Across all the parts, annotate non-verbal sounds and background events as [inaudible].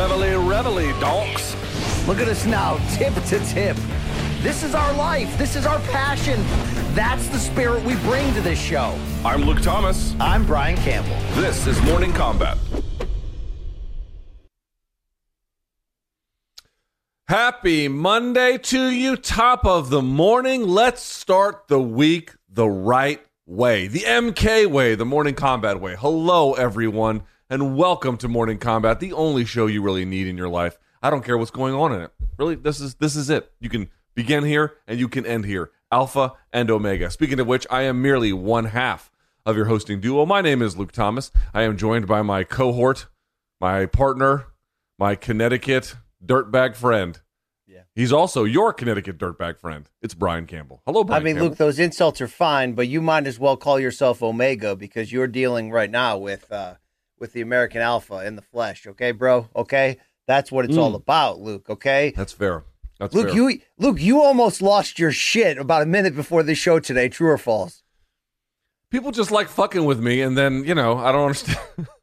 Reveille, reveille, donks. Look at us now, tip to tip. This is our life. This is our passion. That's the spirit we bring to this show. I'm Luke Thomas. I'm Brian Campbell. This is Morning Combat. Happy Monday to you, top of the morning. Let's start the week the right way, the MK way, the Morning Combat way. Hello, everyone, and welcome to Morning Combat, the only show you really need in your life. I don't care what's going on in it. Really, this is this is it. You can begin here and you can end here. Alpha and Omega. Speaking of which, I am merely one half of your hosting duo. My name is Luke Thomas. I am joined by my cohort, my partner, my Connecticut dirtbag friend. Yeah. He's also your Connecticut dirtbag friend. It's Brian Campbell. Hello, Brian. I mean, Campbell. Luke, those insults are fine, but you might as well call yourself Omega because you're dealing right now with uh, with the American Alpha in the flesh. Okay, bro. Okay, that's what it's all mm. about, Luke. Okay. That's fair. That's Luke, fair. you Luke, you almost lost your shit about a minute before the show today. True or false? People just like fucking with me, and then you know I don't understand. [laughs]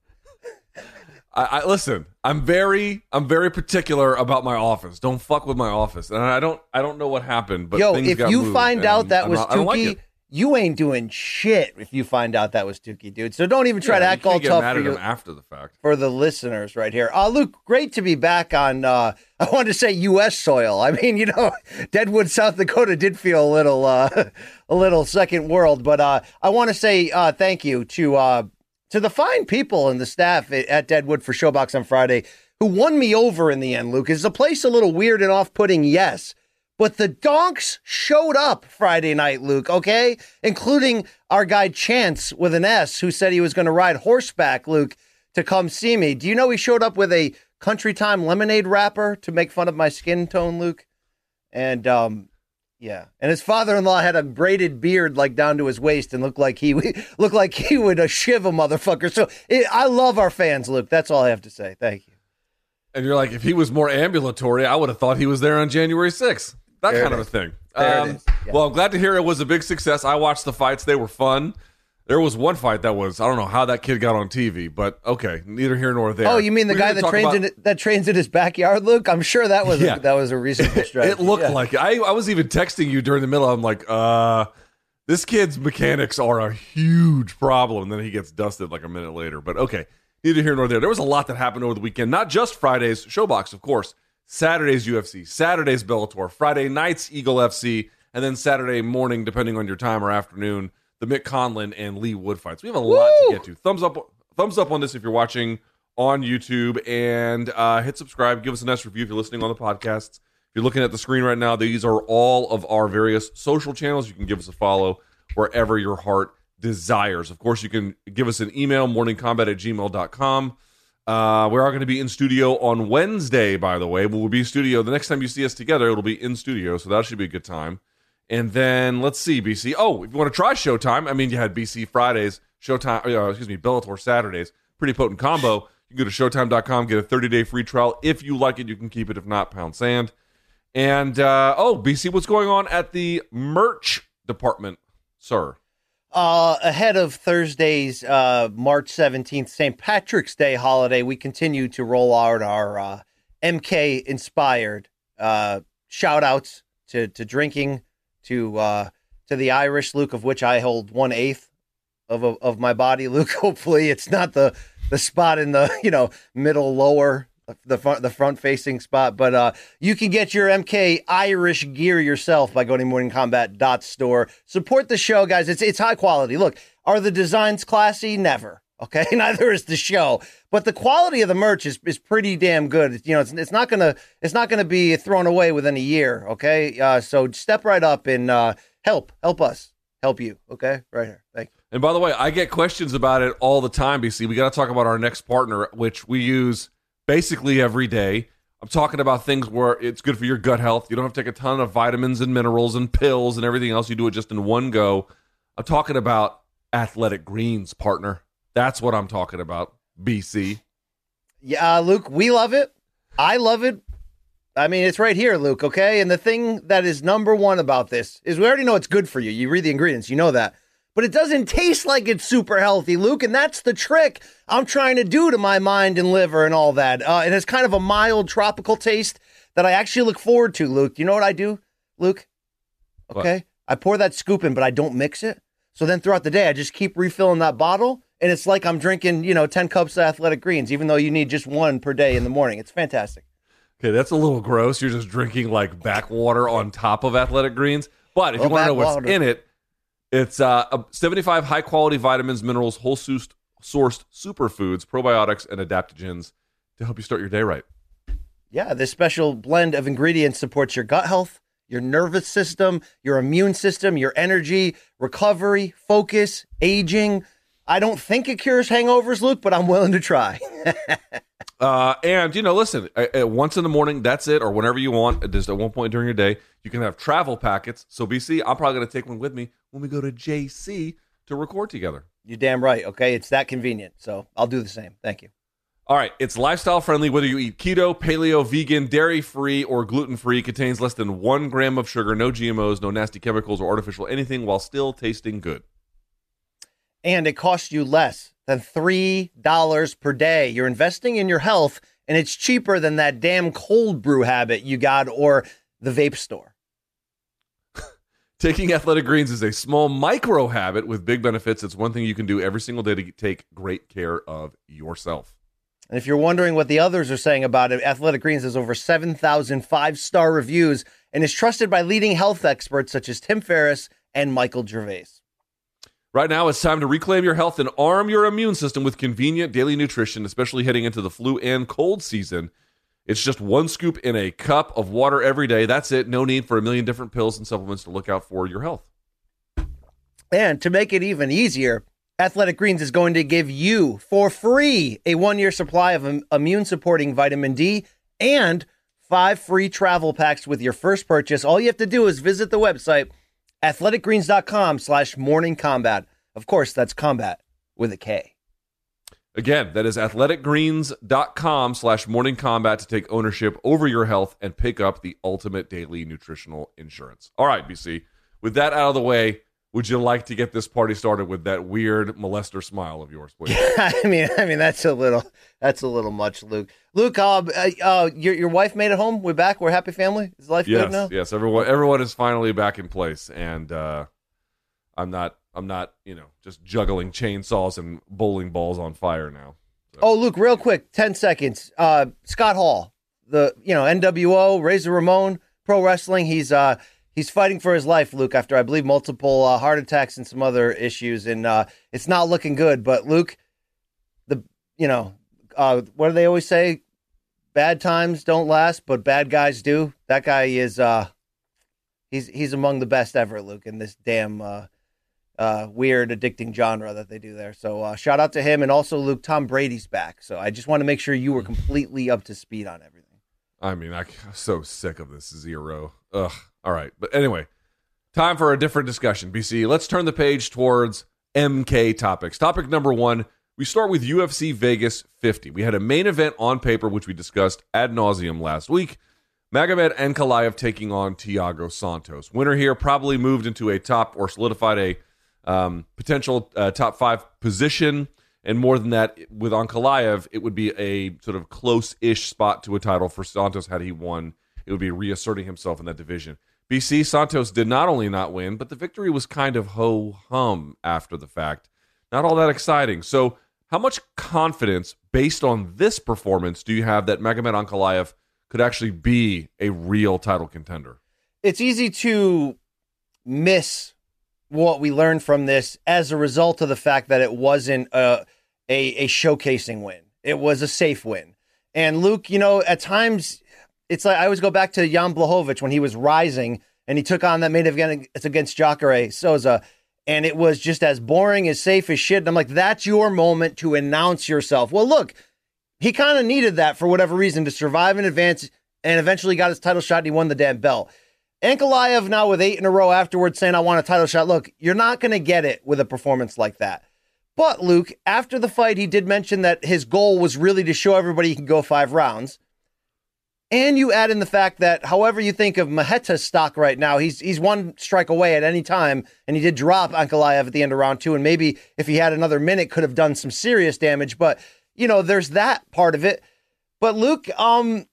I, I listen. I'm very, I'm very particular about my office. Don't fuck with my office, and I don't, I don't know what happened. But Yo, if you find out that I'm was not- I like Tukey, it. You ain't doing shit. If you find out that was Tukey, dude. So don't even try Yeah, to act all tough mad for him after the fact. for the listeners right here. Uh, Luke, great to be back on, uh, [laughs] I wanted to say U.S. soil. I mean, you know, [laughs] Deadwood, South Dakota did feel a little, uh, [laughs] a little second world, but, uh, I want to say, uh, thank you to, uh, to the fine people and the staff at- at Deadwood for ShoBox on Friday who won me over in the end, Luke. Is the place a little weird and off putting? Yes. But the donks showed up Friday night, Luke, okay? Including our guy Chance with an S, who said he was going to ride horseback, Luke, to come see me. Do you know he showed up with a Country Time lemonade wrapper to make fun of my skin tone, Luke? And, um, yeah, and his father-in-law had a braided beard like down to his waist and looked like he [laughs] looked like he would uh, shiv a motherfucker. So it, I love our fans, Luke. That's all I have to say. Thank you. And you're like, if he was more ambulatory, I would have thought he was there on January 6th. That There kind of a thing. Um. Yeah. Well, I'm glad to hear it was a big success. I watched the fights; they were fun. There was one fight that was I don't know how that kid got on TV, but okay, neither here nor there. Oh, you mean the We're guy that trains about- in that trains in his backyard, Luke? I'm sure that was Yeah. a, that was a reasonable [laughs] strategy. It looked Yeah. like it. I, I was even texting you during the middle. I'm like, uh, this kid's mechanics are a huge problem. And then he gets dusted like a minute later. But okay, neither here nor there. There was a lot that happened over the weekend. Not just Friday's ShoBox, of course. Saturday's UFC, Saturday's Bellator, Friday night's Eagle FC, and then Saturday morning, depending on your time or afternoon, the Mick Conlan and Leigh Wood fights. We have a lot to get to. Thumbs up, thumbs up on this if you're watching on YouTube, and uh, hit subscribe. Give us a nice review if you're listening on the podcasts. If you're looking at the screen right now, these are all of our various social channels. You can give us a follow wherever your heart desires. Of course, you can give us an email, morningcombat at gmail.com. Uh, we are going to be in studio on Wednesday, by the way. We'll be studio. The next time you see us together, it'll be in studio, so that should be a good time. And then let's see, BC. Oh, if you want to try Showtime, I mean, you had BC Fridays, Showtime, uh, excuse me, Bellator Saturdays. Pretty potent combo. You can go to showtime.com, get a 30 day free trial. If you like it, you can keep it. If not, pound sand. And uh, oh, BC, what's going on at the merch department, sir? Uh, ahead of Thursday's uh, March 17th, St. Patrick's Day holiday, we continue to roll out our uh, MK inspired uh, shout outs to, to drinking, to uh, to the Irish, Luke, of which I hold one eighth of a, of my body, [laughs] Luke. Hopefully, it's not the the spot in the you know middle lower the front the front facing spot. But uh, you can get your MK Irish gear yourself by going to morningcombat.store. Support the show, guys. It's it's high quality. Look, are the designs classy? Never. Okay, [laughs] neither is the show, but the quality of the merch is, is pretty damn good. You know, it's, it's not gonna it's not gonna be thrown away within a year. Okay, uh, so step right up and uh, help help us help you. Okay, right here. Thank you. And by the way, I get questions about it all the time. BC, we got to talk about our next partner, which we use basically every day. I'm talking about things where it's good for your gut health. You don't have to take a ton of vitamins and minerals and pills and everything else. You do it just in one go. I'm talking about athletic greens, partner. That's what I'm talking about, BC. Yeah, uh, Luke, we love it. I love it. I mean, it's right here, Luke, okay? And the thing that is number one about this is we already know it's good for you. You read the ingredients, you know that but it doesn't taste like it's super healthy, Luke. And that's the trick I'm trying to do to my mind and liver and all that. Uh, it has kind of a mild tropical taste that I actually look forward to, Luke. You know what I do, Luke? Okay. What? I pour that scoop in, but I don't mix it. So then throughout the day, I just keep refilling that bottle. And it's like I'm drinking, you know, 10 cups of athletic greens, even though you need just one per day in the morning. It's fantastic. Okay, that's a little gross. You're just drinking like backwater on top of athletic greens. But if you want to know what's water. in it, it's uh, 75 high quality vitamins, minerals, whole sourced superfoods, probiotics, and adaptogens to help you start your day right. Yeah, this special blend of ingredients supports your gut health, your nervous system, your immune system, your energy, recovery, focus, aging. I don't think it cures hangovers, Luke, but I'm willing to try. [laughs] uh, and you know, listen, once in the morning, that's it, or whenever you want. Just at one point during your day, you can have travel packets. So BC, I'm probably going to take one with me when we go to JC to record together. You're damn right. Okay, it's that convenient. So I'll do the same. Thank you. All right, it's lifestyle friendly whether you eat keto, paleo, vegan, dairy free, or gluten free. Contains less than one gram of sugar, no GMOs, no nasty chemicals or artificial anything, while still tasting good. And it costs you less than three dollars per day. You're investing in your health, and it's cheaper than that damn cold brew habit you got or the vape store. [laughs] Taking athletic greens is a small micro habit with big benefits. It's one thing you can do every single day to take great care of yourself. And if you're wondering what the others are saying about it, Athletic Greens has over 7,000 five star reviews and is trusted by leading health experts such as Tim Ferriss and Michael Gervais. Right now, it's time to reclaim your health and arm your immune system with convenient daily nutrition, especially heading into the flu and cold season. It's just one scoop in a cup of water every day. That's it. No need for a million different pills and supplements to look out for your health. And to make it even easier, Athletic Greens is going to give you for free a one year supply of immune supporting vitamin D and five free travel packs with your first purchase. All you have to do is visit the website athleticgreens.com slash morning combat. Of course, that's combat with a K. Again, that is athleticgreens.com slash morning combat to take ownership over your health and pick up the ultimate daily nutritional insurance. All right, BC, with that out of the way, would you like to get this party started with that weird molester smile of yours, please? [laughs] I mean, I mean that's a little that's a little much, Luke. Luke, uh, uh, your your wife made it home. We're back. We're happy family. Is life yes, good now? Yes, everyone everyone is finally back in place, and uh, I'm not I'm not, you know, just juggling chainsaws and bowling balls on fire now. So. Oh, Luke, real quick, 10 seconds. Uh, Scott Hall, the, you know, NWO, Razor Ramon, pro wrestling. He's, uh, he's fighting for his life, Luke, after I believe multiple uh, heart attacks and some other issues. And, uh, it's not looking good, but Luke, the, you know, uh, what do they always say? Bad times don't last, but bad guys do. That guy is, uh, he's, he's among the best ever, Luke, in this damn, uh, uh, weird, addicting genre that they do there. So shout out to him and also Luke. Tom Brady's back, so I just want to make sure you were completely up to speed on everything. I mean, I'm so sick of this zero. Ugh. All right, but anyway, time for a different discussion. BC, let's turn the page towards MK topics. Topic number one. We start with UFC Vegas 50. We had a main event on paper, which we discussed ad nauseum last week. Magomed Ankalaev taking on Thiago Santos. Winner here probably moved into a top or solidified a um, potential uh, top five position. And more than that, with Ankalaev, it would be a sort of close ish spot to a title for Santos had he won. It would be reasserting himself in that division. BC Santos did not only not win, but the victory was kind of ho hum after the fact. not all that exciting. So, how much confidence, based on this performance, do you have that Magomed Ankalaev could actually be a real title contender? It's easy to miss what we learned from this as a result of the fact that it wasn't a, a, a showcasing win. It was a safe win. And Luke, you know, at times it's like I always go back to Jan Blachowicz when he was rising and he took on that main event against Jacare Souza. And it was just as boring, as safe as shit. And I'm like, that's your moment to announce yourself. Well, look, he kind of needed that for whatever reason to survive in advance and eventually got his title shot and he won the damn belt. Ankalaev now with eight in a row afterwards saying, I want a title shot. Look, you're not going to get it with a performance like that. But Luke, after the fight, he did mention that his goal was really to show everybody he can go five rounds. And you add in the fact that, however you think of Marreta's stock right now, he's he's one strike away at any time, and he did drop Ankalaev at the end of round two, and maybe if he had another minute, could have done some serious damage. But you know, there's that part of it. But Luke, um,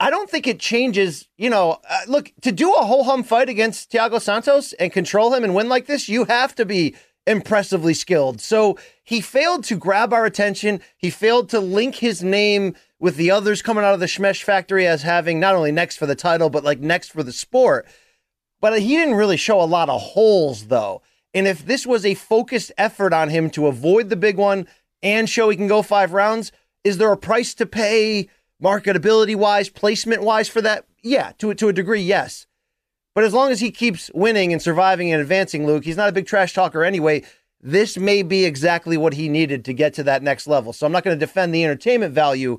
I don't think it changes. You know, uh, look to do a whole hum fight against Thiago Santos and control him and win like this, you have to be impressively skilled. So he failed to grab our attention. He failed to link his name with the others coming out of the Schmesh factory as having not only next for the title, but like next for the sport. But he didn't really show a lot of holes, though. And if this was a focused effort on him to avoid the big one and show he can go five rounds, is there a price to pay marketability wise, placement wise for that? Yeah, to, to a degree, yes. But as long as he keeps winning and surviving and advancing, Luke, he's not a big trash talker anyway. This may be exactly what he needed to get to that next level. So I'm not going to defend the entertainment value,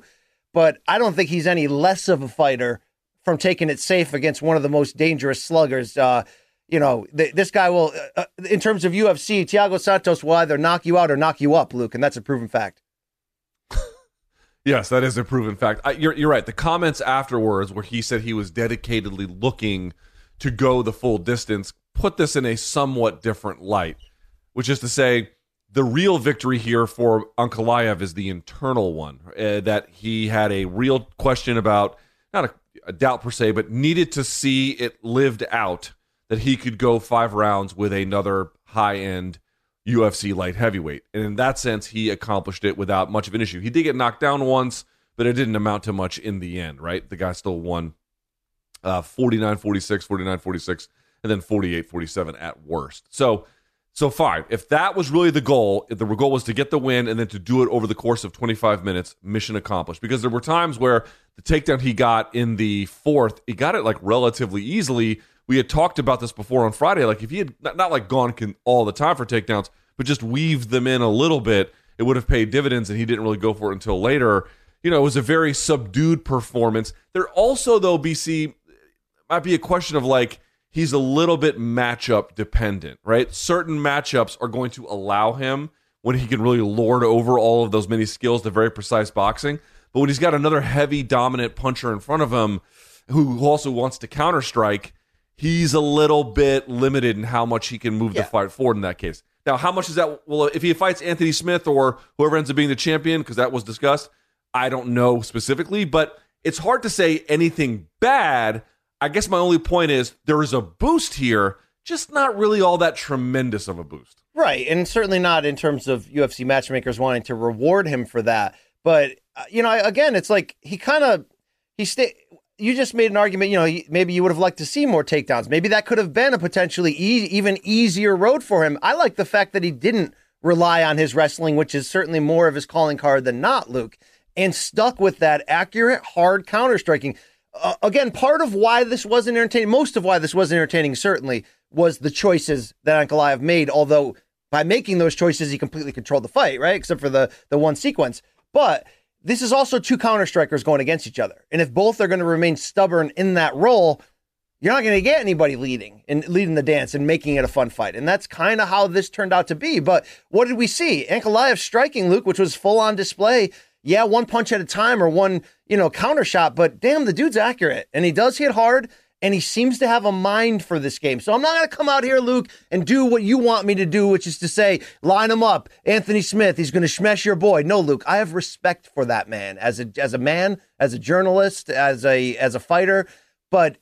but I don't think he's any less of a fighter from taking it safe against one of the most dangerous sluggers. Uh, you know, th- this guy will, uh, uh in terms of UFC, Thiago Santos will either knock you out or knock you up, Luke, and that's a proven fact. [laughs] yes, that is a proven fact. I, you're, you're right. The comments afterwards, where he said he was dedicatedly looking to go the full distance, put this in a somewhat different light, which is to say, the real victory here for Ankalaev is the internal one, uh, that he had a real question about, not a, a doubt per se, but needed to see it lived out that he could go five rounds with another high end UFC light heavyweight. And in that sense, he accomplished it without much of an issue. He did get knocked down once, but it didn't amount to much in the end, right? The guy still won uh, 49 46, 49 46, and then 48 47 at worst. So, so fine. If that was really the goal, if the goal was to get the win and then to do it over the course of 25 minutes, mission accomplished. Because there were times where the takedown he got in the fourth, he got it like relatively easily. We had talked about this before on Friday. Like if he had not, not like gone can, all the time for takedowns, but just weaved them in a little bit, it would have paid dividends. And he didn't really go for it until later. You know, it was a very subdued performance. There also, though, BC, might be a question of like he's a little bit matchup dependent, right? Certain matchups are going to allow him when he can really lord over all of those many skills to very precise boxing. But when he's got another heavy dominant puncher in front of him who also wants to counter strike, he's a little bit limited in how much he can move yeah. the fight forward in that case. Now, how much is that? Well, if he fights Anthony Smith or whoever ends up being the champion, because that was discussed, I don't know specifically, but it's hard to say anything bad I guess my only point is there is a boost here, just not really all that tremendous of a boost. Right, and certainly not in terms of UFC matchmakers wanting to reward him for that. But uh, you know, again, it's like he kind of he stay. You just made an argument. You know, maybe you would have liked to see more takedowns. Maybe that could have been a potentially e- even easier road for him. I like the fact that he didn't rely on his wrestling, which is certainly more of his calling card than not, Luke, and stuck with that accurate, hard counter striking uh, again, part of why this wasn't entertaining, most of why this wasn't entertaining, certainly, was the choices that Ankalaev made. Although by making those choices, he completely controlled the fight, right? Except for the the one sequence. But this is also two counter strikers going against each other, and if both are going to remain stubborn in that role, you're not going to get anybody leading and leading the dance and making it a fun fight. And that's kind of how this turned out to be. But what did we see? Ankalaev striking Luke, which was full on display yeah, one punch at a time or one, you know, counter shot, but damn, the dude's accurate and he does hit hard and he seems to have a mind for this game. So I'm not going to come out here, Luke, and do what you want me to do, which is to say, line him up. Anthony Smith, he's going to smash your boy. No, Luke, I have respect for that man as a as a man, as a journalist, as a as a fighter. But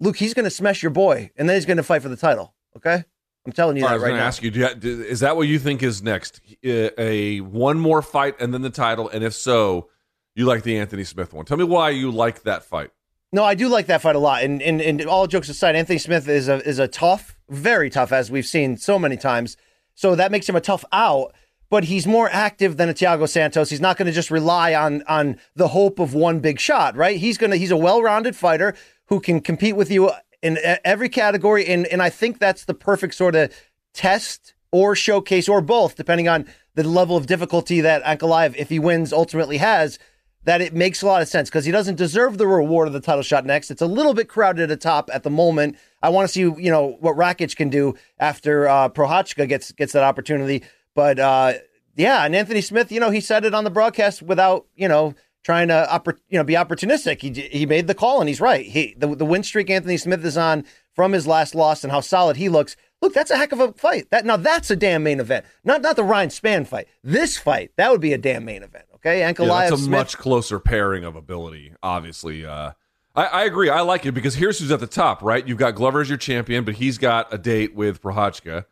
Luke, he's going to smash your boy, and then he's going to fight for the title. Okay. I'm telling you All right, I that was right going to now. ask you, do you do- is that what you think is next? Uh, A one more fight and then the title, and if so, you like the Anthony Smith one. Tell me why you like that fight. No, I do like that fight a lot. And, and and all jokes aside, Anthony Smith is a is a tough, very tough, as we've seen so many times. So that makes him a tough out. But he's more active than a Thiago Santos. He's not going to just rely on on the hope of one big shot, right? He's gonna he's a well rounded fighter who can compete with you in every category. And and I think that's the perfect sort of test or showcase or both, depending on the level of difficulty that Ankalaev, if he wins, ultimately has that it makes a lot of sense because he doesn't deserve the reward of the title shot next. It's a little bit crowded at the top at the moment. I want to see, you know, what Rakic can do after uh, Prochazka gets gets that opportunity. But uh, yeah, and Anthony Smith, you know, he said it on the broadcast without, you know, trying to oppor- you know be opportunistic. He he made the call and he's right. He the the win streak Anthony Smith is on from his last loss and how solid he looks. Look, that's a heck of a fight. That now that's a damn main event. Not not the Ryan Spann fight. This fight that would be a damn main event. Okay, Yeah, Ankalaev that's a Smith. much closer pairing of ability, obviously. Uh, I, I agree. I like it because here's who's at the top, right? You've got Glover as your champion, but he's got a date with Prochazka.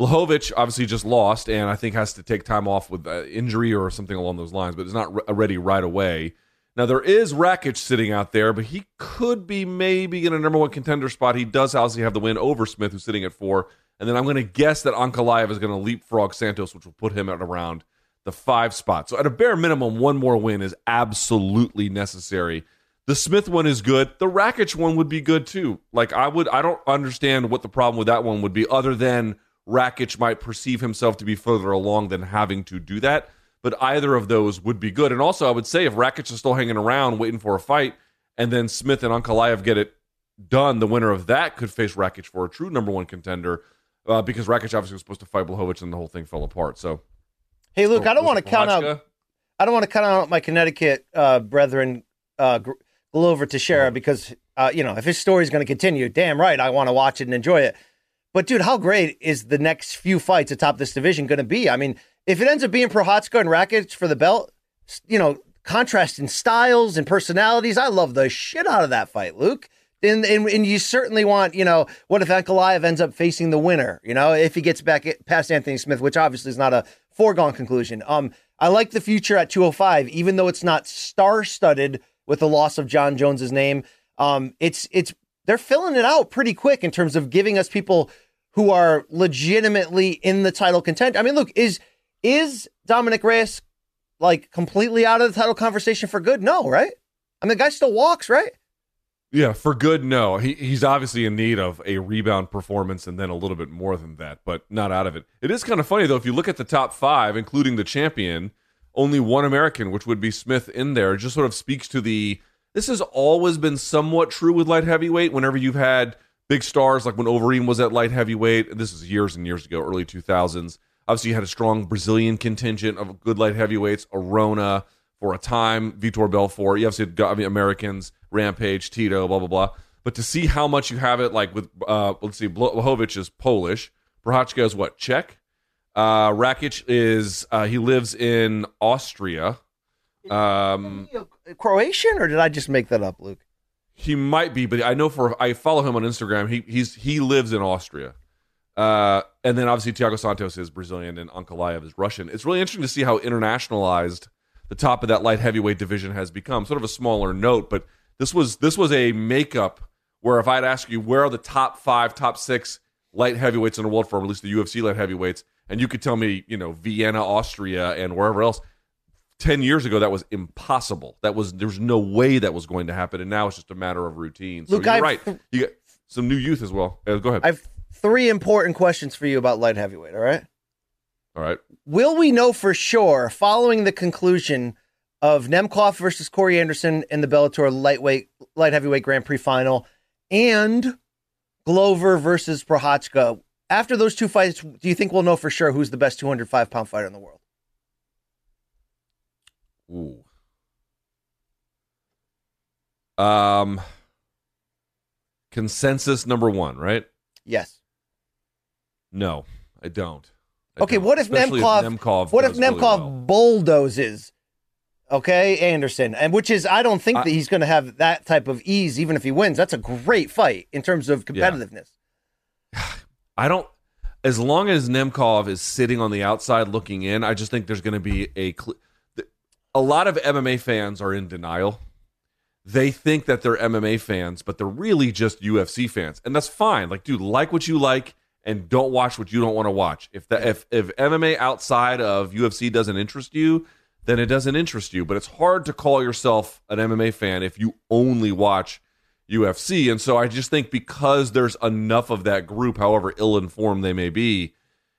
Blachowicz obviously just lost and I think has to take time off with uh, injury or something along those lines, but is not re- ready right away. Now, there is Rakic sitting out there, but he could be maybe in a number one contender spot. He does obviously have the win over Smith, who's sitting at four. And then I'm going to guess that Ankalaev is going to leapfrog Santos, which will put him at around the five spot. So at a bare minimum, one more win is absolutely necessary. The Smith one is good. The Rakic one would be good too. Like I would, I don't understand what the problem with that one would be, other than Rakic might perceive himself to be further along than having to do that. But either of those would be good. And also, I would say if Rakic is still hanging around waiting for a fight, and then Smith and Ankalaev get it done, the winner of that could face Rakic for a true number one contender. Uh, because Rakic obviously was supposed to fight Blachowicz and the whole thing fell apart. So Hey, Luke, I don't want to count out. I don't want to count out my Connecticut uh, brethren, uh, Glover Teixeira, because uh, you know if his story is going to continue, damn right, I want to watch it and enjoy it. But dude, how great is the next few fights atop this division going to be? I mean, if it ends up being Prochazka and Rakic for the belt, you know, contrast in styles and personalities, I love the shit out of that fight, Luke. And, and, and you certainly want, you know, what if Ankalaev ends up facing the winner, you know, if he gets back past Anthony Smith, which obviously is not a foregone conclusion. Um, I like the future at 205, even though it's not star studded with the loss of Jon Jones's name. Um, it's, it's, they're filling it out pretty quick in terms of giving us people who are legitimately in the title content. I mean, look, is, is Dominick Reyes like completely out of the title conversation for good? No, right? I mean, the guy still walks, right? Yeah, for good, no. He he's obviously in need of a rebound performance and then a little bit more than that, but not out of it. It is kind of funny though, if you look at the top five, including the champion, only one American, which would be Smith, in there. Just sort of speaks to the. This has always been somewhat true with light heavyweight. Whenever you've had big stars, like when Overeem was at light heavyweight, this is years and years ago, early two thousands. Obviously, you had a strong Brazilian contingent of good light heavyweights, Arona for a time, Vitor Belfort. You obviously had I mean, Americans, Rampage, Tito, blah blah blah. But to see how much you have it, like with uh, let's see, Blachowicz is Polish, Prochazka is what Czech, uh, Rakic is uh, he lives in Austria. Um, Croatian, or did I just make that up, Luke? he might be, but I know for I follow him on Instagram. He he's he lives in Austria. Uh, and then obviously Thiago Santos is Brazilian and Ankalaev is Russian. It's really interesting to see how internationalized the top of that light heavyweight division has become. Sort of a smaller note, but this was this was a makeup where if I'd ask you where are the top five, top six light heavyweights in the world for at least the UFC light heavyweights, and you could tell me, you know, Vienna, Austria, and wherever else. 10 years ago that was impossible. That was there was no way that was going to happen. And now it's just a matter of routine. So Luke, you're I've- right. You got some new youth as well. Uh, go ahead. I have three important questions for you about light heavyweight. All right. all right Will we know for sure following the conclusion of Nemkov versus Corey Anderson in the Bellator lightweight light heavyweight Grand Prix final and Glover versus Prochazka? After those two fights, do you think we'll know for sure who's the best 205 pound fighter in the world? Ooh. Um consensus number 1 right Yes. No i don't I Okay, don't. what if Especially Nemkov? Nemkov what if does really Nemkov well. bulldozes? Okay, Anderson, and which is I don't think I- that he's going to have that type of ease, even if he wins. That's a great fight in terms of competitiveness. [sighs] I don't as long as Nemkov is sitting on the outside looking in, I just think there's going to be a a lot of MMA fans are in denial. They think that they're MMA fans, but they're really just UFC fans, and that's fine. Like, dude, like what you like, and don't watch what you don't want to watch. If if if MMA outside of UFC doesn't interest you, then it doesn't interest you. But it's hard to call yourself an MMA fan if you only watch UFC. And so I just think because there's enough of that group, however ill informed they may be,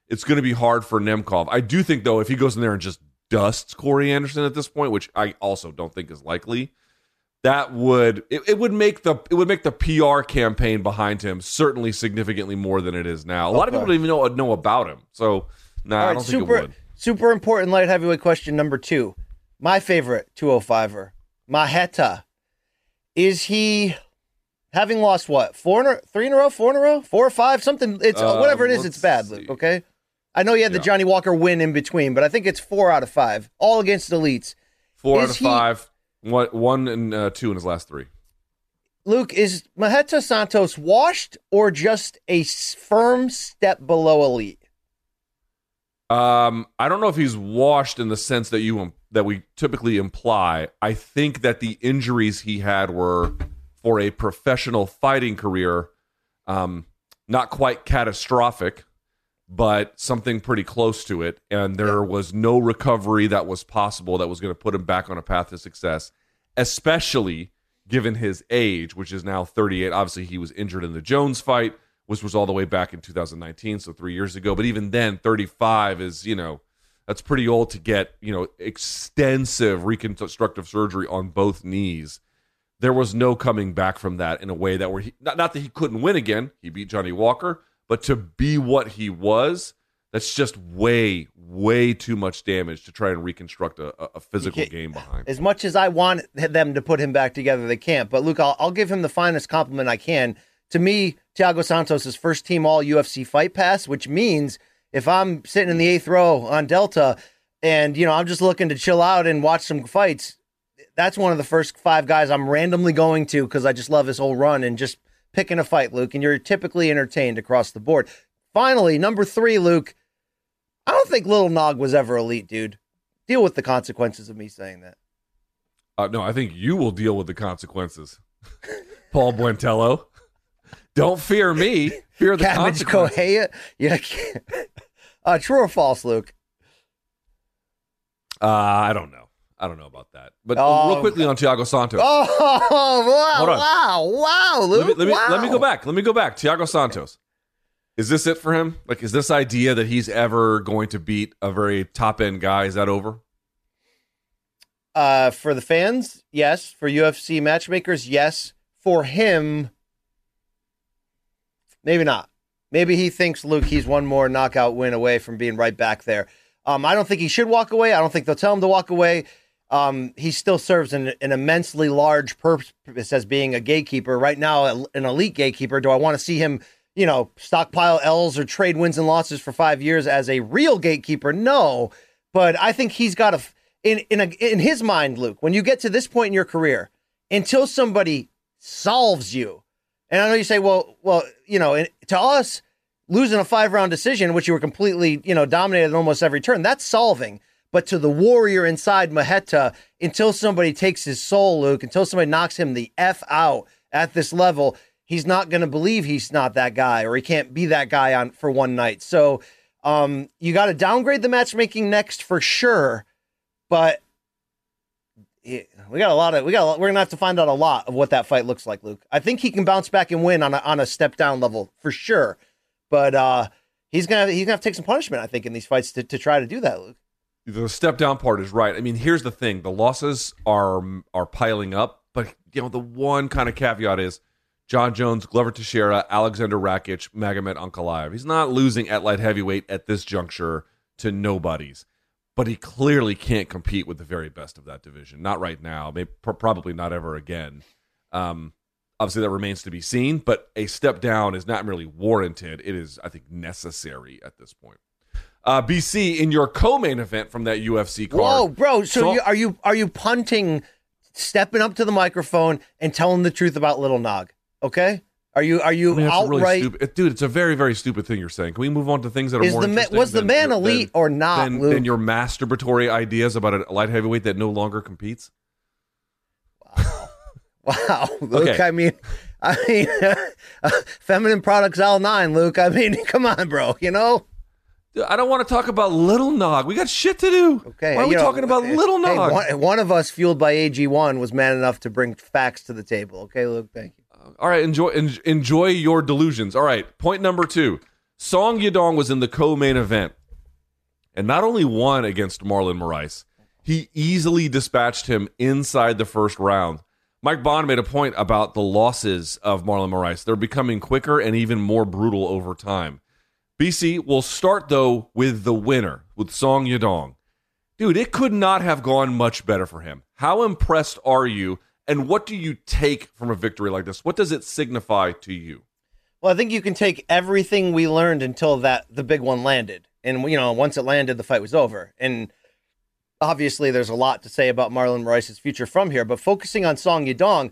it's going to be hard for Nemkov. I do think though, if he goes in there and just dusts Corey Anderson at this point, which I also don't think is likely, that would it, it would make the it would make the PR campaign behind him certainly significantly more than it is now. A lot of people don't even know know about him. So nah, All I don't super, think it would. super important light heavyweight question number two. My favorite 205er, Marreta. Is he having lost what? Four in a, three in a row, four in a row, four or five, something. It's Uh, whatever it is. It's bad, see. Luke. Okay. I know you had the Johnny Walker win in between, but I think it's four out of five, all against elites. Four out of he- five. One, one and uh, two in his last three. Luke, is Marreta Santos washed or just a firm step below elite? Um, I don't know if he's washed in the sense that you um, that we typically imply. I think that the injuries he had were for a professional fighting career, um, not quite catastrophic, but something pretty close to it. And there was no recovery that was possible that was going to put him back on a path to success, especially given his age, which is now 38. Obviously, he was injured in the Jones fight, which was all the way back in 2019, so three years ago. But even then, 35 is, you know, that's pretty old to get, you know, extensive reconstructive surgery on both knees. There was no coming back from that in a way that where he not, not that he couldn't win again. He beat Johnny Walker, but to be what he was, that's just way, way too much damage to try and reconstruct a, a- physical game behind. As much as I want them to put him back together, they can't. But Luke, I'll, I'll give him the finest compliment I can. To me, Thiago Santos is first team All UFC Fight Pass, which means if I'm sitting in the eighth row on Delta, and you know I'm just looking to chill out and watch some fights, that's one of the first five guys I'm randomly going to because I just love his whole run and just picking a fight, Luke. And you're typically entertained across the board. Finally, number three, Luke. I don't think Little Nog was ever elite, dude. Deal with the consequences of me saying that. Uh, no, I think you will deal with the consequences, [laughs] Paul Buentello. Don't fear me. Fear the Cabbage consequences. Kohea. Yeah. [laughs] Uh, true or false, Luke? Uh, I don't know. I don't know about that. But Oh, real quickly on Thiago Santos. Oh, [laughs] wow, wow, wow, Luke. let me let me, wow. let me go back. Let me go back. Thiago Santos. Is this it for him? Like, is this idea that he's ever going to beat a very top end guy? Is that over? Uh, for the fans, yes. For UFC matchmakers, yes. For him, maybe not. Maybe he thinks Luke he's one more knockout win away from being right back there. Um, I don't think he should walk away. I don't think they'll tell him to walk away. Um, he still serves an, an immensely large purpose as being a gatekeeper. Right now, an elite gatekeeper. Do I want to see him, you know, stockpile L's or trade wins and losses for five years as a real gatekeeper? No, but I think he's got a in in a, in his mind, Luke. When you get to this point in your career, until somebody solves you, and I know you say, well, well, you know, to us, losing a five round decision, which you were completely, you know, dominated in almost every turn, that's solving. But to the warrior inside Marreta, until somebody takes his soul, Luke, until somebody knocks him the F out at this level, he's not going to believe he's not that guy or he can't be that guy on for one night. So um, you got to downgrade the matchmaking next for sure. But we got a lot of we got lot, we're gonna have to find out a lot of what that fight looks like, Luke. I think he can bounce back and win on a on a step down level for sure. But uh, he's gonna he's gonna have to take some punishment, I think, in these fights to, to try to do that, Luke. The step down part is right. I mean, here's the thing: the losses are are piling up, but you know the one kind of caveat is Jon Jones, Glover Teixeira, Alexander Rakic, Magomed Ankalaev. He's not losing at light heavyweight at this juncture to nobodies, but he clearly can't compete with the very best of that division. Not right now. Maybe probably not ever again. Um, obviously, that remains to be seen. But a step down is not merely warranted; it is, I think, necessary at this point. Uh, BC in your co-main event from that UFC card. Whoa, bro! So, So- you, are you are you punting, stepping up to the microphone and telling the truth about Little Nog? Okay, Are you are you I mean, really outright? stupid, dude. It's a very, very stupid thing you're saying. Can we move on to things that are Is more the ma- was the man elite than- or not, Than, than your masturbatory ideas about a light heavyweight that no longer competes? Wow, [laughs] Luke. Okay. I mean, I mean, [laughs] feminine products all nine, Luke. I mean, [laughs] come on, bro. You know. I don't want to talk about Little Nog. We got shit to do. Okay. Why are we know, talking about hey, Little hey, Nog? one, one of us, fueled by AG1, was man enough to bring facts to the table. Okay, Luke. Thank you. Uh, all right, enjoy en- enjoy your delusions. All right, point number two: Song Yadong was in the co-main event, and not only won against Marlon Moraes, he easily dispatched him inside the first round. Mike Bohn made a point about the losses of Marlon Moraes; they're becoming quicker and even more brutal over time. BC will start though with the winner with Song Yadong. Dude, it could not have gone much better for him. How impressed are you? And what do you take from a victory like this? What does it signify to you? Well, I think you can take everything we learned until that the big one landed, and you know, once it landed, the fight was over. And obviously, there's a lot to say about Marlon Moraes' future from here. But focusing on Song Yadong,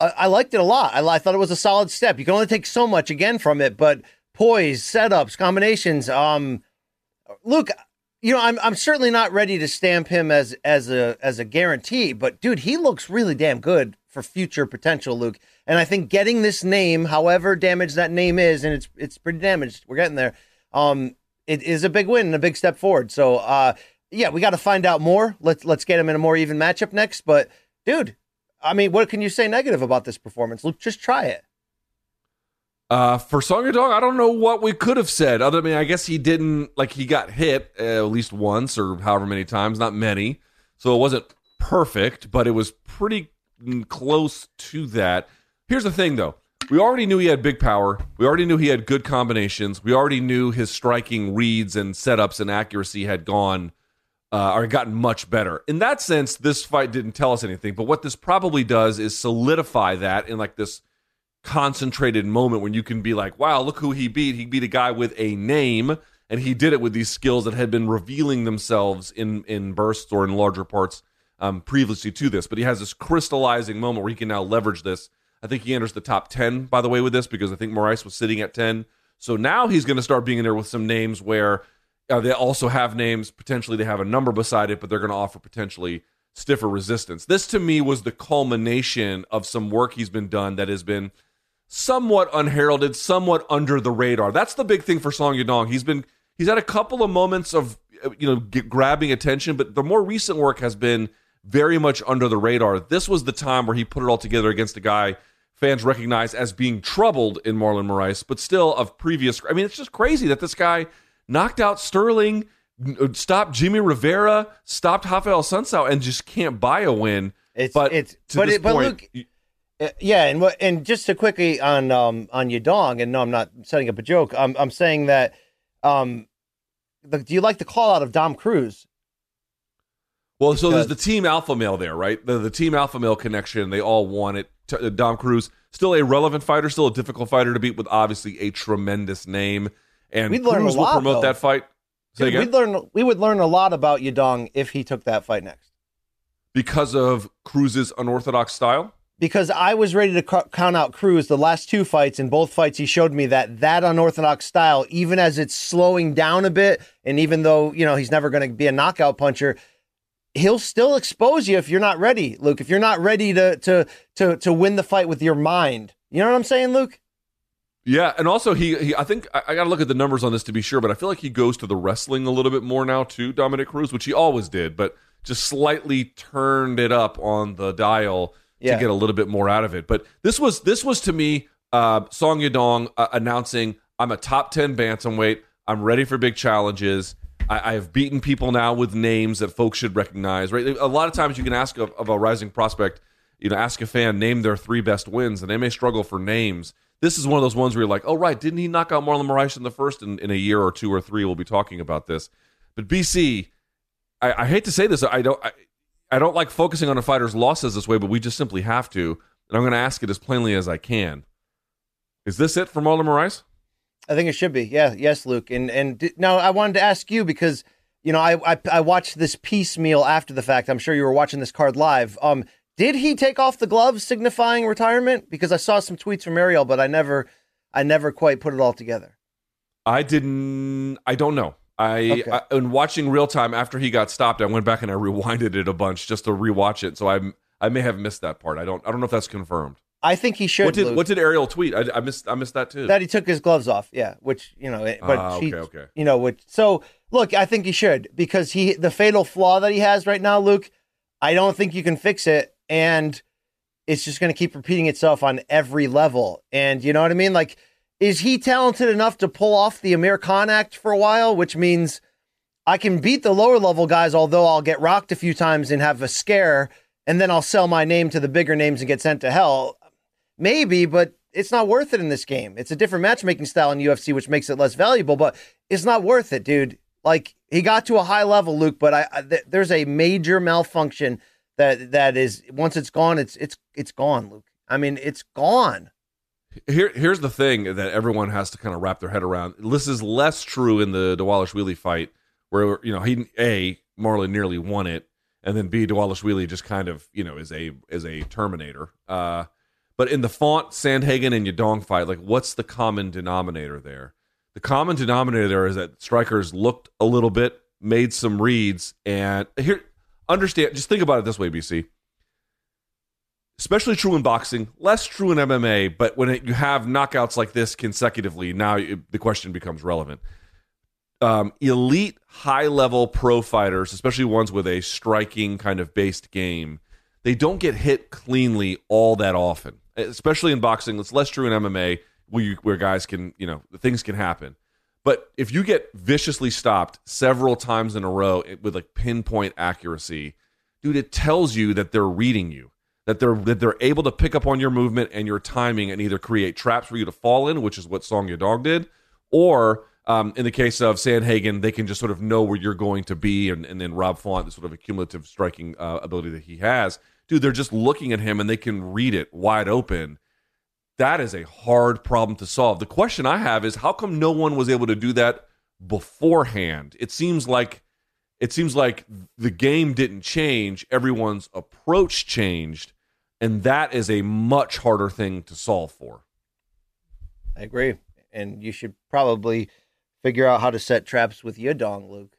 I, I liked it a lot. I, I thought it was a solid step. You can only take so much again from it, but poise, setups, combinations. Um, Luke, you know, I'm I'm certainly not ready to stamp him as as a as a guarantee, but dude, he looks really damn good for future potential, Luke. And I think getting this name, however damaged that name is, and it's it's pretty damaged, we're getting there. Um, it is a big win and a big step forward. So, uh, yeah, we got to find out more. Let's let's get him in a more even matchup next. But, dude, I mean, what can you say negative about this performance? Luke, just try it. Uh, for Song Yadong, I don't know what we could have said. Other than I guess he didn't like he got hit uh, at least once or however many times, not many. So it wasn't perfect, but it was pretty close to that. Here's the thing, though. We already knew he had big power. We already knew he had good combinations. We already knew his striking reads and setups and accuracy had gone uh, or gotten much better. In that sense, this fight didn't tell us anything. But what this probably does is solidify that in like this concentrated moment when you can be like, wow, look who he beat. He beat a guy with a name, and he did it with these skills that had been revealing themselves in in bursts or in larger parts um, previously to this. But he has this crystallizing moment where he can now leverage this. I think he enters the top 10, by the way, with this, because I think Moraes was sitting at 10. So now he's going to start being in there with some names where uh, they also have names. Potentially they have a number beside it, but they're going to offer potentially stiffer resistance. This to me was the culmination of some work he's been done that has been somewhat unheralded, somewhat under the radar. That's the big thing for Song Yadong. He's been he's had a couple of moments of uh, you know grabbing attention, but the more recent work has been very much under the radar. This was the time where he put it all together against a guy fans recognize as being troubled in Marlon Moraes, but still of previous. I mean, it's just crazy that this guy knocked out Sterling, stopped Jimmy Rivera, stopped Raphael Assunção, and just can't buy a win. It's but it's to but this it, but point, Uh, yeah, and what and just to quickly on um on Yadong, and no, I'm not setting up a joke. I'm I'm saying that um, the, do you like the call out of Dom Cruz? Well, so there's the team alpha male there, right? The the team alpha male connection. They all want it. T- uh, Dom Cruz, still a relevant fighter, still a difficult fighter to beat, with obviously a tremendous name. And We'd learn a Cruz will lot, promote though. that fight. Dude, we'd learn we would learn a lot about Yadong if he took that fight next. because of Cruz's unorthodox style. Because I was ready to count out Cruz the last two fights. In both fights, he showed me that that unorthodox style, even as it's slowing down a bit, and even though you know he's never going to be a knockout puncher, he'll still expose you if you're not ready, Luke. If you're not ready to to to to win the fight with your mind, you know what I'm saying, Luke? Yeah, and also he, he I think I, I got to look at the numbers on this to be sure, but I feel like he goes to the wrestling a little bit more now too, Dominick Cruz, which he always did, but just slightly turned it up on the dial Yeah. to get a little bit more out of it. But this was this was to me uh, Song Yadong uh, announcing I'm a top ten bantamweight. I'm ready for big challenges. I, I've beaten people now with names that folks should recognize. Right, a lot of times you can ask of, of a rising prospect, you know, ask a fan name their three best wins, and they may struggle for names. This is one of those ones where you're like, oh right, didn't he knock out Marlon Moraes in the first? In, in a year or two or three, we'll be talking about this. But BC, I, I hate to say this, I don't. I, I don't like focusing on a fighter's losses this way, but we just simply have to. And I'm going to ask it as plainly as I can. Is this it for Marlon Moraes? I think it should be. Yeah, yes, Luke. And and d- now I wanted to ask you because you know I, I I watched this piecemeal after the fact. I'm sure you were watching this card live. Um, Did he take off the gloves signifying retirement? Because I saw some tweets from Ariel, but I never I never quite put it all together. I didn't. I don't know. I, Okay. I in watching real time after he got stopped, I went back and I [laughs] rewinded it a bunch just to rewatch it. So I I may have missed that part. I don't. I don't know if that's confirmed. I think he should. What did What did Ariel tweet? I, I missed. I missed that too. that he took his gloves off. Yeah, which you know, but ah, he, okay, okay. you know, which so look, I think he should because he the fatal flaw that he has right now, Luke. I don't think you can fix it, and it's just going to keep repeating itself on every level. And you know what I mean? Like, is he talented enough to pull off the Amir Khan act for a while? Which means I can beat the lower level guys, although I'll get rocked a few times and have a scare, and then I'll sell my name to the bigger names and get sent to hell. Maybe, but it's not worth it in this game. It's a different matchmaking style in UFC, which makes it less valuable, but it's not worth it, dude. Like he got to a high level, Luke, but I, I th- there's a major malfunction that that is once it's gone, it's it's it's gone, Luke. I mean, it's gone. Here, here's the thing that everyone has to kind of wrap their head around. This is less true in the Dvalishvili fight, where you know he a Marlon nearly won it, and then b Dvalishvili just kind of you know is a is a Terminator. Uh, but in the Font, Sandhagen, and Yadong fight, like what's the common denominator there? The common denominator there is that strikers looked a little bit, made some reads, and here understand. Just think about it this way, BC especially true in boxing, less true in MMA. But when it, you have knockouts like this consecutively, now it, the question becomes relevant. Um, elite, high level pro fighters, especially ones with a striking kind of based game, they don't get hit cleanly all that often. Especially in boxing, it's less true in MMA, where, you, where guys can, you know, things can happen. But if you get viciously stopped several times in a row with like pinpoint accuracy, dude, it tells you that they're reading you that they're that they're able to pick up on your movement and your timing and either create traps for you to fall in, which is what Song Yadong did, or um, in the case of Sandhagen, they can just sort of know where you're going to be, and, and then Rob Font, the sort of accumulative striking uh, ability that he has, dude, they're just looking at him and they can read it wide open. That is a hard problem to solve. The question I have is how come no one was able to do that beforehand? It seems like it seems like the game didn't change, everyone's approach changed, and that is a much harder thing to solve for. I agree, and you should probably figure out how to set traps with your dong, Luke.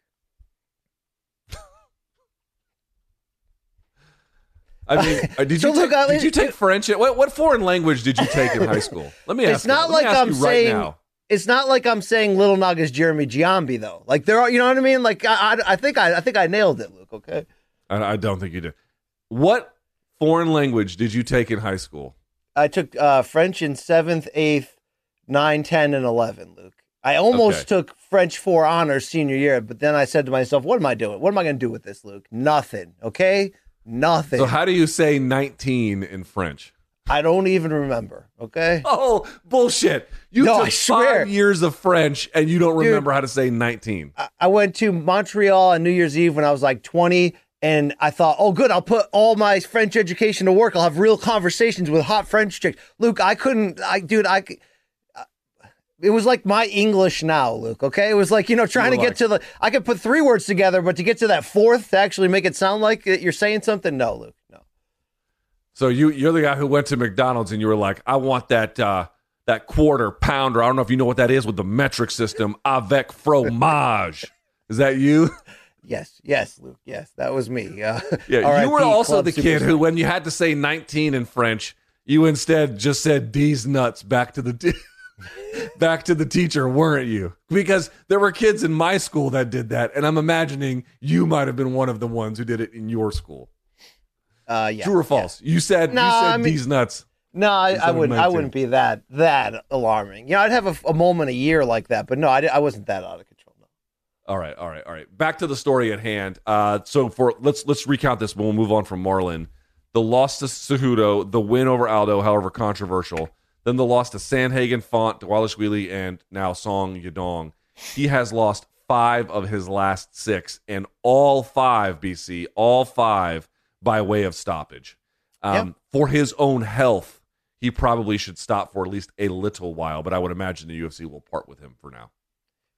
I mean, [laughs] uh, did So you take, did you take French? What, what foreign language did you take in high school? Let me ask. It's not you. Like I'm right saying now. it's not like I'm saying Little Naga's Jeremy Giambi though. Like there are, you know what I mean? Like I, I, I think I, I think I nailed it, Luke. Okay. I, I don't think you did. What foreign language did you take in high school? I took uh, French in seventh, eighth, nine, ten, and eleven, Luke. I almost Okay. took French for honors senior year, but then I said to myself, "What am I doing? What am I going to do with this, Luke? Nothing. Okay, nothing. So how do you say 19 in French? I don't even remember. Okay, Oh, bullshit. You No, took I swear. five years of French and you don't Dude. remember how to say 19. I- I went to Montreal on New Year's Eve when I was like 20, and I thought, oh, good, I'll put all my French education to work. I'll have real conversations with hot French chicks. Luke, I couldn't, I, dude, I, uh, it was like my English now, Luke. Okay, it was like you know trying to get to the. I could put three words together, but to get to that fourth to actually make it sound like you're saying something, no, Luke, no. So you you're the guy who went to McDonald's and you were like, I want that uh, that quarter pounder. I don't know if you know what that is with the metric system avec fromage. is that you? [laughs] Yes, yes, Luke, yes, that was me. Uh, Yeah, [laughs] you were also Club the kid Superstar. who, when you had to say 19 in French, you instead just said "D's nuts" back to the t- [laughs] back to the teacher, weren't you? Because there were kids in my school that did that, and I'm imagining you might have been one of the ones who did it in your school. Uh, yeah, True or false? You said No, you said I mean- "D's nuts." No, I, I wouldn't. I wouldn't be that that alarming. You know, I'd have a, a moment a year like that, but no, I, I wasn't that out of control. All right, all right, all right. Back to the story at hand. Uh, so for let's let's recount this, but we'll move on from Marlon. The loss to Cejudo, the win over Aldo, however controversial. Then the loss to Sandhagen, Font, Dvalishvili, and now Song Yadong. He has lost five of his last six, and all five, BC, all five by way of stoppage. Um, Yep. For his own health, he probably should stop for at least a little while, but I would imagine the UFC will part with him for now.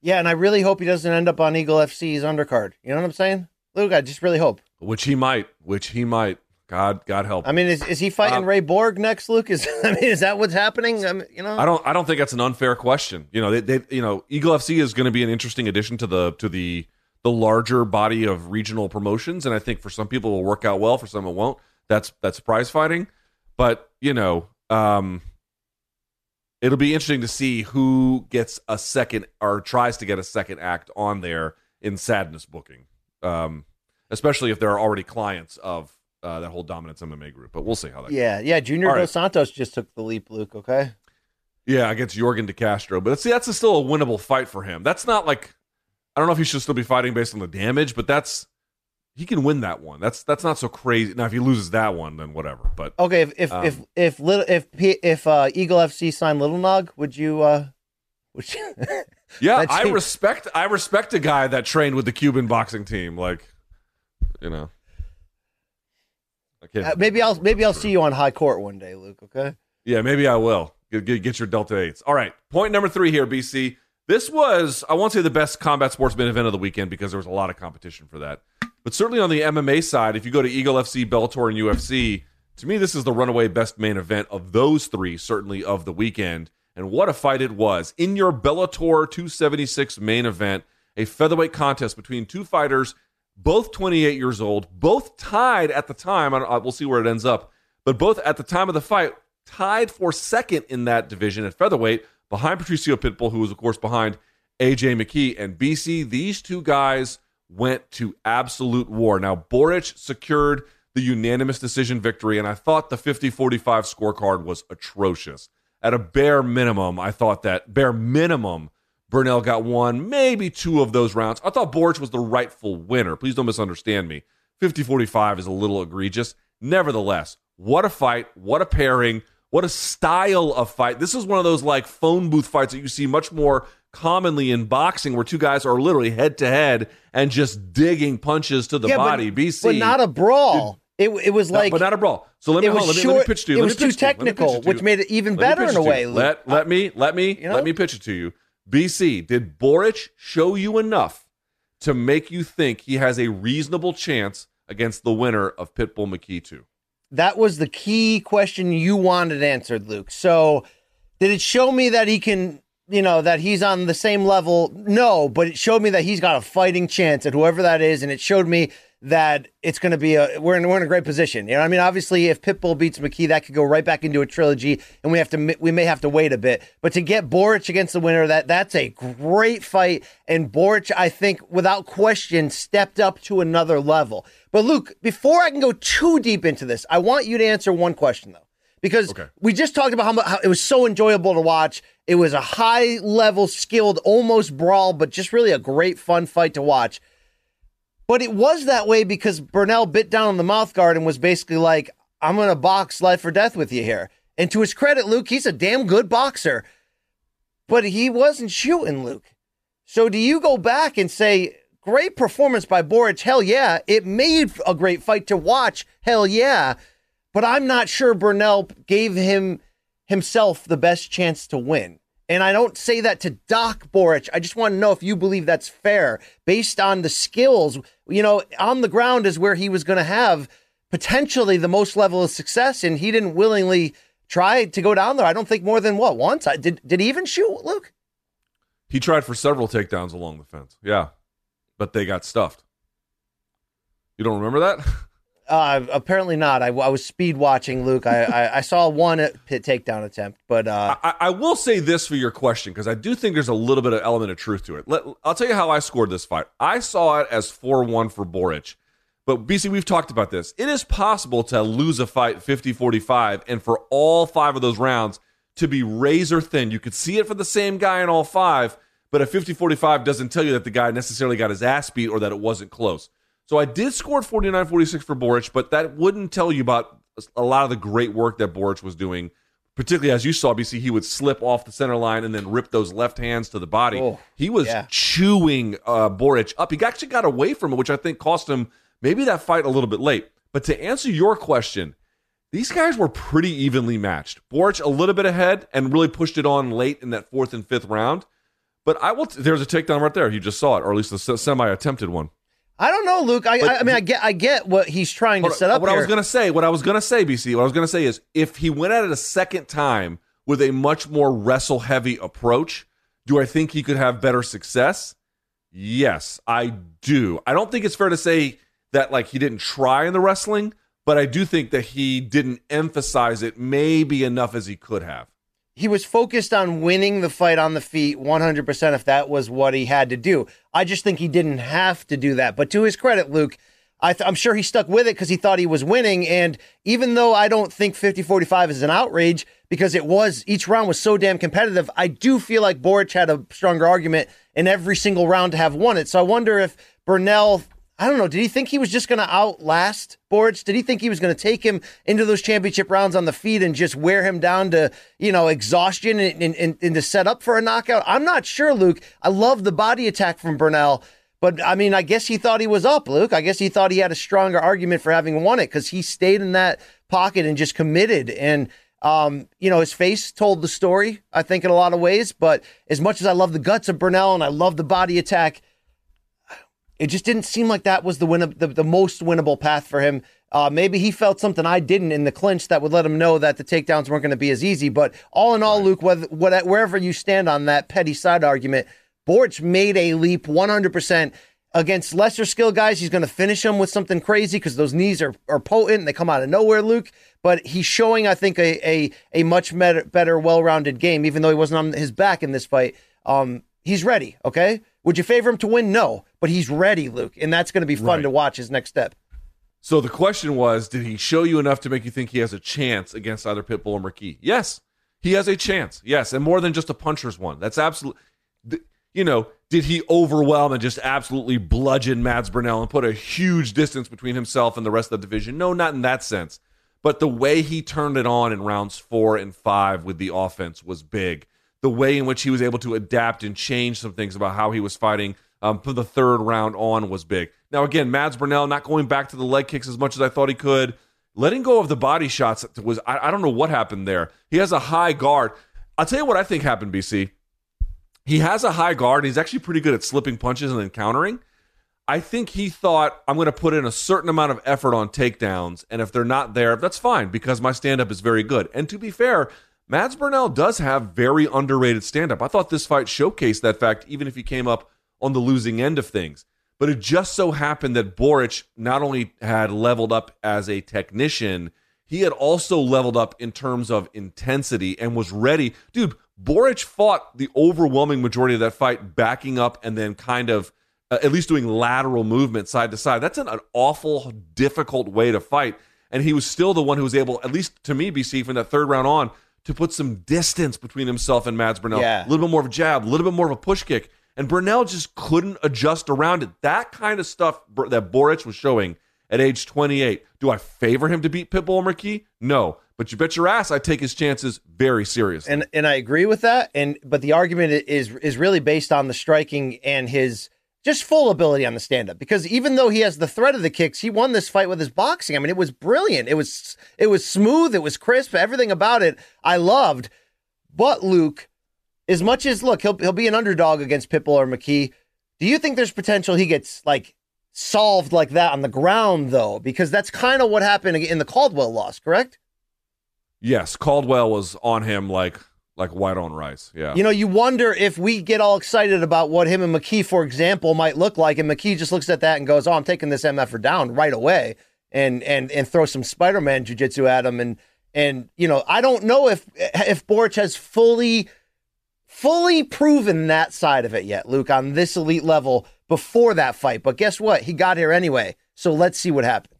Yeah, and I really hope he doesn't end up on Eagle FC's undercard. You know what I'm saying, Luke? I just really hope. Which he might, which he might. God, God help. I mean, is, is he fighting Um, Ray Borg next, Luke? Is [laughs] I mean, is that what's happening? I mean, you know, I don't. I don't think that's an unfair question. You know, they, they you know, Eagle FC is going to be an interesting addition to the to the the larger body of regional promotions, and I think for some people it will work out well, for some it won't. That's that's prize fighting, but you know, um, it'll be interesting to see who gets a second or tries to get a second act on there in sadness booking, um, especially if there are already clients of uh, that whole dominance MMA group. But we'll see how that. goes. yeah, yeah. Junior All right. Dos Santos just took the leap, Luke. Okay. Yeah, against Yorgan De Castro. But see, that's still a winnable fight for him. That's not like I don't know if he should still be fighting based on the damage, but that's he can win that one. That's that's not so crazy. Now, if he loses that one, then whatever. But Okay, if if Um, if if little if P, if uh, Eagle FC signed Little Nog, would you? uh would you [laughs] yeah, I respect I respect a guy that trained with the Cuban boxing team. Like, you know, I can't- uh, maybe I'll maybe I'll see you on high court one day, Luke. Okay. Yeah, maybe I will. Get, get, get your Delta 8s. All right. Point number three here, BC. This was, I won't say the best combat sports main event of the weekend because there was a lot of competition for that. But certainly on the MMA side, if you go to Eagle FC, Bellator, and UFC, to me, this is the runaway best main event of those three, certainly of the weekend. And what a fight it was. In your Bellator 276 main event, a featherweight contest between two fighters, both 28 years old, both tied at the time. I We'll see where it ends up. But both at the time of the fight, tied for second in that division at featherweight behind Patricio Pitbull, who was, of course, behind AJ McKee and BC. These two guys went to absolute war. Now, Borics secured the unanimous decision victory, and I thought the 50 45 scorecard was atrocious. At a bare minimum, I thought that bare minimum, Burnell got one, maybe two of those rounds. I thought Borics was the rightful winner. Please don't misunderstand me. 50 45 is a little egregious. Nevertheless, what a fight, what a pairing, what a style of fight. This is one of those like phone booth fights that you see much more commonly in boxing where two guys are literally head to head and just digging punches to the yeah, body. but, BC. but not a brawl. It it was No, like but not a brawl. So let me, it was hold on, let me, short. let me pitch to you. It Let was too pitch to you. Let me pitch technical, to which made it even Let better in a way. Let let me let me You know? let me pitch it to you. BC, did Borics show you enough to make you think he has a reasonable chance against the winner of Pitbull McKee 2? that was the key question you wanted answered, Luke. So, did it show me that he can, you know, that he's on the same level? No, but it showed me that he's got a fighting chance at whoever that is, and it showed me that it's going to be a we're in we're in a great position. You know, I mean, obviously, if Pitbull beats McKee, that could go right back into a trilogy, and we have to we may have to wait a bit. But to get Borics against the winner, that that's a great fight, and Borics, I think, without question, stepped up to another level. But Luke, before I can go too deep into this, I want you to answer one question though, because Okay. we just talked about how, how it was so enjoyable to watch. It was a high level, skilled, almost brawl, but just really a great, fun fight to watch. But it was that way because Burnell bit down on the mouth guard and was basically like, I'm going to box life or death with you here. And to his credit, Luke, he's a damn good boxer. But he wasn't shooting, Luke. So do you go back and say, great performance by Borics? Hell yeah. It made a great fight to watch. Hell yeah. But I'm not sure Burnell gave him himself the best chance to win. And I don't say that to dock Borics. I just want to know if you believe that's fair based on the skills. You know, on the ground is where he was going to have potentially the most level of success, and he didn't willingly try to go down there. I don't think more than what once. I, did did he even shoot, Luke? He tried for several takedowns along the fence. Yeah. But they got stuffed. You don't remember that? [laughs] Uh, apparently not. I, I was speed watching Luke. I, I, I saw one pit takedown attempt, but uh, I, I will say this for your question because I do think there's a little bit of element of truth to it. Let, I'll tell you how I scored this fight. I saw it as 4 1 for Borics. But BC, we've talked about this. It is possible to lose a fight 50 45 and for all five of those rounds to be razor thin. You could see it for the same guy in all five, but a 50 45 doesn't tell you that the guy necessarily got his ass beat or that it wasn't close. So I did score 49 46 for Borics, but that wouldn't tell you about a lot of the great work that Borics was doing particularly as you saw, BC, he would slip off the center line and then rip those left hands to the body. Oh, he was yeah. chewing uh, Borics up. He actually got away from it, which I think cost him maybe that fight a little bit late. But to answer your question, these guys were pretty evenly matched. Borics a little bit ahead and really pushed it on late in that fourth and fifth round. But I will. T- there's a takedown right there. You just saw it, or at least a semi attempted one. I don't know, Luke. I, I, I mean, I get, I get what he's trying to set up what I was gonna say, what I was gonna say, BC, what I was gonna say is, if he went at it a second time with a much more wrestle heavy approach, do I think he could have better success? Yes, I do. I don't think it's fair to say that like he didn't try in the wrestling, but I do think that he didn't emphasize it maybe enough as he could have. He was focused on winning the fight on the feet 100% if that was what he had to do. I just think he didn't have to do that. But to his credit, Luke, I I'm sure he stuck with it because he thought he was winning. And even though I don't think 50 45 is an outrage because it was, each round was so damn competitive, I do feel like Borics had a stronger argument in every single round to have won it. So I wonder if Burnell I don't know. Did he think he was just going to outlast Borics? Did he think he was going to take him into those championship rounds on the feet and just wear him down to, you know, exhaustion and, and, and, and to set up for a knockout? I'm not sure, Luke. I love the body attack from Burnell, but I mean, I guess he thought he was up, Luke. I guess he thought he had a stronger argument for having won it because he stayed in that pocket and just committed. And, um, you know, his face told the story, I think, in a lot of ways. But as much as I love the guts of Burnell and I love the body attack, it just didn't seem like that was the win the, the most winnable path for him. Uh, maybe he felt something I didn't in the clinch that would let him know that the takedowns weren't going to be as easy. But all in all, Luke, whether, wherever you stand on that petty side argument, Borics made a leap 100% against lesser skill guys. He's going to finish them with something crazy because those knees are, are potent and they come out of nowhere, Luke. But he's showing, I think, a a, a much better, better well rounded game, even though he wasn't on his back in this fight. Um, he's ready, okay? Would you favor him to win? No, but he's ready, Luke, and that's going to be fun Right. to watch his next step. So the question was, did he show you enough to make you think he has a chance against either Pitbull or McKee? Yes, he has a chance. Yes, and more than just a puncher's one. That's absolutely. You know, did he overwhelm and just absolutely bludgeon Mads Burnell and put a huge distance between himself and the rest of the division? No, not in that sense. But the way he turned it on in rounds four and five with the offense was big. The way in which he was able to adapt and change some things about how he was fighting um, from the third round on was big. Now, again, Mads Burnell not going back to the leg kicks as much as I thought he could, letting go of the body shots was I, I don't know what happened there. He has a high guard. I'll tell you what I think happened, BC. He has a high guard. He's actually pretty good at slipping punches and then countering. I think he thought I'm going to put in a certain amount of effort on takedowns, and if they're not there, that's fine because my stand up is very good. And to be fair, Mads Burnell does have very underrated stand up. I thought this fight showcased that fact, even if he came up on the losing end of things. But it just so happened that Borics not only had leveled up as a technician, he had also leveled up in terms of intensity and was ready. Dude, Borics fought the overwhelming majority of that fight backing up and then kind of uh, at least doing lateral movement side to side. That's an, an awful, difficult way to fight. And he was still the one who was able, at least to me, BC, from that third round on, to put some distance between himself and Mads Burnell. Yeah. A little bit more of a jab, a little bit more of a push kick. And Burnell just couldn't adjust around it. That kind of stuff that Borics was showing at age 28. Do I favor him to beat Pitbull or McKee? No. But you bet your ass I take his chances very seriously. And and I agree with that. And but the argument is is really based on the striking and his just full ability on the stand up. Because even though he has the threat of the kicks, he won this fight with his boxing. I mean, it was brilliant. It was it was smooth. It was crisp. Everything about it I loved. But Luke, as much as look, he'll he'll be an underdog against Pitbull or McKee. Do you think there's potential he gets like solved like that on the ground though? Because that's kind of what happened in the Caldwell loss, correct? yes, Caldwell was on him like like white on rice. Yeah. You know, you wonder if we get all excited about what him and McKee, for example, might look like, and McKee just looks at that and goes, "Oh, I'm taking this MFer down right away," and and and throw some Spider-Man jujitsu at him, and and you know, I don't know if if Borics has fully fully proven that side of it yet, Luke, on this elite level before that fight. But guess what? He got here anyway, so let's see what happens.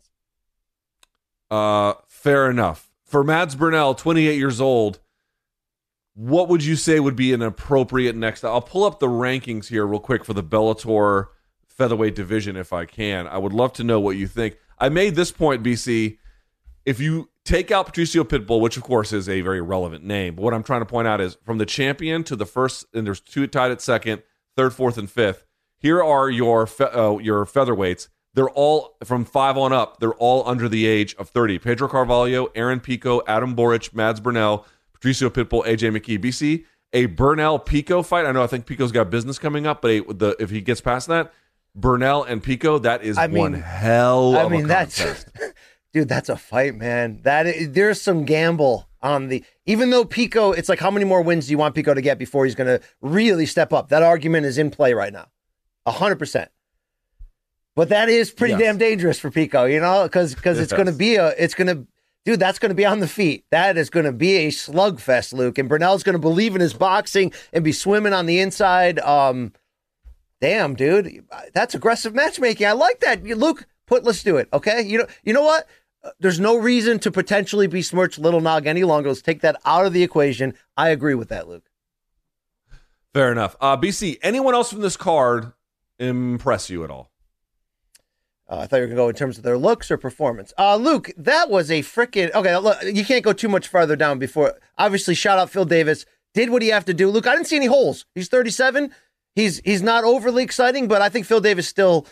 Uh, fair enough. For Mads Burnell, 28 years old, what would you say would be an appropriate next? I'll pull up the rankings here real quick for the Bellator featherweight division if I can. I would love to know what you think. I made this point, BC. If you take out Patricio Pitbull, which of course is a very relevant name, but what I'm trying to point out is from the champion to the first, and there's two tied at second, third, fourth, and fifth. Here are your fe- uh, your featherweights. They're all from five on up. They're all under the age of 30. Pedro Carvalho, Aaron Pico, Adam Borics, Mads Burnell, Patricio Pitbull, AJ McKee. BC, a Burnell Pico fight. I know I think Pico's got business coming up, but a, the, if he gets past that, Burnell and Pico, that is I mean- one hell I of mean, a that's [laughs] dude, that's a fight, man. That is, there's some gamble on the. Even though Pico, it's like how many more wins do you want Pico to get before he's going to really step up? That argument is in play right now, a hundred percent. But that is pretty Yes. damn dangerous for Pico, you know, because because it's going to be a, it's going to. Dude, that's going to be on the feet. That is going to be a slugfest, Luke. And Burnell's going to believe in his boxing and be swimming on the inside. Um, damn, dude, that's aggressive matchmaking. I like that, Luke. Put, let's do it. Okay, you know, you know what? Uh, There's no reason to potentially besmirch Little Nog any longer. Let's take that out of the equation. I agree with that, Luke. Fair enough. Uh, BC, anyone else from this card impress you at all? Uh, I thought you were going to go in terms of their looks or performance. Uh, Luke, that was a freaking okay. Look, you can't go too much farther down before. Obviously, shout out Phil Davis. Did what he have to do. Luke, I didn't see any holes. He's 37. He's he's not overly exciting, but I think Phil Davis still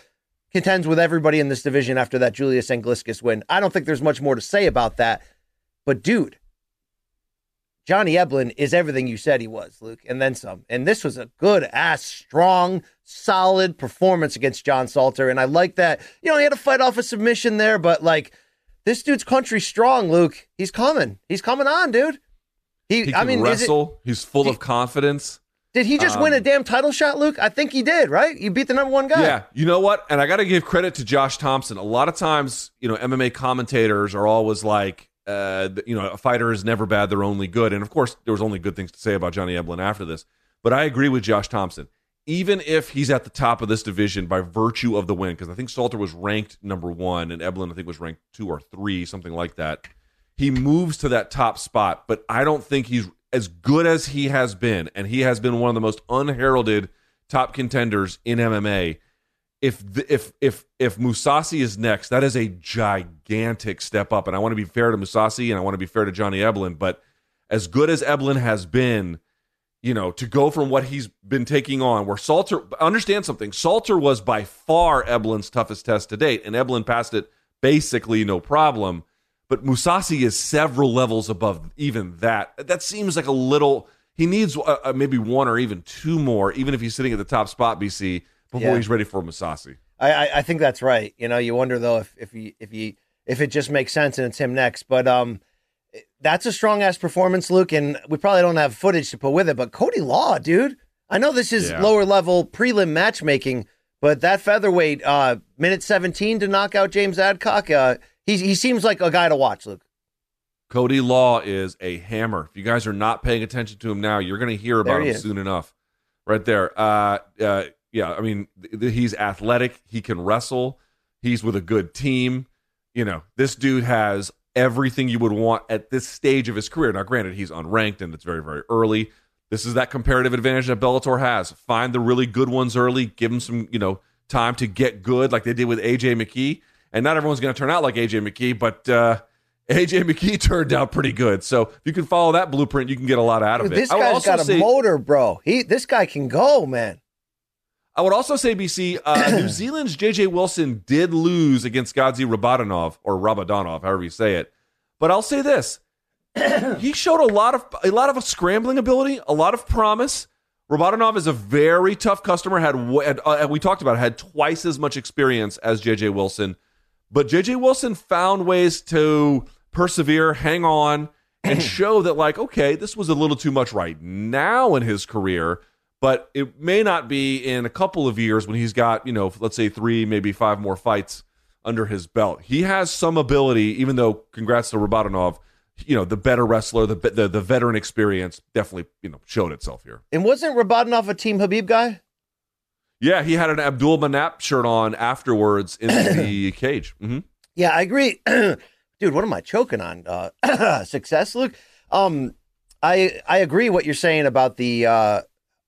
contends with everybody in this division after that Julius Anglickas win. I don't think there's much more to say about that. But dude, Johnny Eblen is everything you said he was, Luke, and then some. And this was a good ass, strong, solid performance against John Salter. And I like that. You know, he had to fight off a submission there, but like this dude's country strong, Luke. He's coming. He's coming on, dude. He, He I mean, is it, wrestle. He's full He- of confidence. did he just win a Um, damn title shot, Luke? I think he did, right? You beat the number one guy. Yeah, you know what? And I got to give credit to Josh Thomson. A lot of times, you know, MMA commentators are always like, uh, you know, a fighter is never bad; they're only good. And of course, there was only good things to say about Johnny Eblen after this. But I agree with Josh Thomson. Even if he's at the top of this division by virtue of the win, because I think Salter was ranked number one and Eblen I think was ranked two or three, something like that. He moves to that top spot, but I don't think he's as good as he has been, and he has been one of the most unheralded top contenders in MMA. If if if if Mousasi is next, that is a gigantic step up, and I want to be fair to Mousasi and I want to be fair to Johnny Eblen, but as good as Eblen has been, you know, to go from what he's been taking on, where Salter understand something, Salter was by far Eblen's toughest test to date, and Eblen passed it basically no problem. But Mousasi is several levels above even that. That seems like a little. He needs uh, uh, maybe one or even two more, even if he's sitting at the top spot, BC, before Yeah. he's ready for Mousasi. I, I, I think that's right. You know, you wonder though if if he if he if it just makes sense and it's him next. But um, that's a strong ass performance, Luke, and we probably don't have footage to put with it. But Cody Law, dude, I know this is Yeah. lower level prelim matchmaking, but that featherweight uh, minute seventeen to knock out James Adcock, uh, he he seems like a guy to watch, Luke. Cody Law is a hammer. If you guys are not paying attention to him now, you're going to hear about him is. soon enough. Right there. Uh, uh, yeah, I mean, th- th- he's athletic. He can wrestle. He's with a good team. You know, this dude has everything you would want at this stage of his career. Now, granted, he's unranked and it's very, very early. This is that comparative advantage that Bellator has. Find the really good ones early. Give them some, you know, time to get good, like they did with AJ McKee. And not everyone's going to turn out like AJ McKee, but uh, [laughs] AJ McKee [laughs] turned out pretty good. So if you can follow that blueprint, you can get a lot out of Dude, it. this guy's got a say, motor, bro. He this guy can go, man. I would also say, BC, uh, [clears throat] New Zealand's JJ Wilson did lose against Gadzhi Rabadanov or Rabadanov, however you say it. But I'll say this: [clears throat] he showed a lot of a lot of scrambling ability, a lot of promise. Rabadanov is a very tough customer. Had, had uh, we talked about it, had twice as much experience as JJ Wilson, but JJ Wilson found ways to persevere, hang on, and [clears throat] show that like, okay, this was a little too much right now in his career but it may not be in a couple of years when he's got you know let's say three maybe five more fights under his belt he has some ability even though congrats to Rabadanov you know the better wrestler the the, the veteran experience definitely you know showed itself here And wasn't Rabadanov a Team Habib guy? yeah he had an Abdul Manap shirt on afterwards in [coughs] the cage hmm Yeah, I agree. [clears throat] Dude, what am I choking on? Uh, [clears throat] success, Luke. Um, I I agree what you're saying about the. Uh,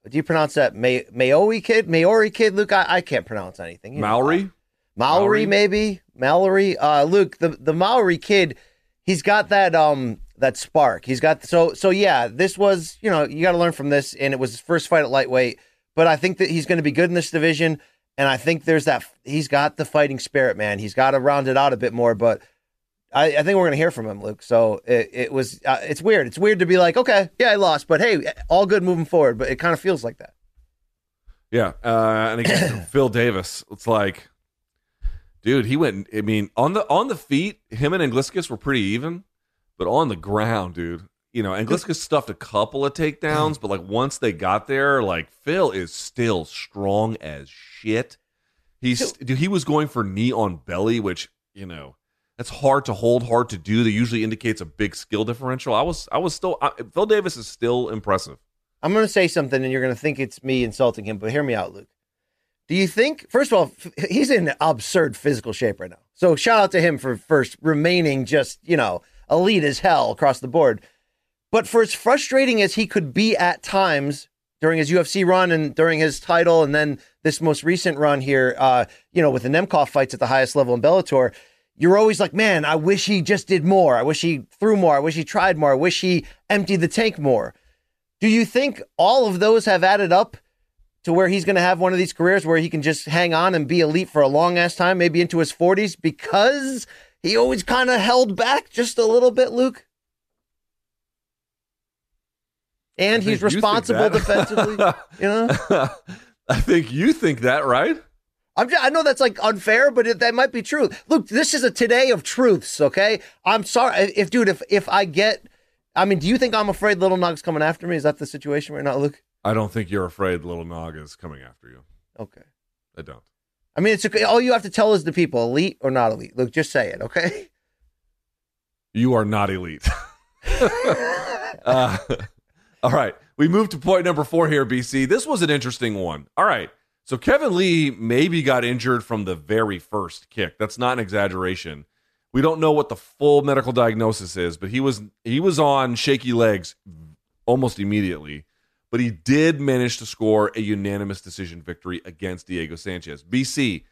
do you pronounce that May, Maori kid? Maori kid, Luke. I, I can't pronounce anything. Maori Maori, Maori? maybe Mallory. Uh, Luke, the the Maori kid, he's got that um that spark. He's got so so yeah. This was you know you got to learn from this, and it was his first fight at lightweight. But I think that he's going to be good in this division, and I think there's that he's got the fighting spirit, man. He's got to round it out a bit more, but. I, I think we're gonna hear from him, Luke. So it, it was. Uh, it's weird. It's weird to be like, okay, yeah, I lost, but hey, all good moving forward. But it kind of feels like that. Yeah, uh, and again, [coughs] Phil Davis. It's like, dude, he went. I mean, on the on the feet, him and Anglickas were pretty even, but on the ground, dude, you know, Anglickas stuffed a couple of takedowns, but like once they got there, like Phil is still strong as shit. He's dude, he was going for knee on belly, which you know that's hard to hold, hard to do. That usually indicates a big skill differential. I was I was still I, Phil Davis is still impressive. I'm going to say something and you're going to think it's me insulting him, but hear me out, Luke. Do you think, first of all, f- he's in absurd physical shape right now. So shout out to him for first remaining just, you know, elite as hell across the board. But for as frustrating as he could be at times during his UFC run and during his title, and then this most recent run here, uh, you know, with the Nemkov fights at the highest level in Bellator, you're always like, man, I wish he just did more. I wish he threw more. I wish he tried more. I wish he emptied the tank more. Do you think all of those have added up to where he's going to have one of these careers where he can just hang on and be elite for a long ass time, maybe into his 40s, because he always kind of held back just a little bit, Luke? And he's think you think responsible defensively, [laughs] you know? I think you think that, right? I'm just, I know that's like unfair, but it, that might be true. Look, this is a today of truths, okay? I'm sorry if, dude, if if I get, I mean, do you think I'm afraid Little Nog's coming after me? Is that the situation right now, Luke? I don't think you're afraid Little Nog is coming after you. Okay. I don't. I mean, it's okay. all you have to tell is the people, elite or not elite. Look, just say it, okay? You are not elite. [laughs] uh, all right. We move to point number four here, BC. This was an interesting one. All right. So Kevin Lee maybe got injured from the very first kick. That's not an exaggeration. We don't know what the full medical diagnosis is, but he was he was on shaky legs almost immediately. But he did manage to score a unanimous decision victory against Diego Sanchez. BC,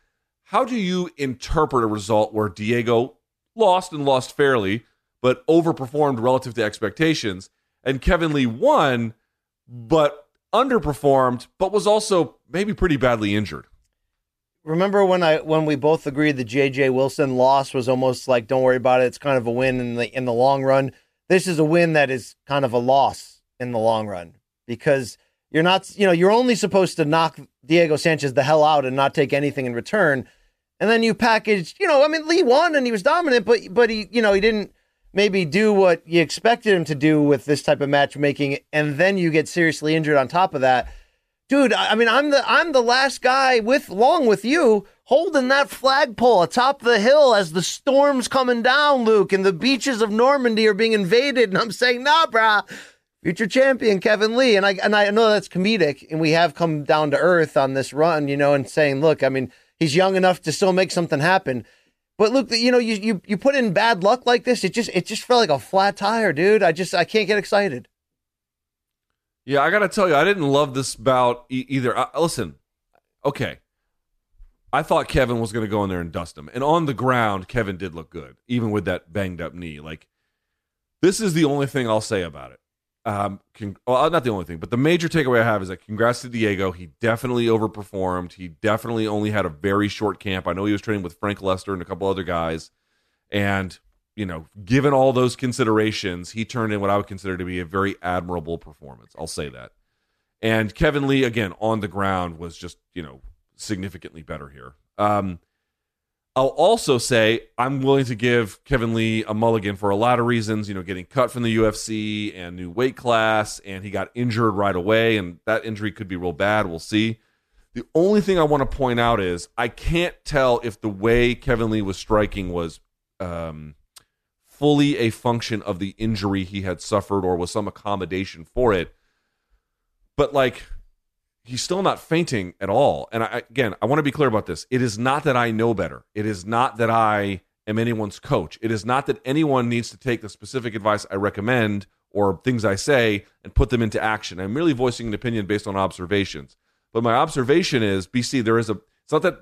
how do you interpret a result where Diego lost and lost fairly, but overperformed relative to expectations, and Kevin Lee won, but underperformed, but was also maybe pretty badly injured? Remember when I when we both agreed the JJ Wilson loss was almost like don't worry about it, it's kind of a win in the in the long run. This is a win that is kind of a loss in the long run because you're not you know, you're only supposed to knock Diego Sanchez the hell out and not take anything in return. And then you package, you know, I mean Lee won and he was dominant, but but he, you know, he didn't maybe do what you expected him to do with this type of matchmaking and then you get seriously injured on top of that dude i mean i'm the i'm the last guy with long with you holding that flagpole atop the hill as the storm's coming down luke and the beaches of normandy are being invaded and i'm saying nah brah future champion kevin lee and i and i know that's comedic and we have come down to earth on this run you know and saying look i mean he's young enough to still make something happen but look, you know, you, you you put in bad luck like this, it just it just felt like a flat tire, dude. I just I can't get excited. Yeah, I got to tell you, I didn't love this bout e- either. I, listen, okay. I thought Kevin was to go in there and dust him. And on the ground, Kevin did look good, even with that banged up knee. Like, this is the only thing I'll say about it. Um, con- well, not the only thing, but the major takeaway I have is that congrats to Diego. He definitely overperformed. He definitely only had a very short camp. I know he was training with Frank Lester and a couple other guys. And, you know, given all those considerations, he turned in what I would consider to be a very admirable performance. I'll say that. And Kevin Lee, again, on the ground was just, you know, significantly better here. Um, I'll also say I'm willing to give Kevin Lee a mulligan for a lot of reasons. You know, getting cut from the UFC and new weight class, and he got injured right away, and that injury could be real bad. We'll see. The only thing I want to point out is I can't tell if the way Kevin Lee was striking was um, fully a function of the injury he had suffered or was some accommodation for it. But like he's still not fainting at all. And I, again, I want to be clear about this. It is not that I know better. It is not that I am anyone's coach. It is not that anyone needs to take the specific advice I recommend or things I say and put them into action. I'm merely voicing an opinion based on observations. But my observation is, BC, there is a. It's not that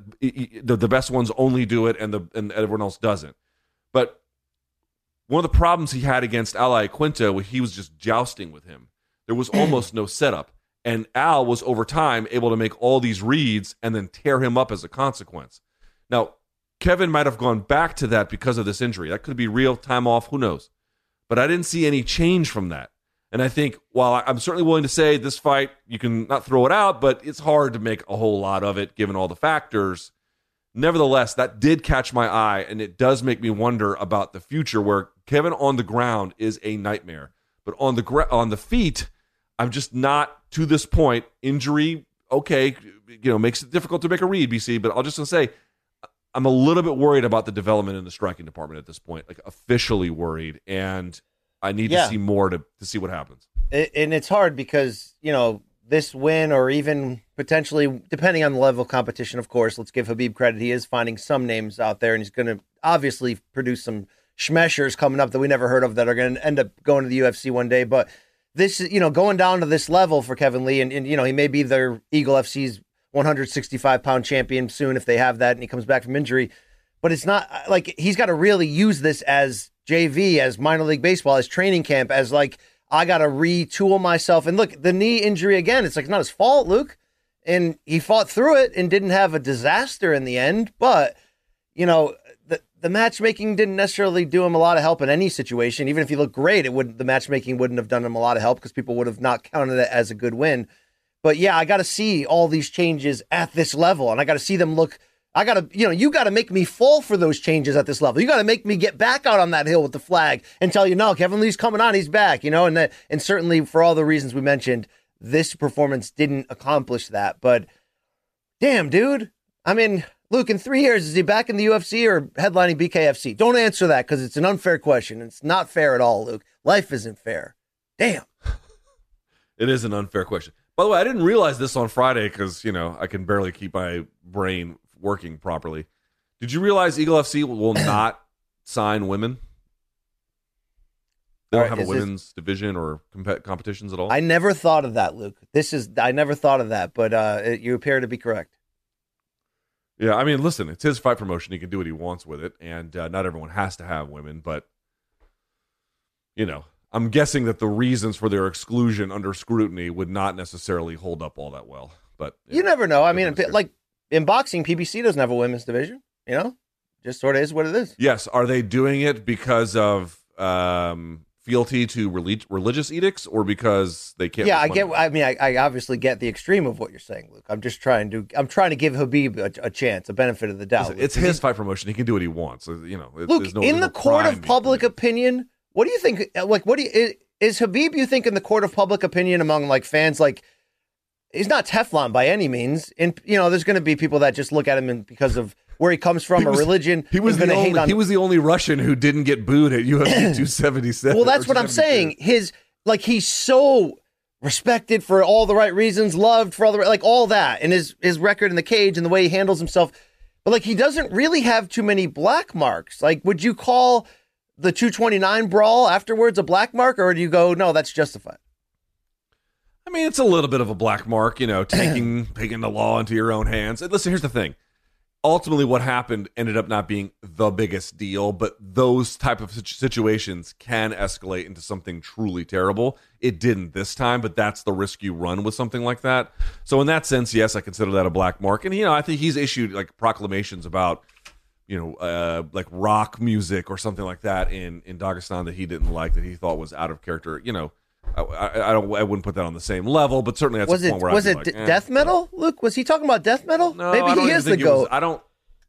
the, best ones only do it and the and everyone else doesn't. But one of the problems he had against Al Iaquinta, he was just jousting with him, there was [clears throat] almost no setup. And Al was over time able to make all these reads and then tear him up as a consequence. Now, Kevin might have gone back to that because of this injury. That could be real time off, who knows? But I didn't see any change from that. And I think while I'm certainly willing to say this fight, you can not throw it out, but it's hard to make a whole lot of it given all the factors. Nevertheless, that did catch my eye, and it does make me wonder about the future where Kevin on the ground is a nightmare. But on the gra- on the feet, I'm just not to this point. Injury, okay, you know, makes it difficult to make a read, BC. But I'll just say, I'm a little bit worried about the development in the striking department at this point, like officially worried, and I need Yeah. to see more to to see what happens. And it's hard because you know this win, or even potentially, depending on the level of competition, of course. Let's give Habib credit; he is finding some names out there, and he's going to obviously produce some schmeshers coming up that we never heard of that are going to end up going to the UFC one day. But this, is you know, going down to this level for Kevin Lee, and, and you know, he may be their Eagle FC's 165 pound champion soon if they have that, and he comes back from injury. But it's not uh, like he's got to really use this as JV, as minor league baseball, as training camp, as like I got to retool myself. And look, the knee injury again, it's like not his fault, Luke. And he fought through it and didn't have a disaster in the end. But, you know, the, matchmaking didn't necessarily do him a lot of help in any situation. Even if he looked great, it would the matchmaking wouldn't have done him a lot of help because people would have not counted it as a good win. But yeah, I got to see all these changes at this level, and I got to see them look. I got to, you know, you got to make me fall for those changes at this level. You got to make me get back out on that hill with the flag and tell you, no, Kevin Lee's coming on, he's back, you know, and that, and certainly for all the reasons we mentioned, this performance didn't accomplish that. But damn, dude, I mean, Luke, in three years, is he back in the UFC or headlining BKFC? Don't answer that because it's an unfair question. It's not fair at all, Luke. Life isn't fair. Damn. [laughs] It is an unfair question. By the way, I didn't realize this on Friday because you know I can barely keep my brain working properly. Did you realize Eagle FC will [coughs] not sign women? They don't right, have a is this- women's division or comp- competitions at all. I never thought of that, Luke. This is I never thought of that, but uh, it, you appear to be correct. Yeah, I mean, listen, it's his fight promotion. He can do what he wants with it, and uh, not everyone has to have women. But you know, I'm guessing that the reasons for their exclusion under scrutiny would not necessarily hold up all that well. But You never know. I mean, like in boxing, PBC doesn't have a women's division. You know, just sort of is what it is. Yes. Are they doing it because of um, fealty to relig- religious edicts or because they can't? yeah, I get. I mean, I, I obviously get the extreme of what you're saying, Luke. I'm just trying to. I'm trying to give Habib a, a chance, a benefit of the doubt. Listen, it's his fight promotion. He can do what he wants. Uh, you know, it- Luke, no, in there's the no court of public opinion, what do you think? Uh, like, what do you is, is Habib? You think in the court of public opinion among like fans, like he's not Teflon by any means. And you know, there's going to be people that just look at him and because of where he comes from, a religion. He was the only. on. He was the only Russian who didn't get booed at UFC [clears throat] 277. well, that's what I'm saying. His like he's so respected for all the right reasons, loved for all the like all that, and his his record in the cage and the way he handles himself. But like he doesn't really have too many black marks. Like, would you call the 229 brawl afterwards a black mark, or do you go, no, that's justified? I mean, it's a little bit of a black mark, you know, taking [clears throat] taking the law into your own hands. And listen, here's the thing. Ultimately, what happened ended up not being the biggest deal, but those type of situations can escalate into something truly terrible. It didn't this time, but that's the risk you run with something like that. So, in that sense, yes, I consider that a black mark. And you know, I think he's issued like proclamations about you know, uh, like rock music or something like that in in Dagestan that he didn't like that he thought was out of character. You know, I, I, I don't I wouldn't put that on the same level, but certainly that's was it where was it d- like, eh, death metal? Luke, was he talking about death metal? No, Maybe he is the it was- goat. I don't,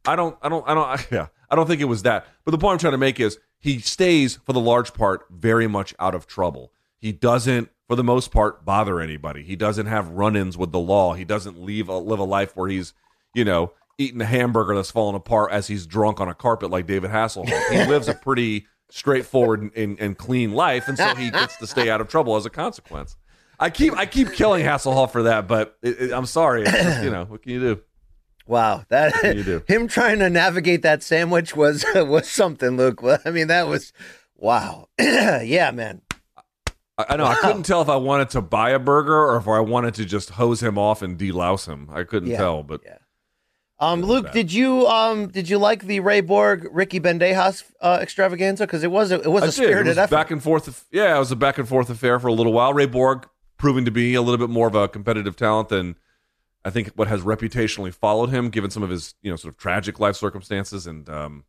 I don't, I don't, I don't. I, [laughs] yeah, I don't think it was that. But the point I'm trying to make is he stays for the large part very much out of trouble. He doesn't, for the most part, bother anybody. He doesn't have run-ins with the law. He doesn't leave a, live a life where he's, you know, eating a hamburger that's falling apart as he's drunk on a carpet like David Hasselhoff. He [laughs] lives a pretty straightforward and, and, clean life, and so he [laughs] gets to stay out of trouble as a consequence. I keep I keep killing Hasselhoff for that, but it, it- I'm sorry. Just, you know, what can you do? Wow, that you do? [laughs] him trying to navigate that sandwich was [laughs] was something, Luke. I mean, that was wow. [clears throat] yeah, man. I, I know. I couldn't tell if I wanted to buy a burger or if I wanted to just hose him off and delouse him. I couldn't Yeah, tell, but yeah. Um, Luke, did you um did you like the Ray Borg Ricky Bandejas uh, extravaganza? Because it was a, it was I a spirited it was effort. back and forth. Yeah, it was a back and forth affair for a little while. Ray Borg proving to be a little bit more of a competitive talent than I think what has reputationally followed him, given some of his you know sort of tragic life circumstances and um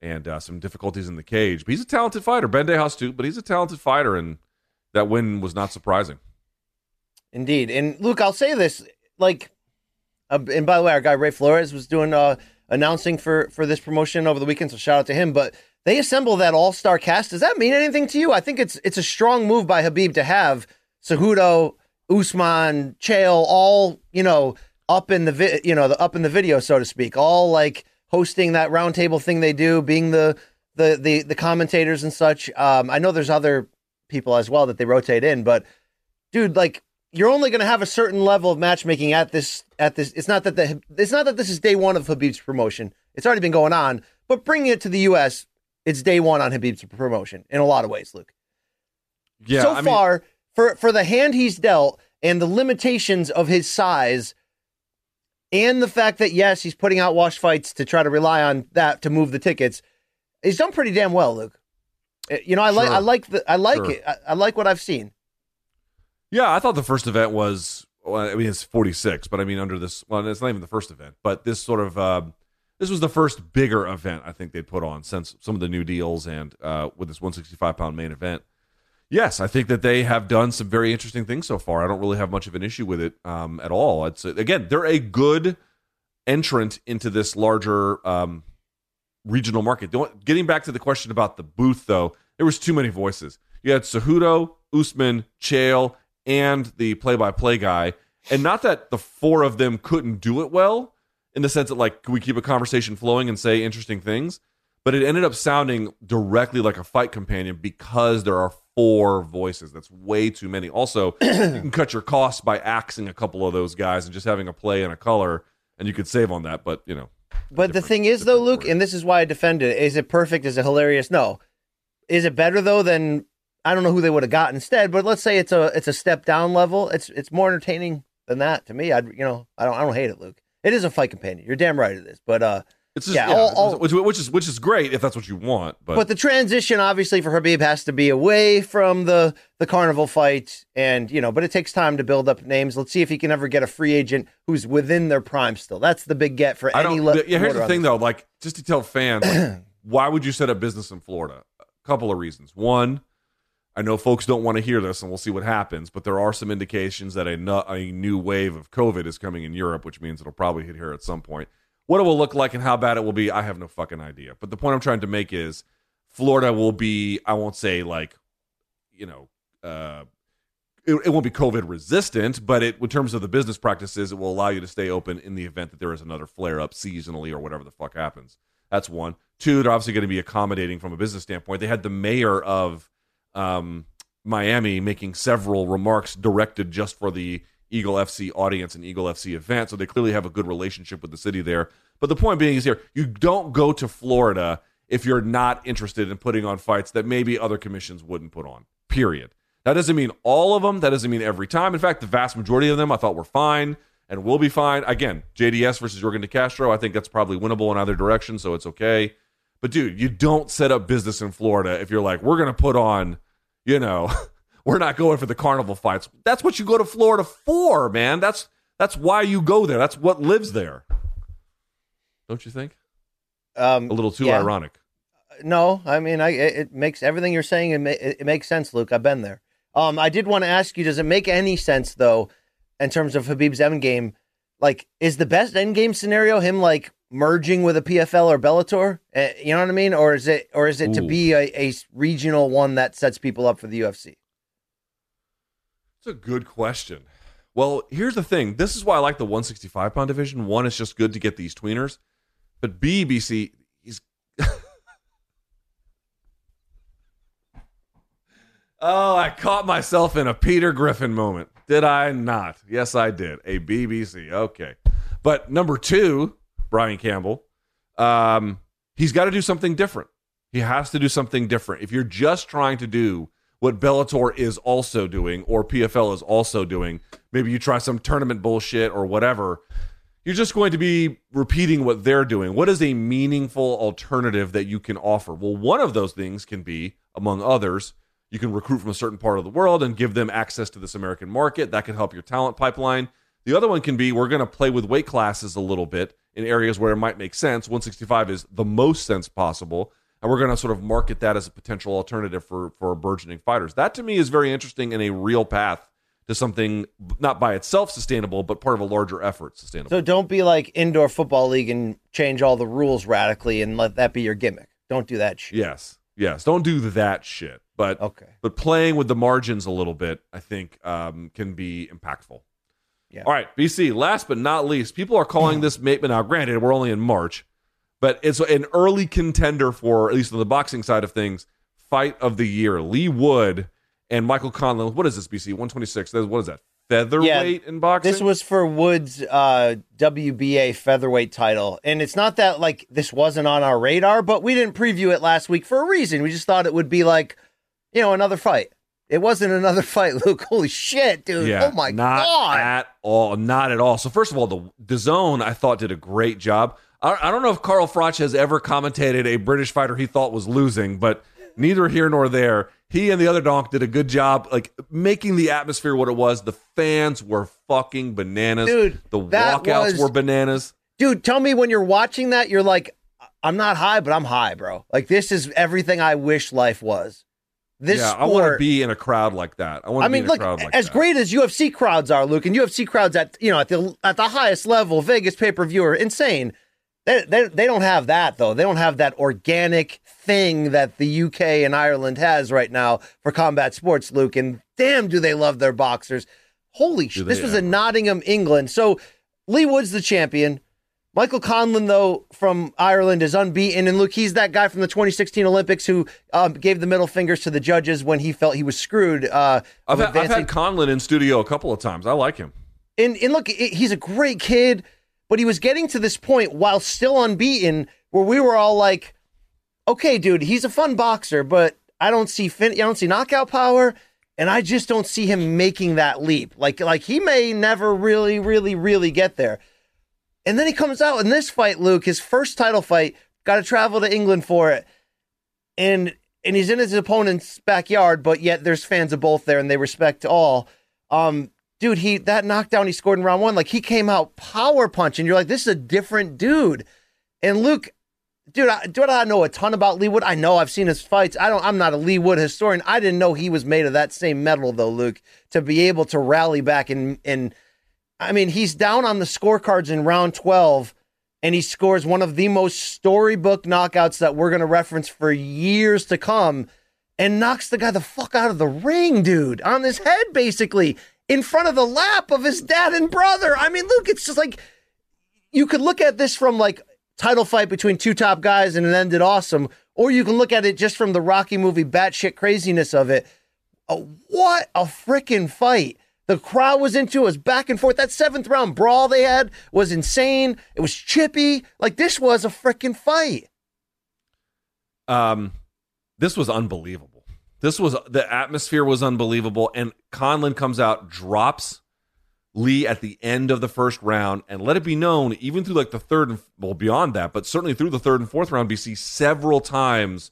and uh, some difficulties in the cage. But he's a talented fighter. Bandejas too, but he's a talented fighter and. that win was not surprising. Indeed. And Luke, I'll say this like, uh, and by the way, our guy Ray Flores was doing uh, announcing for for this promotion over the weekend, so shout out to him. But they assemble that all star cast. Does that mean anything to you? I think it's it's a strong move by Habib to have Cejudo, Usman, Chael, all you know up in the vi- you know the up in the video, so to speak, all like hosting that roundtable thing they do, being the the the the commentators and such. Um, I know there's other people as well that they rotate in, but dude, like you're only going to have a certain level of matchmaking at this at this. It's not that the it's not that this is day one of Khabib's promotion. It's already been going on, but bringing it to the U.S. It's day one on Khabib's promotion in a lot of ways, Luke. Yeah, so I mean, far for for the hand he's dealt and the limitations of his size and the fact that yes he's putting out wash fights to try to rely on that to move the tickets he's done pretty damn well luke Uh, you know i like Sure. i like the i like Sure. it I, I like what i've seen Yeah, I thought the first event was. Well, I mean, it's 46, but I mean, under this, well, it's not even the first event, but this sort of, um, this was the first bigger event I think they put on since some of the new deals and uh, with this 165 pound main event. Yes, I think that they have done some very interesting things so far. I don't really have much of an issue with it um, at all. It's again, they're a good entrant into this larger um, regional market. Getting back to the question about the booth, though, there was too many voices. You had Cejudo, Usman, Chael, and the play-by-play guy, and not that the four of them couldn't do it well, in the sense that like, we keep a conversation flowing and say interesting things? But it ended up sounding directly like a fight companion because there are four voices. That's way too many. Also, [clears throat] you can cut your costs by axing a couple of those guys and just having a play and a color, and you could save on that. But you know, but the thing is though luke story. and this is why i defend it is it perfect is it hilarious no is it better though than i don't know who they would have got instead but let's say it's a it's a step down level it's it's more entertaining than that to me i'd you know i don't i don't hate it luke it is a fight companion you're damn right it is but uh it's just Yeah, yeah, all- all- which, which is which is great if that's what you want. But, But the transition, obviously, for Khabib has to be away from the the carnival fight, and you know, but it takes time to build up names. Let's see if he can ever get a free agent who's within their prime still. That's the big get for I any. le- yeah, here's the thing though. Like, just to tell fans, like, [clears throat] why would you set up business in Florida? A couple of reasons. One, I know folks don't want to hear this, and we'll see what happens. But there are some indications that a, nu- a new wave of COVID is coming in Europe, which means it'll probably hit here at some point. What it will look like and how bad it will be, I have no fucking idea. But the point I'm trying to make is, Florida will be. I won't say like, you know. Uh, it, it won't be COVID resistant, but it, in terms of the business practices, it will allow you to stay open in the event that there is another flare up seasonally or whatever the fuck happens. That's one. Two, they're obviously going to be accommodating from a business standpoint. They had the mayor of um, Miami making several remarks directed just for the Eagle FC audience and Eagle FC event, so they clearly have a good relationship with the city there. But the point being is here, you don't go to Florida if you're not interested in putting on fights that maybe other commissions wouldn't put on. Period. That doesn't mean all of them. That doesn't mean every time. In fact, the vast majority of them I thought were fine and will be fine. Again, JDS versus Yorgan De Castro, I think that's probably winnable in either direction, so it's okay. But dude, you don't set up business in Florida if you're like, we're gonna put on, you know, [laughs] we're not going for the carnival fights. That's what you go to Florida for, man. That's that's why you go there. That's what lives there. Don't you think? Um, A little too yeah. ironic. No, I mean, I it, it makes everything you're saying. It, ma- it, it makes sense, Luke. I've been there. Um, I did want to ask you: Does it make any sense though, in terms of Khabib's end game? Like, is the best end game scenario him like merging with a PFL or Bellator? Uh, you know what I mean? Or is it, or is it to be a, a regional one that sets people up for the UFC? It's a good question. Well, here's the thing. This is why I like the 165 pound division. One, it's just good to get these tweeners. But B, BC, he's. [laughs] oh, I caught myself in a Peter Griffin moment. Did I not? Yes, I did. A BBC. Okay. But number two, Brian Campbell, um, he's got to do something different. He has to do something different. If you're just trying to do what Bellator is also doing or PFL is also doing, maybe you try some tournament bullshit or whatever, you're just going to be repeating what they're doing. What is a meaningful alternative that you can offer? Well, one of those things can be, among others, you can recruit from a certain part of the world and give them access to this American market. That can help your talent pipeline. The other one can be we're going to play with weight classes a little bit in areas where it might make sense. 165 is the most sense possible. and we're going to sort of market that as a potential alternative for for burgeoning fighters. That to me is very interesting and a real path to something not by itself sustainable, but part of a larger effort sustainable. So don't be like indoor football league and change all the rules radically and let that be your gimmick. Don't do that shit. yes, yes, don't do that shit. But Okay. but playing with the margins a little bit, I think, um, can be impactful. Yeah. All right, BC. Last but not least, people are calling this mate. Now, granted, we're only in March, but it's an early contender for at least on the boxing side of things, fight of the year. Leigh Wood and Michael Conlan. What is this, BC? One twenty six. What is that? Featherweight in boxing. This was for Wood's uh, WBA featherweight title. And it's not that like this wasn't on our radar, but we didn't preview it last week for a reason. We just thought it would be like, you know, another fight. It wasn't another [laughs] fight, Luke. Holy shit, dude. Yeah, oh my not god. at all, not at all. So first of all, the DAZN I thought did a great job. I, I don't know if Carl Froch has ever commentated a British fighter he thought was losing, but neither here nor there. He and the other donk did a good job, like making the atmosphere what it was. The fans were fucking bananas. Dude, the walkouts was- were bananas. Dude, tell me when you're watching that, you're like, I'm not high, but I'm high, bro. Like this is everything I wish life was. This yeah, I want to be in a crowd like that. I want to I mean, be in a look, crowd like as that. great as UFC crowds are, Luke, and UFC crowds at you know at the at the highest level, Vegas pay per view are insane. They, they they don't have that though. They don't have that organic thing that the UK and Ireland has right now for combat sports, Luke. And damn, do they love their boxers? Holy shit! This was in Nottingham, England. So Leigh Wood's the champion. Michael Conlan, though, from Ireland, is unbeaten. And look, he's that guy from the 2016 Olympics who um, gave the middle fingers to the judges when he felt he was screwed. Uh, I've, had, I've had Conlan in studio a couple of times. I like him. and and look, he's a great kid, but he was getting to this point while still unbeaten, where we were all like, "Okay, dude, he's a fun boxer, but I don't see fin- I don't see knockout power, and I just don't see him making that leap. Like like he may never really, really, really get there." And then he comes out in this fight, Luke, his first title fight, got to travel to England for it, and and he's in his opponent's backyard, but yet there's fans of both there, and they respect all. Um, dude, he that knockdown he scored in round one, like he came out power punching. You're like, this is a different dude. And Luke, dude, I, do I know a ton about Leigh Wood? I know I've seen his fights. I don't. I'm not a Leigh Wood historian. I didn't know he was made of that same metal though, Luke, to be able to rally back and and. I mean, he's down on the scorecards in round 12 and he scores one of the most storybook knockouts that we're going to reference for years to come and knocks the guy the fuck out of the ring, dude, on his head, basically, in front of the lap of his dad and brother. I mean, Luke, it's just like you could look at this from like title fight between two top guys and it ended awesome, or you can look at it just from the Rocky movie batshit craziness of it. Uh, what a freaking fight! The crowd was into it, was back and forth. That seventh round brawl they had was insane. It was chippy. Like this was a freaking fight. Um, this was unbelievable. This was the atmosphere was unbelievable, and Conlan comes out, drops Leigh at the end of the first round, and let it be known, even through like the third and well beyond that, but certainly through the third and fourth round, BC several times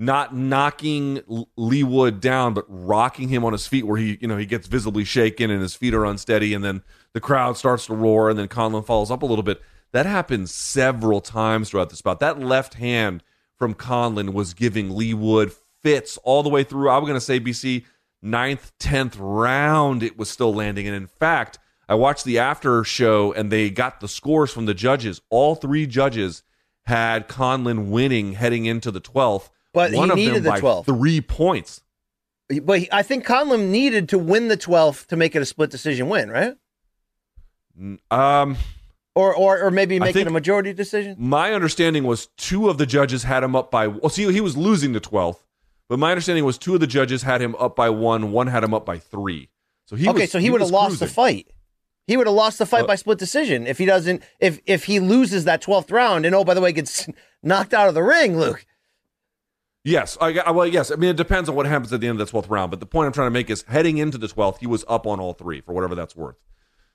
not knocking L- Leigh Wood down, but rocking him on his feet, where he you know he gets visibly shaken and his feet are unsteady, and then the crowd starts to roar, and then Conlan follows up a little bit. That happened several times throughout the bout. That left hand from Conlan was giving Leigh Wood fits all the way through. I was going to say BC ninth, tenth round, it was still landing. And in fact, I watched the after show and they got the scores from the judges. All three judges had Conlan winning heading into the twelfth. But he one of needed the by 12th. three points. But he- I think Conlan needed to win the 12th to make it a split decision win, right? Um, Or or, or maybe making a majority decision. my understanding was two of the judges had him up by. Well, see, he was losing the twelfth, but my understanding was two of the judges had him up by one. One had him up by three. So he okay, was, so he, would have lost the fight. He would have lost the fight Uh, by split decision if he doesn't if if he loses that 12th round and oh by the way gets [laughs] knocked out of the ring, Luke. Yes, I, well, yes. I mean, it depends on what happens at the end of the twelfth round. But the point I'm trying to make is, heading into the twelfth, he was up on all three for whatever that's worth.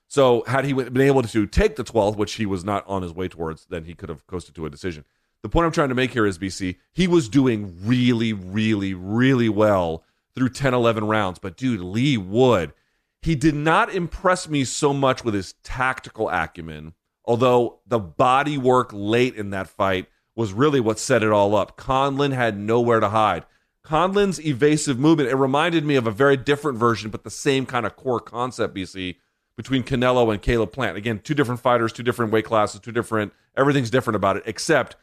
So, had he been able to take the twelfth, which he was not on his way towards, then he could have coasted to a decision. The point I'm trying to make here is, BC, he was doing really, really, really well through 10, 11 rounds. But dude, Leigh Wood, he did not impress me so much with his tactical acumen. Although the body work late in that fight was really what set it all up. Conlan had nowhere to hide. Conlan's evasive movement, it reminded me of a very different version, but the same kind of core concept, BC, between Canelo and Caleb Plant. Again, two different fighters, two different weight classes, two different, everything's different about it, except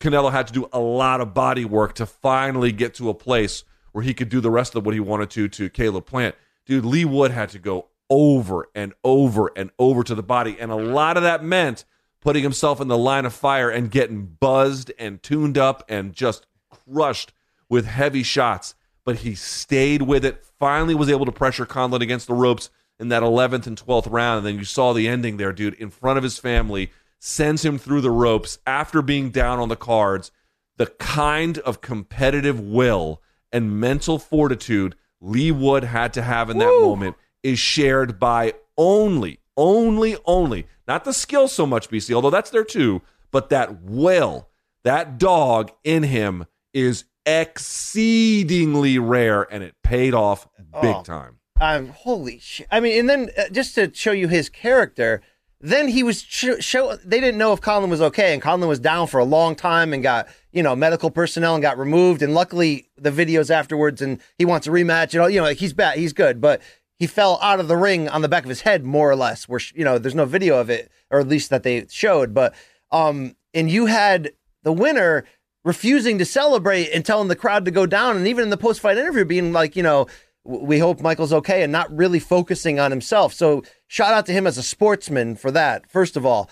Canelo had to do a lot of body work to finally get to a place where he could do the rest of what he wanted to to Caleb Plant. Dude, Leigh Wood had to go over and over and over to the body. And a lot of that meant putting himself in the line of fire and getting buzzed and tuned up and just crushed with heavy shots. But he stayed with it, finally was able to pressure Conlan against the ropes in that 11th and 12th round. And then you saw the ending there, dude, in front of his family, sends him through the ropes after being down on the cards. The kind of competitive will and mental fortitude Leigh Wood had to have in that Woo. moment is shared by only, only, only, not the skill so much, BC, although that's there too, but that will, that dog in him is exceedingly rare and it paid off big Oh. time. Um, holy shit! I mean, and then uh, just to show you his character, then he was sh- show. They didn't know if Conlan was okay, and Conlan was down for a long time and got you know medical personnel and got removed. And luckily, the videos afterwards, and he wants a rematch. and all. you know, like he's bad, he's good, but he fell out of the ring on the back of his head, more or less. Where you know, there's no video of it, or at least that they showed. But um, and you had the winner refusing to celebrate and telling the crowd to go down, and even in the post fight interview, being like, you know, we hope Michael's okay, and not really focusing on himself. So shout out to him as a sportsman for that, first of all.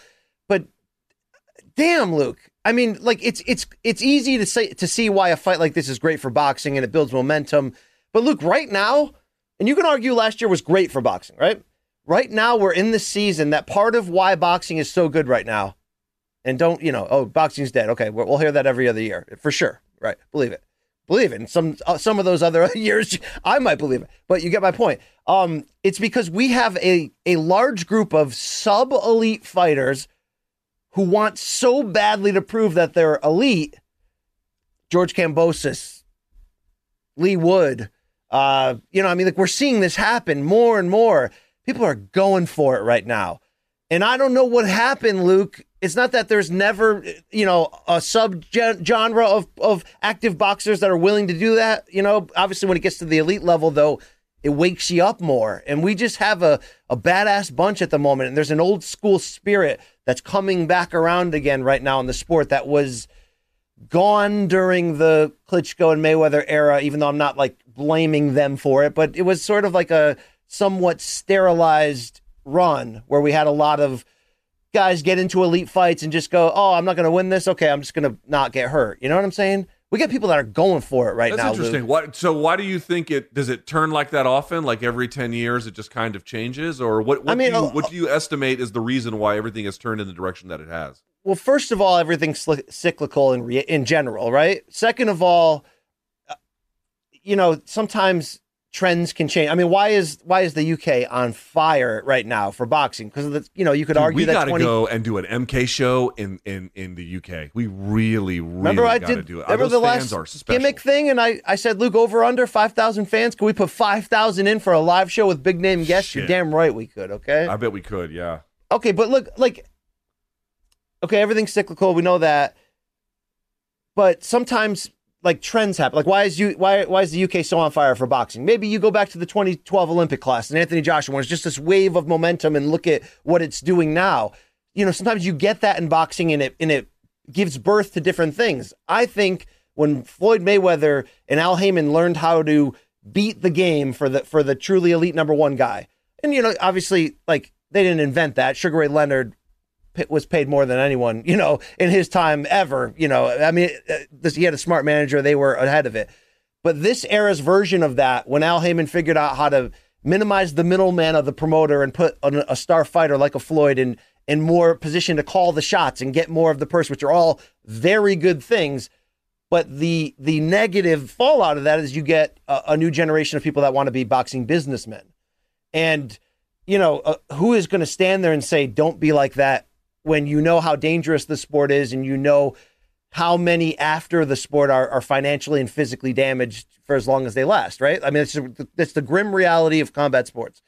But damn, Luke. I mean, like it's it's it's easy to say to see why a fight like this is great for boxing and it builds momentum. But Luke, right now, and you can argue last year was great for boxing, right? Right now, we're in the season that part of why boxing is so good right now and don't you know oh boxing's dead. Okay we'll hear that every other year for sure right? Believe it. Believe it. And some uh, some of those other [laughs] years i might believe it. But you get my point. Um it's because we have a a large group of sub elite fighters who want so badly to prove that they're elite. George Kambosos Leigh Wood uh you know i mean like we're seeing this happen more and more people are going for it right now and I don't know what happened, Luke. It's not that there's never, you know, a sub genre of, of active boxers that are willing to do that. You know, obviously when it gets to the elite level, though, it wakes you up more. And we just have a, a badass bunch at the moment. And there's an old school spirit that's coming back around again right now in the sport that was gone during the Klitschko and Mayweather era, even though I'm not like blaming them for it, but it was sort of like a somewhat sterilized run where we had a lot of guys get into elite fights and just go, "Oh, I'm not going to win this. Okay, I'm just going to not get hurt." You know what I'm saying? We get people that are going for it right That's now. interesting. Luke. What? So why do you think it does it turn like that often? Like every ten years, it just kind of changes, or what? what I mean, do you, uh, what do you estimate is the reason why everything has turned in the direction that it has? Well, first of all, everything's cyclical in re- in general, right? Second of all, you know, sometimes trends can change. I mean, why is why is the UK on fire right now for boxing? Because you know, you could Dude, argue we got to 20 go and do an MK show in in in the UK. We really, really Remember, I did. do it. Remember Those the last gimmick thing, and I, I said, Luke, over under five thousand fans. Can we put five thousand in for a live show with big name guests? You're damn right we could. Okay. I bet we could. Yeah. Okay, but look, like, okay, everything's cyclical. We know that, but sometimes like trends happen. Like, why is you why why is the UK so on fire for boxing? Maybe you go back to the 2012 Olympic class and Anthony Joshua. It's just this wave of momentum, and look at what it's doing now. You know, sometimes you get that in boxing, and it and it gives birth to different things. I think when Floyd Mayweather and Al Haymon learned how to beat the game for the for the truly elite number one guy, and you know, obviously, like they didn't invent that. Sugar Ray Leonard was paid more than anyone, you know, in his time ever. You know, I mean, uh, this, he had a smart manager; they were ahead of it. But this era's version of that, when Al Haymon figured out how to minimize the middleman of the promoter and put a, a star fighter like a Floyd in in more position to call the shots and get more of the purse, which are all very good things. But the the negative fallout of that is you get a, a new generation of people that want to be boxing businessmen, and you know uh, who is going to stand there and say, "Don't be like that," when you know how dangerous the sport is and you know how many after the sport are, are financially and physically damaged for as long as they last, right? I mean, it's it's the grim reality of combat sports.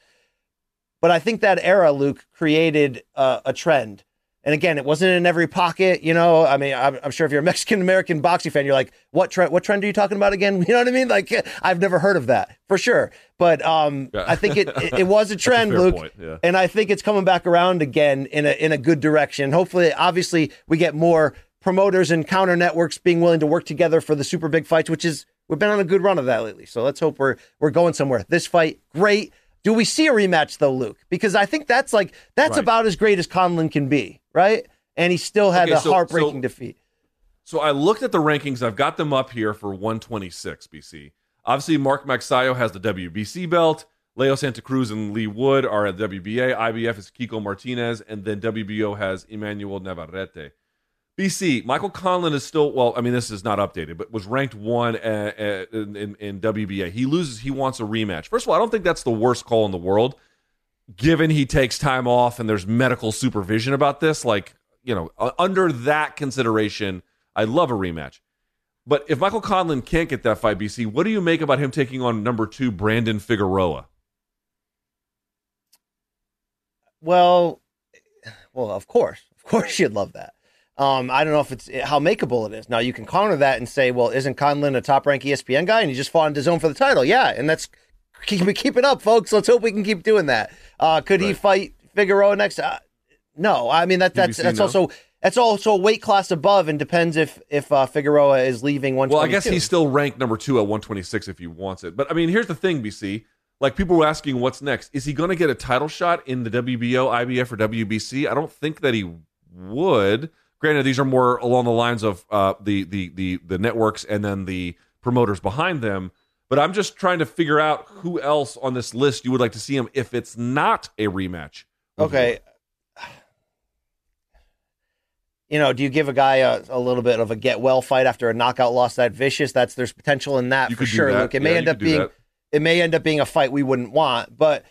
But I think that era, Luke, created uh, a trend And again, it wasn't in every pocket, you know. I mean, I'm, I'm sure if you're a [laughs] Mexican American boxing fan, you're like, "What trend? What trend are you talking about again?" [laughs] You know what I mean? Like, [laughs] I've never heard of that for sure. But um, Yeah. I think it, it it was a trend, fair Luke, yeah. and I think it's coming back around again in a in a good direction. Hopefully, obviously, we get more promoters and counter networks being willing to work together for the super big fights, which is we've been on a good run of that lately. So let's hope we're we're going somewhere. This fight, great. Do we see a rematch though, Luke? Because I think that's like that's Right. about as great as Conlan can be, right? And he still had Okay, a so- heartbreaking so- defeat. So I looked at the rankings. I've got them up here for 126 BC. Obviously, Mark Magsayo has the WBC belt. Leo Santa Cruz and Leigh Wood are at WBA. IBF is Kiko Martinez, and then WBO has Emmanuel Navarrete. BC, Michael Conlan is still well. I mean, this is not updated, but was ranked one uh, uh, in, in, in WBA. He loses. He wants a rematch. First of all, I don't think that's the worst call in the world, given he takes time off and there's medical supervision about this. Like you know, under that consideration, I love a rematch. But if Michael Conlan can't get that fight, BC, what do you make about him taking on number two Brandon Figueroa? Well, well, of course, of course, you'd love that. Um, I don't know if it's how makeable it is. Now you can counter that and say, well, isn't Conlan a top ranked ESPN guy and he just fought in DAZN for the title? Yeah, and that's keep keep it up, folks. Let's hope we can keep doing that. Uh, could he fight Figueroa next? Uh, no, I mean that that's that's no? also that's also a weight class above and depends if if uh, Figueroa is leaving one. Well, I guess he's still ranked number two at 126 if he wants it. But I mean, here's the thing, BC. Like people were asking, what's next? Is he going to get a title shot in the WBO, IBF, or WBC? I don't think that he would. Granted, these are more along the lines of uh, the, the the the networks and then the promoters behind them. But I'm just trying to figure out who else on this list you would like to see him if it's not a rematch. Okay. You know, do you give a guy a, a little bit of a get well fight after a knockout loss that vicious? That's there's potential in that You for sure, that. Luke. It Yeah, may you end up being that. it may end up being a fight we wouldn't want, but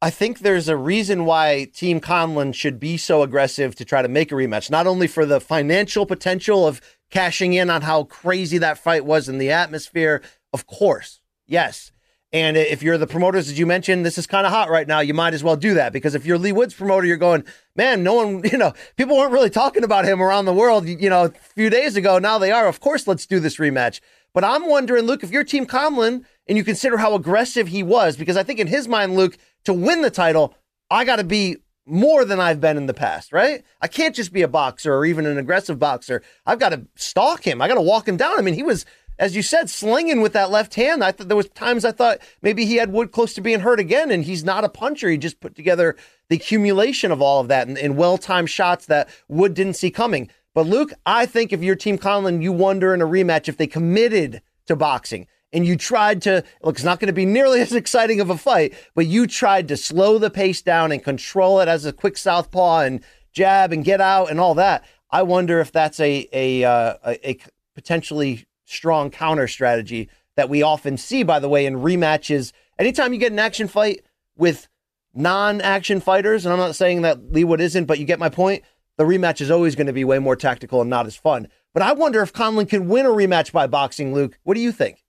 I think there's a reason why Team Conlan should be so aggressive to try to make a rematch. Not only for the financial potential of cashing in on how crazy that fight was in the atmosphere, of course, yes. And if you're the promoters, as you mentioned, this is kind of hot right now. You might as well do that because if you're Leigh Wood's promoter, you're going, man, no one, [laughs] you know, people weren't really talking about him around the world, you know, a few days ago. Now they are. Of course, let's do this rematch. But I'm wondering, Luke, if you're Team Conlan and you consider how aggressive he was, because I think in his mind, Luke, to win the title, I got to be more than I've been in the past, right? I can't just be a boxer or even an aggressive boxer. I've got to stalk him. I got to walk him down. I mean, he was, as you said, slinging with that left hand. I thought there was times I thought maybe he had Wood close to being hurt again, and he's not a puncher. He just put together the accumulation of all of that in well-timed shots that Wood didn't see coming. But Luke, I think if you're Team Conlan, you wonder in a rematch if they committed to boxing and you tried to look, it's not going to be nearly [laughs] as exciting of a fight, but you tried to slow the pace down and control it as a quick southpaw and jab and get out and all that. I wonder if that's a a uh, a, a potentially strong counter strategy that we often see, by the way, in rematches. Anytime you get an action fight with non-action fighters, and I'm not saying that Leigh Wood isn't, but you get my point. The rematch is always going to be way more tactical and not as fun. But I wonder if Conlan can win a rematch by boxing, Luke. What do you think?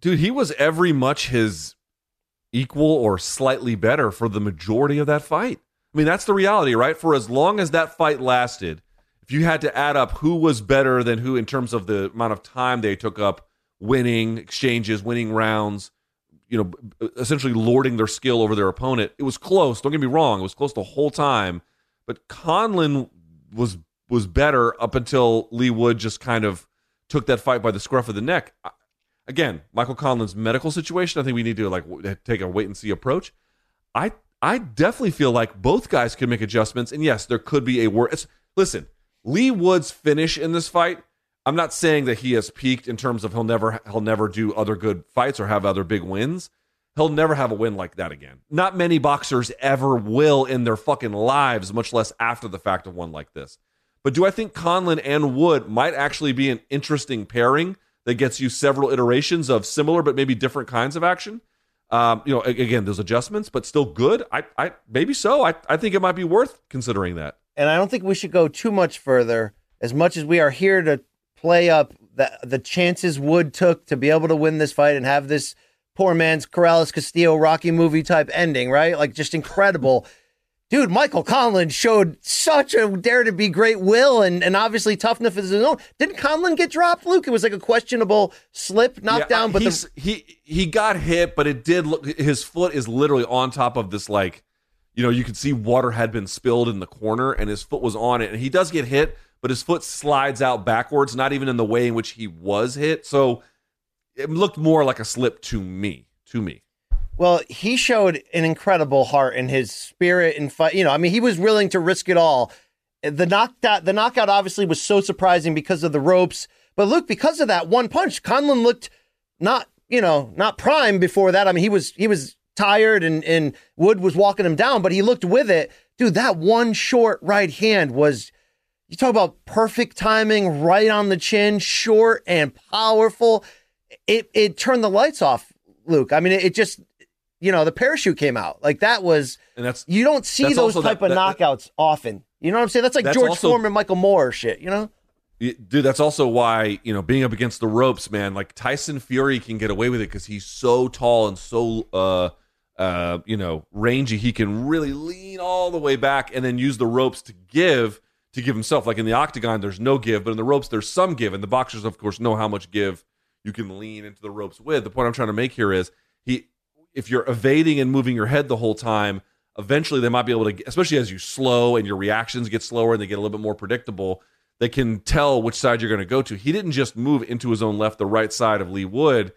dude, he was every much his equal or slightly better for the majority of that fight. I mean, that's the reality, right? For as long as that fight lasted, if you had to add up who was better than who in terms of the amount of time they took up winning exchanges, winning rounds, you know, essentially lording their skill over their opponent, it was close. Don't get me wrong, it was close the whole time. But Conlan was was better up until Leigh Wood just kind of took that fight by the scruff of the neck. Again, Michael Conlan's medical situation, I think we need to like take a wait and see approach. I I definitely feel like both guys could make adjustments, and yes, there could be a worse. Listen, Leigh Wood's finish in this fight. I'm not saying that he has peaked in terms of he'll never he'll never do other good fights or have other big wins. He'll never have a win like that again. Not many boxers ever will in their fucking lives, much less after the fact of one like this. But do I think Conlan and Wood might actually be an interesting pairing that gets you several iterations of similar but maybe different kinds of action? Um, you know, again, those adjustments, but still good. I, I maybe so. I, I think it might be worth considering that. And I don't think we should go too much further. As much as we are here to play up the the chances Wood took to be able to win this fight and have this poor man's Corrales Castillo Rocky movie type ending, right? Like just incredible. dude, Michael Conlan showed such a dare to be great will and, and obviously toughness of his own. Didn't Conlan get dropped, Luke? It was like a questionable slip, knockdown, Yeah, but the, he he got hit, but it did look. His foot is literally on top of this, like you know, you could see water had been spilled in the corner, and his foot was on it. And he does get hit, but his foot slides out backwards, not even in the way in which he was hit. So it looked more like a slip to me. To me. well, he showed an incredible heart and his spirit and fight. You know, I mean, he was willing to risk it all. The knockout, the knockout obviously was so surprising because of the ropes. But look, because of that one punch, Conlan looked not, you know, not prime before that. I mean, he was he was tired and and Wood was walking him down, but he looked with it. Dude, that one short right hand was you talk about perfect timing, right on the chin, short and powerful. It it turned the lights off, Luke. I mean, it, it just you know, the parachute came out. Like that was And that's you don't see those type that- of that- knockouts often. You know what I'm saying? That's like That's George also- Foreman, Michael Moorer shit, you know? dude. That's also why you know being up against the ropes, man. Like Tyson Fury can get away with it because he's so tall and so uh uh you know rangy. He can really lean all the way back and then use the ropes to give to give himself. Like in the octagon, there's no give, but in the ropes, there's some give. And the boxers, of course, know how much give you can lean into the ropes with. The point I'm trying to make here is he, if you're evading and moving your head the whole time, eventually they might be able to, especially as you slow and your reactions get slower and they get a little bit more predictable. They can tell which side you're going to go to. He didn't just move into his own left, the right side of Leigh Wood.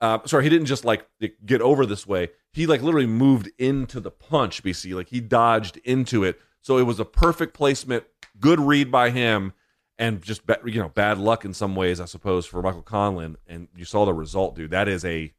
Uh, sorry, he didn't just like get over this way. He like literally moved into the punch. BC like he dodged into it, so it was a perfect placement. Good read by him, and just you know bad luck in some ways, I suppose, for Michael Conlan. And you saw the result, dude. That is a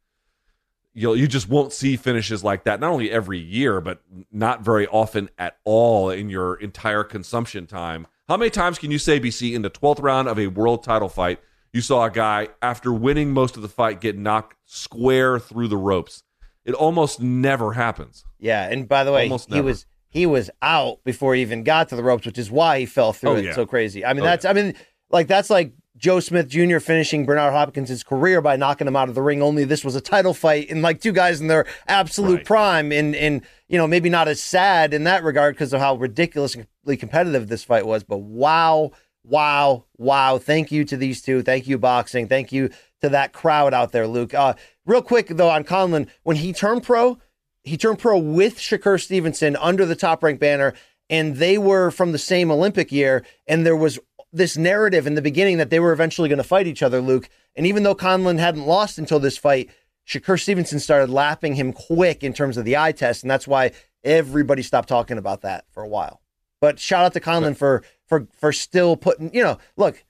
you you just won't see finishes like that not only every year, but not very often at all in your entire consumption time. How many times can you say, BC, in the 12th round of a world title fight, you saw a guy, after winning most of the fight, get knocked square through the ropes? It almost never happens. Yeah, and by the way, Almost he never. was he was out before he even got to the ropes, which is why he fell through Oh, it yeah. so crazy. I mean, Oh, that's I mean, like that's like Joe Smith Jr. finishing Bernard Hopkins' career by knocking him out of the ring. Only this was a title fight and like two guys in their absolute Right. prime, and and you know maybe not as sad in that regard because of how ridiculously competitive this fight was. But wow, wow, wow! Thank you to these two. Thank you, boxing. Thank you to that crowd out there, Luke. Uh, real quick though on Conlan, when he turned pro, he turned pro with Shakur Stevenson under the top rank banner, and they were from the same Olympic year. And there was this narrative in the beginning that they were eventually going to fight each other, Luke. And even though Conlan hadn't lost until this fight, Shakur Stevenson started lapping him quick in terms of the eye test, and that's why everybody stopped talking about that for a while. But shout out to Conlan for for for still putting, you know, look,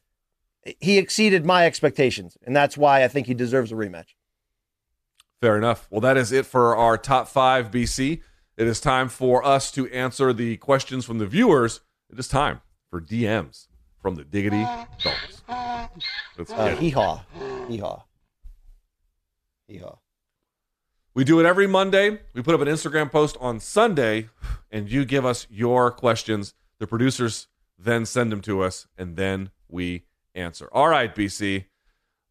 he exceeded my expectations, and that's why I think he deserves a rematch. Fair enough. Well, that is it for our top five BC. It is time for us to answer the questions from the viewers. It is time for DMs from the Diggity Dogs. Let's Uh, hee haw, hee haw, hee haw. We do it every Monday. We put up an Instagram post on Sunday, and you give us your questions. The producers then send them to us, and then we answer. All right, BC.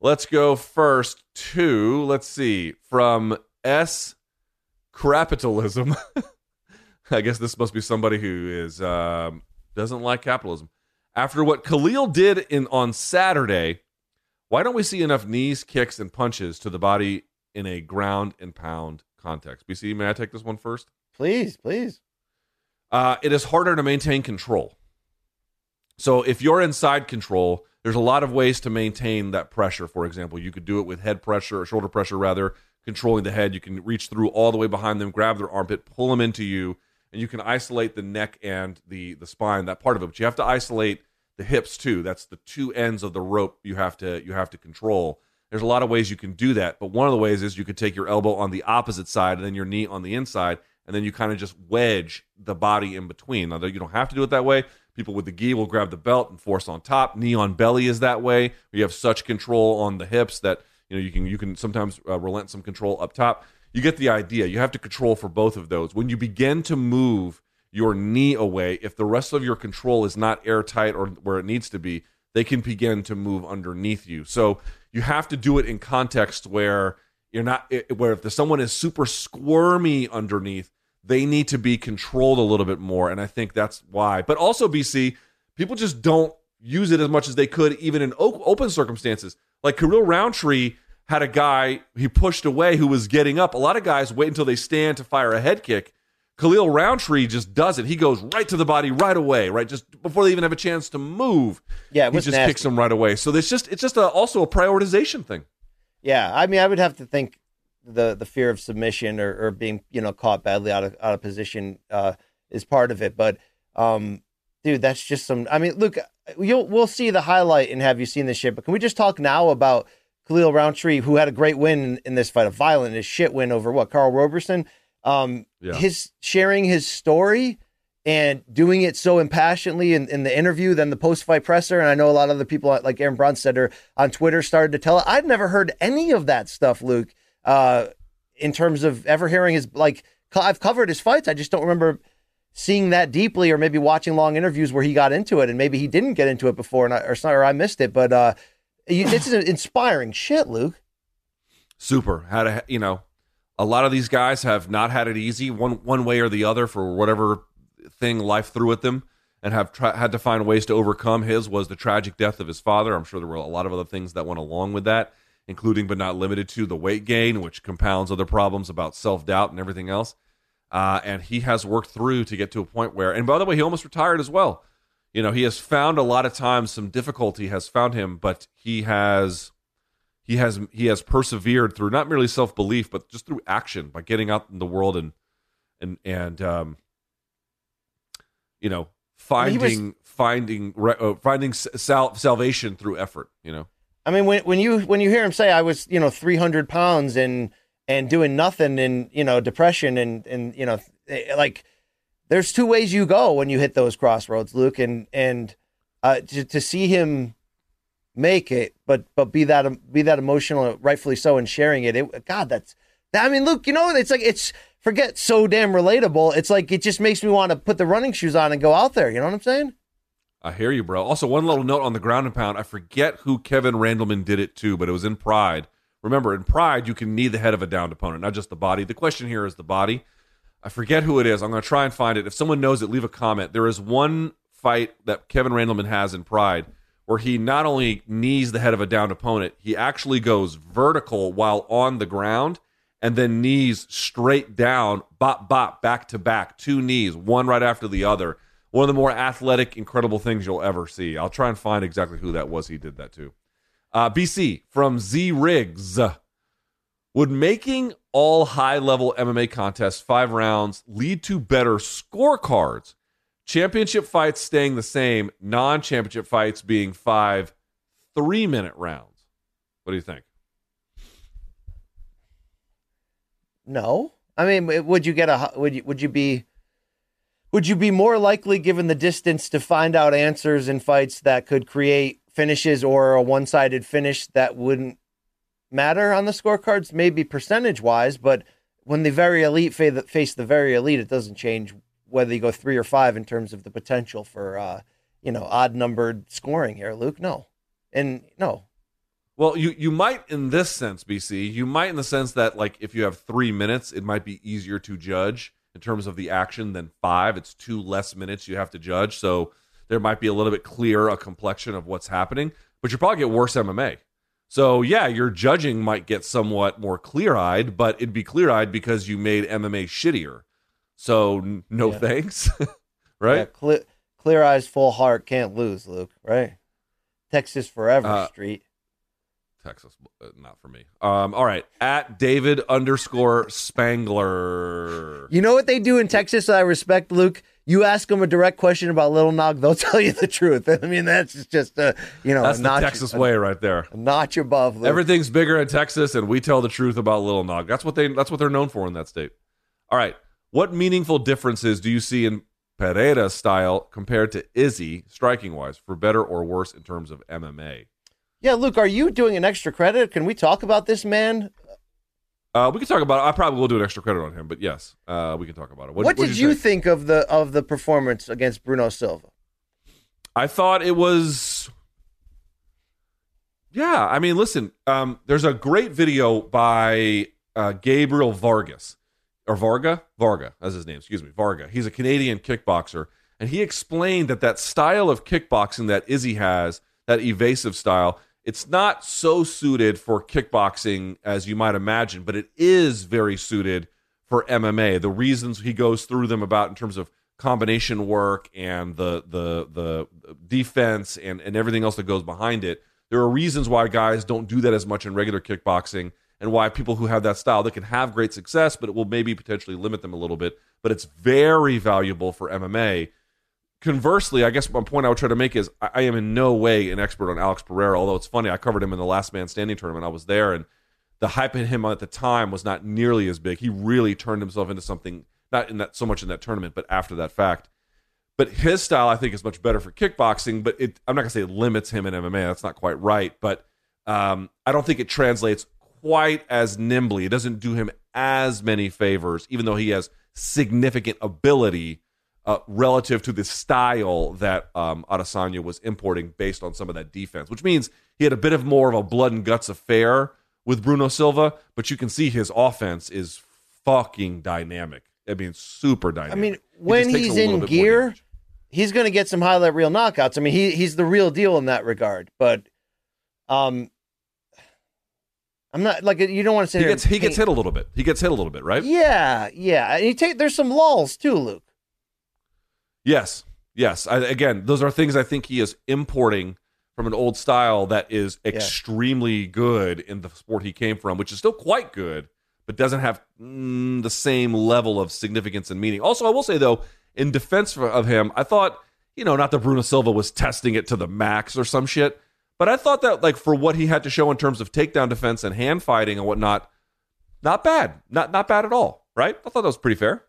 Let's go first to, let's see, from S. Capitalism. [laughs] I guess this must be somebody who is um, doesn't like capitalism. After what Khalil did in on Saturday, why don't we see enough knees, kicks, and punches to the body in a ground and pound context? BC, may I take this one first? Please, please. Uh, it is harder to maintain control. So if you're inside control, there's a lot of ways to maintain that pressure. For example, you could do it with head pressure or shoulder pressure, rather, controlling the head. You can reach through all the way behind them, grab their armpit, pull them into you, and you can isolate the neck and the the spine, that part of it. But you have to isolate the hips too. That's the two ends of the rope you have to you have to control. There's a lot of ways you can do that, but one of the ways is you could take your elbow on the opposite side and then your knee on the inside, and then you kind of just wedge the body in between. Now, you don't have to do it that way. People with the gi will grab the belt and force on top. Knee on belly is that way. You have such control on the hips that you know you can you can sometimes uh, relent some control up top. You get the idea. You have to control for both of those. When you begin to move your knee away, if the rest of your control is not airtight or where it needs to be, they can begin to move underneath you. So you have to do it in context where you're not where if someone is super squirmy underneath, they need to be controlled a little bit more. And I think that's why. But also, BC, people just don't use it as much as they could, even in open circumstances. Like Khalil Rountree had a guy he pushed away who was getting up. A lot of guys wait until they stand to fire a head kick. Khalil Rountree just does it. He goes right to the body right away, right just before they even have a chance to move. Yeah, it he just nasty. kicks them right away. So it's just it's just a, also a prioritization thing. Yeah, I mean, I would have to think the the fear of submission or, or being you know caught badly out of out of position uh, is part of it. But um, dude, that's just some. I mean, look, you'll we'll see the highlight and have you seen this shit. But can we just talk now about Khalil Rountree, who had a great win in, in this fight, a violent as shit win over what Karl Roberson. Um, Yeah. his sharing his story and doing it so impassionately in, in the interview, then the post fight presser. And I know a lot of the people like Aaron Bronsteter on Twitter started to tell it. I'd never heard any of that stuff, Luke, uh, in terms of ever hearing his, like, I've covered his fights. I just don't remember seeing that deeply or maybe watching long interviews where he got into it and maybe he didn't get into it before and I, or, or I missed it. But uh, this is inspiring shit, Luke. super had a you know a lot of these guys have not had it easy one one way or the other for whatever thing life threw at them and have tra- had to find ways to overcome his was the tragic death of his father i'm sure there were a lot of other things that went along with that including but not limited to the weight gain which compounds other problems about self-doubt and everything else uh, and he has worked through to get to a point where and by the way he almost retired as well you know he has found a lot of times some difficulty has found him but he has he has he has persevered through not merely self belief, but just through action by getting out in the world and and and um, you know mean, he finding was- finding re- uh, finding sal- salvation through effort. You know, I mean, when when you when you hear him say I was you know three hundred pounds and and doing nothing and you know depression and and you know eh, like there's two ways you go when you hit those crossroads, Luke, and and uh, to to see him make it, but but be that be that emotional, rightfully so, and sharing it. it God, that's I mean, Luke, you know, it's like it's forget so damn relatable. It's like it just makes me want to put the running shoes on and go out there. You know what I'm saying? I hear you, bro. Also, one little note on the ground and pound. I forget who Kevin Randleman did it to, but it was in Pride. Remember, in Pride, you can knee the head of a downed opponent, not just the body. The question here is the body. I forget who it is. I'm going to try and find it. If someone knows it, leave a comment. There is one fight that Kevin Randleman has in Pride where he not only knees the head of a downed opponent, he actually goes vertical while on the ground and then knees straight down, bop, bop, back to back, two knees, one right after the other. One of the more athletic, incredible things you'll ever see. I'll try and find exactly who that was he did that to. Uh, BC from Z Riggs. Would making all high level MMA contests five rounds lead to better scorecards? Championship fights staying the same, non championship fights being five three minute rounds. What do you think? No, I mean, would you get a would you would you be would you be more likely, given the distance, to find out answers in fights that could create finishes or a one sided finish that wouldn't matter on the scorecards? Maybe percentage wise, but when the very elite fa- face the very elite, it doesn't change whether you go three or five in terms of the potential for uh, you know odd numbered scoring here, Luke. No, and no, Well, you you might in this sense, BC. You might in the sense that like if you have three minutes, it might be easier to judge in terms of the action than five. It's two less minutes you have to judge, so there might be a little bit clearer a complexion of what's happening. But you probably get worse MMA. So yeah, your judging might get somewhat more clear eyed, but it'd be clear eyed because you made MMA shittier. So no Yeah. thanks, [laughs] right? Yeah, clear, clear eyes, full heart, can't lose, Luke. Right? Texas forever, Uh, Street. Texas, uh, not for me. Um, all right, at David underscore Spangler. You know what they do in Texas that I respect, Luke? You ask them a direct question about Little Nog, they'll [laughs] tell you the truth. [laughs] I mean, that's just a you know That's a the notch, Texas a, way right there. a notch above. Luke. Everything's bigger in Texas, and we tell the truth about Little Nog. That's what they. That's what they're known for in that state. All right, what meaningful differences do you see in Pereira's style compared to Izzy, striking wise, for better or worse in terms of MMA? Yeah, Luke, are you doing an extra credit? Can we talk about this man? Uh, we can talk about. It. I probably will do an extra credit on him, but yes, uh, we can talk about it. What, what'd did you think? think of the of the performance against Bruno Silva? I thought it was. Yeah, I mean, listen. Um, there's a great video by uh, Gabriel Vargas. or Varga, Varga, that's his name. Excuse me, Varga. He's a Canadian kickboxer, and he explained that that style of kickboxing that Izzy has, that evasive style, it's not so suited for kickboxing as you might imagine, but it is very suited for MMA. The reasons he goes through them about in terms of combination work and the the the defense and and everything else that goes behind it. There are reasons why guys don't do that as much in regular kickboxing and why people who have that style they can have great success, but it will maybe potentially limit them a little bit. But it's very valuable for MMA. Conversely, I guess my point I would try to make is I, I am in no way an expert on Alex Pereira, although it's funny, I covered him in the last man standing tournament. I was there and the hype in him at the time was not nearly as big. He really turned himself into something not in that so much in that tournament, but after that fact. But his style, I think, is much better for kickboxing. But it, I'm not gonna say it limits him in MMA. That's not quite right. But um, I don't think it translates quite as nimbly. It doesn't do him as many favors, even though he has significant ability uh, relative to the style that um, Adesanya was importing based on some of that defense, which means he had a bit of more of a blood and guts affair with Bruno Silva, but you can see his offense is fucking dynamic. I mean, super dynamic. I mean, when he he's in gear, he's going to get some highlight reel knockouts. I mean, he he's the real deal in that regard. But, um, I'm not like you don't want to say he gets he gets hit a little bit. He gets hit a little bit, right? Yeah, yeah. And he take there's some lulls too, Luke. Yes, yes. I, again, those are things I think he is importing from an old style that is extremely yeah. good in the sport he came from, which is still quite good, but doesn't have mm, the same level of significance and meaning. Also, I will say though, in defense of him, I thought you know not that Bruno Silva was testing it to the max or some shit, but I thought that like for what he had to show in terms of takedown defense and hand fighting and whatnot, not bad, not not bad at all. Right? I thought that was pretty fair.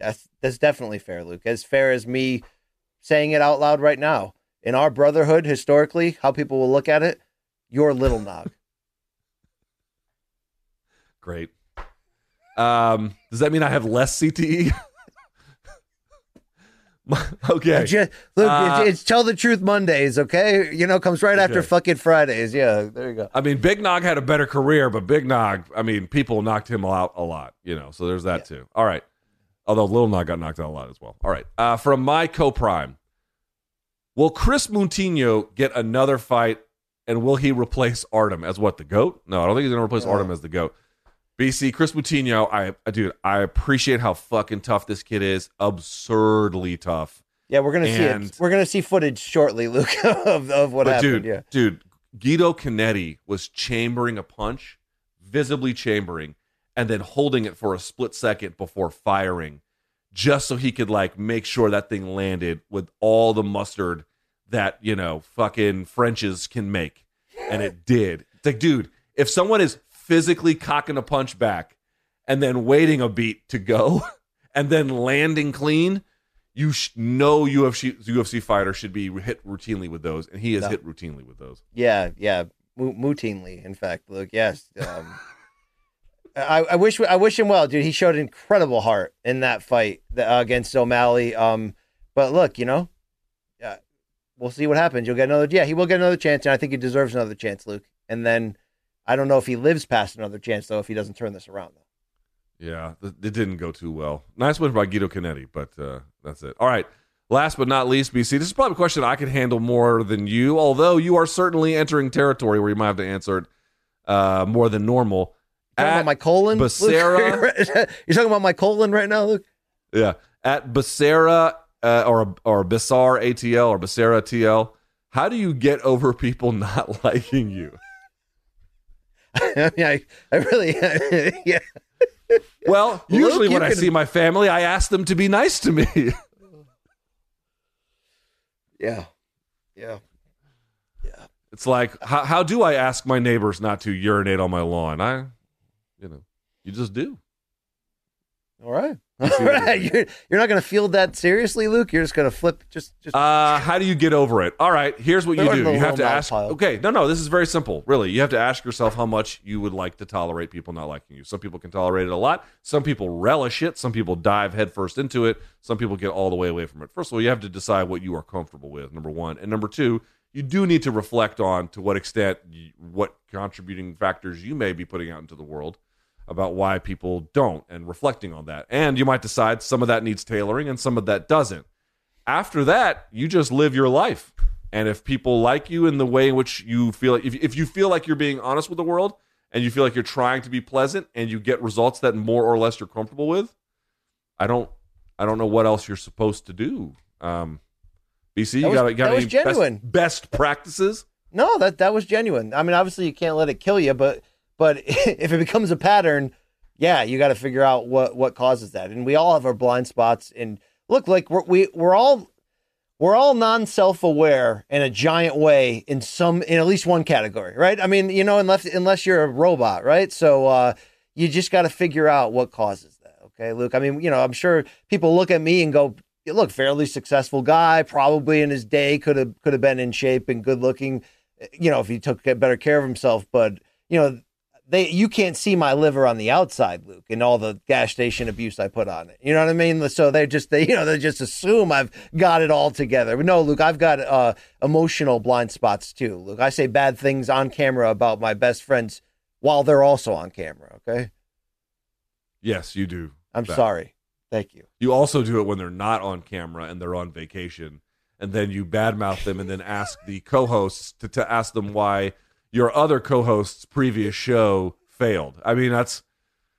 That's that's definitely fair, Luke. As fair as me saying it out loud right now. In our brotherhood, historically, how people will look at it, you're little nog. [laughs] Great. Um, does that mean I have less CTE? [laughs] okay. Just, look, uh, it's, it's, tell the truth Mondays, okay? You know, comes right okay. after fucking Fridays. Yeah, there you go. I mean, Big Nog had a better career, but Big Nog, I mean, people knocked him out a lot, you know, so there's that yeah. too. All right. Although Little Nog got knocked out a lot as well. All right. Uh, from my co prime, will Chris Moutinho get another fight and will he replace Artem as what, the GOAT? No, I don't think he's going to replace yeah. Artem as the GOAT. BC, Chris Moutinho, I, dude, I appreciate how fucking tough this kid is. Absurdly tough. Yeah, we're gonna and, see it. We're gonna see footage shortly, [laughs] Luke, of, of what happened. Dude, yeah, dude, Guido Canetti was chambering a punch, visibly chambering, and then holding it for a split second before firing just so he could like make sure that thing landed with all the mustard that you know fucking frenches can make and it did it's like dude if someone is physically cocking a punch back and then waiting a beat to go [laughs] and then landing clean you sh- know UFC UFC fighter should be hit routinely with those, and he is no. hit routinely with those. Yeah, yeah, routinely. In fact, look, yes, um, [laughs] I, I, wish I wish him well, dude. He showed incredible heart in that fight uh, against O'Malley. Um, but look, you know, uh, we'll see what happens. You'll get another. Yeah, he will get another chance, and I think he deserves another chance, Luke. And then I don't know if he lives past another chance though, if he doesn't turn this around though. Yeah, it didn't go too well. Nice win by Guido Canetti, but uh, that's it. All right. Last but not least, BC, this is probably a question I could handle more than you, although you are certainly entering territory where you might have to answer it uh, more than normal talking about my colon, Becerra. [laughs] You're talking about my colon right now, Luke. Yeah, at Becerra uh, or or Bissar ATL or Becerra TL. How do you get over people [laughs] not liking you? I mean, I, I really, [laughs] yeah. Well, usually Luke, when I see my family, I ask them to be nice to me. yeah, yeah, yeah. It's like, how, how do I ask my neighbors not to urinate on my lawn? I you know, you just do. All right. [laughs] All right. You're, you're not going to feel that seriously, Luke. You're just going to flip. Just, just. Uh, how do you get over it? All right. Here's what you do. You have to ask. Pile. Okay. No, no. This is very simple. Really, you have to ask yourself how much you would like to tolerate people not liking you. Some people can tolerate it a lot. Some people relish it. Some people dive headfirst into it. Some people get all the way away from it. First of all, you have to decide what you are comfortable with. Number one, and number two, you do need to reflect on to what extent, what contributing factors you may be putting out into the world about why people don't and reflecting on that. And you might decide some of that needs tailoring and some of that doesn't. After that, you just live your life. And if people like you in the way in which you feel, if, if you feel like you're being honest with the world and you feel like you're trying to be pleasant and you get results that more or less you're comfortable with, I don't, I don't know what else you're supposed to do. Um, BC, you That was- got, got was any genuine. Best, best practices? No, that that was genuine. I mean, obviously you can't let it kill you, but but [laughs] if it becomes a pattern, yeah, you got to figure out what what causes that. And we all have our blind spots. And look, like we're we, we're all we're all non self aware in a giant way in some in at least one category, right? I mean, you know, unless unless you're a robot, right? So uh, you just got to figure out what causes that. Okay, Luke. I mean, you know, I'm sure people look at me and go, "Look, fairly successful guy, probably in his day could have could have been in shape and good looking." you know, if he took better care of himself. But you know, they you can't see my liver on the outside, Luke, and all the gas station abuse I put on it. You know what I mean? So they just they you know they just assume I've got it all together. But no, Luke, I've got uh, emotional blind spots too. Luke, I say bad things on camera about my best friends while they're also on camera. Okay, Yes, you do. I'm that. sorry. Thank you. You also do it when they're not on camera and they're on vacation, and then you badmouth them and then ask the co-hosts to, to ask them why your other co-host's previous show failed. I mean, that's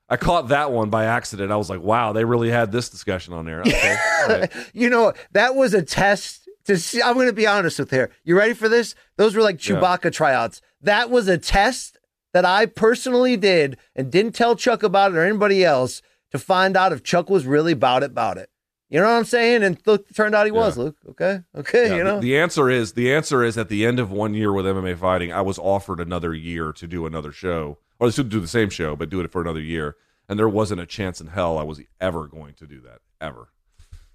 I caught that one by accident. I was like, wow, they really had this discussion on there. [laughs] Okay, right. you know, that was a test to see. I'm going to be honest with here. You ready for this? Those were like Yeah. Chewbacca tryouts. That was a test that I personally did and didn't tell Chuck about it or anybody else to find out if Chuck was really about it, about it. You know what I'm saying? And look, turned out he was, Yeah. Luke. Okay. Okay. Yeah, you the- know? the, answer is the answer is at the end of one year with MMA fighting, I was offered another year to do another show, or to do the same show, but do it for another year, and there wasn't a chance in hell I was ever going to do that ever.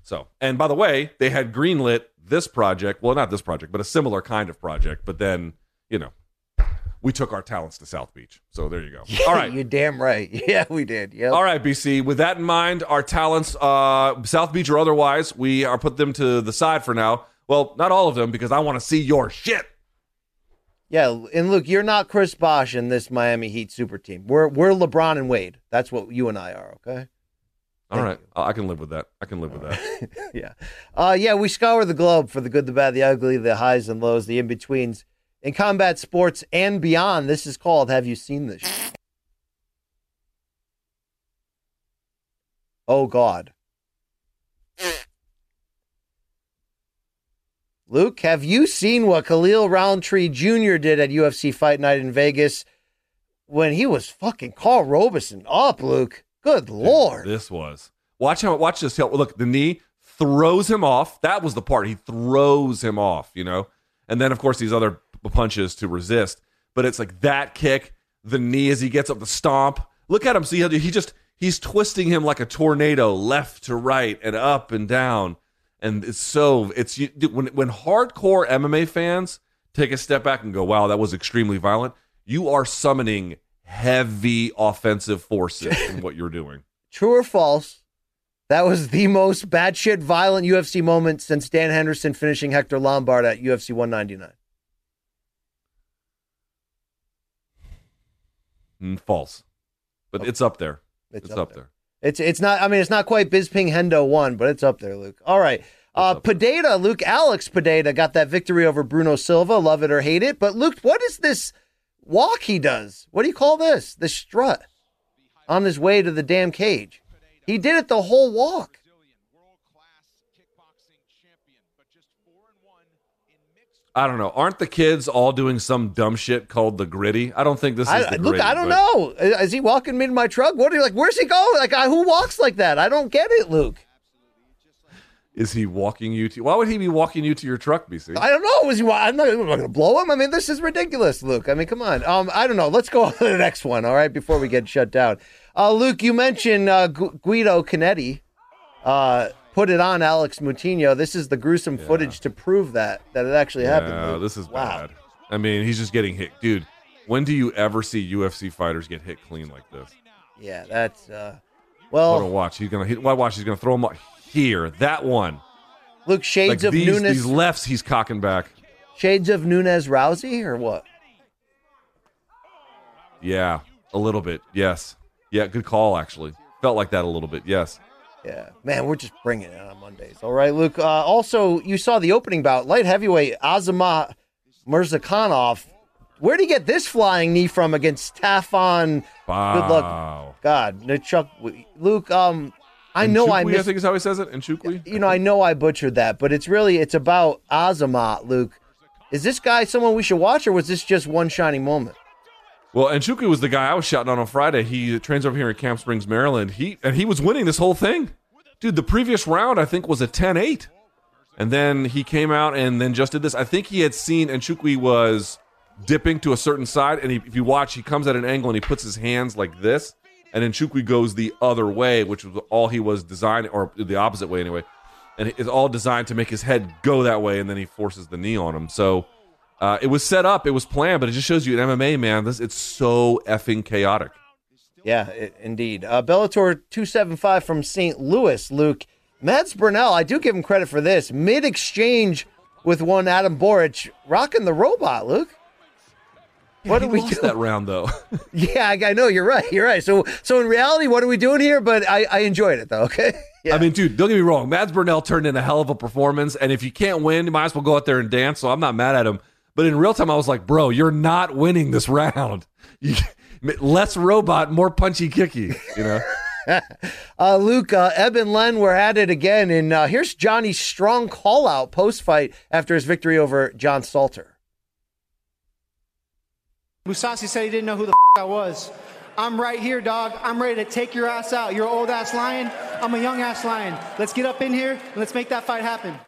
So, and by the way, they had greenlit this project. Well, not this project, but a similar kind of project. But then, you know, we took our talents to South Beach. So there you go. [laughs] All right. You're damn right. [laughs] Yeah, we did. Yeah. All right, BC. With that in mind, our talents, uh, South Beach or otherwise, we are put them to the side for now. Well, not all of them because I want to see your shit. Yeah, and look, you're not Chris Bosh in this Miami Heat super team. We're we're LeBron and Wade. That's what you and I are. Okay. All Thank right, I can live with that. I can live with that. [laughs] yeah. Uh, yeah, we scour the globe for the good, the bad, the ugly, the highs and lows, the in betweens in combat sports and beyond. This is called Have You Seen This? Oh, God. Luke, have you seen what Khalil Rountree Jr. did at UFC Fight Night in Vegas when he was fucking Karl Roberson up, Luke? Good Lord. This was watch how watch this. Look, the knee throws him off. That was the part he throws him off. You know, and then of course these other punches to resist. But it's like that kick, the knee as he gets up the stomp. Look at him. See how he just he's twisting him like a tornado, left to right and up and down. And it's so it's you, when when hardcore MMA fans take a step back and go, "Wow, that was extremely violent." You are summoning heavy offensive forces in [laughs] what you're doing. True or false? That was the most batshit violent UFC moment since Dan Henderson finishing Hector Lombard at UFC 199. Mm, false, but it's up there. It's It's, up up, there. It's it's not. I mean, it's not quite Bisping Hendo one, but it's up there, Luke. All right. Uh. Pereira, Luke Alex Pereira got that victory over Bruno Silva. Love it or hate it. But Luke, what is this walk he does? What do you call this? The strut on his way to the damn cage. He did it the whole walk. I don't know. Aren't the kids all doing some dumb shit called the gritty? I don't think this is I, the look, gritty. I don't but- know. Is he walking me in my truck? What are you like? Where's he going? Like, I, who walks like that? I don't get it, Luke. Is he walking you to? Why would he be walking you to your truck, BC? I don't know. Was he? I'm not, going to blow him. I mean, this is ridiculous, Luke. I mean, come on. Um, I don't know. Let's go [laughs] on to the next one. All right, before we get shut down. Uh, Luke, you mentioned uh, Gu- Guido Canetti. Uh, put it on Alex Moutinho. This is the gruesome footage to prove that that it actually happened. yeah, Luke. this is wow. bad. I mean, he's just getting hit, dude. When do you ever see UFC fighters get hit clean like this? Yeah, that's uh, well, watch. He's gonna. Why watch? He's gonna throw him up here. That one. Luke. Shades Like of these, Nunes. these lefts, he's cocking back. Shades of Nunes Rousey, or what? Yeah, a little bit. Yes, Yeah, good call. Actually, felt like that a little bit. Yes. Yeah, man, we're just bringing it on Mondays. All right, Luke. Uh, also, you saw the opening bout, light heavyweight Azamat Murzakanov. Where would he get this flying knee from against Tafon? Wow. Good luck, God, Chuck, Luke. Um, I know I missed. I think is how he says it. Nchukwi. you know, I know I butchered that, but it's really it's about Azamat, Luke. Is this guy someone we should watch, or was this just one shining moment? Well, Nchukwi was the guy I was shouting on on Friday. He trains over here in Camp Springs, Maryland. He and he was winning this whole thing, dude. The previous round I think was a 10-8. and then he came out and then just did this. I think he had seen and Chukwi was dipping to a certain side, and he, if you watch, he comes at an angle and he puts his hands like this, and Chukwi goes the other way, which was all he was designed, or the opposite way anyway, and it's all designed to make his head go that way, and then he forces the knee on him. So. Uh, it was set up, it was planned, but it just shows you in MMA, man, this it's so effing chaotic. Yeah, i indeed. Uh, Bellator 275 from St. Louis, Luke. Mads Burnell, I do give him credit for this. Mid exchange with one Adam Borics, rocking the robot, Luke. What he do we do? that round though? [laughs] Yeah, I, I know you're right. You're right. So, so in reality, what are we doing here? But I, I enjoyed it though. [laughs] Okay. Yeah. I mean, dude, don't get me wrong. Mads Burnell turned in a hell of a performance, and if you can't win, you might as well go out there and dance. So I'm not mad at him. But in real time, I was like, bro, you're not winning this round. [laughs] Less robot, more punchy kicky. You know. [laughs] Uh, Luke, uh, Eblen were at it again, and uh, here's Johnny's strong call out post fight after his victory over John Salter. Mousasi said he didn't know who the [laughs] f- I was. I'm right here, dog. I'm ready to take your ass out. You're an old ass lion. I'm a young ass lion. Let's get up in here and let's make that fight happen.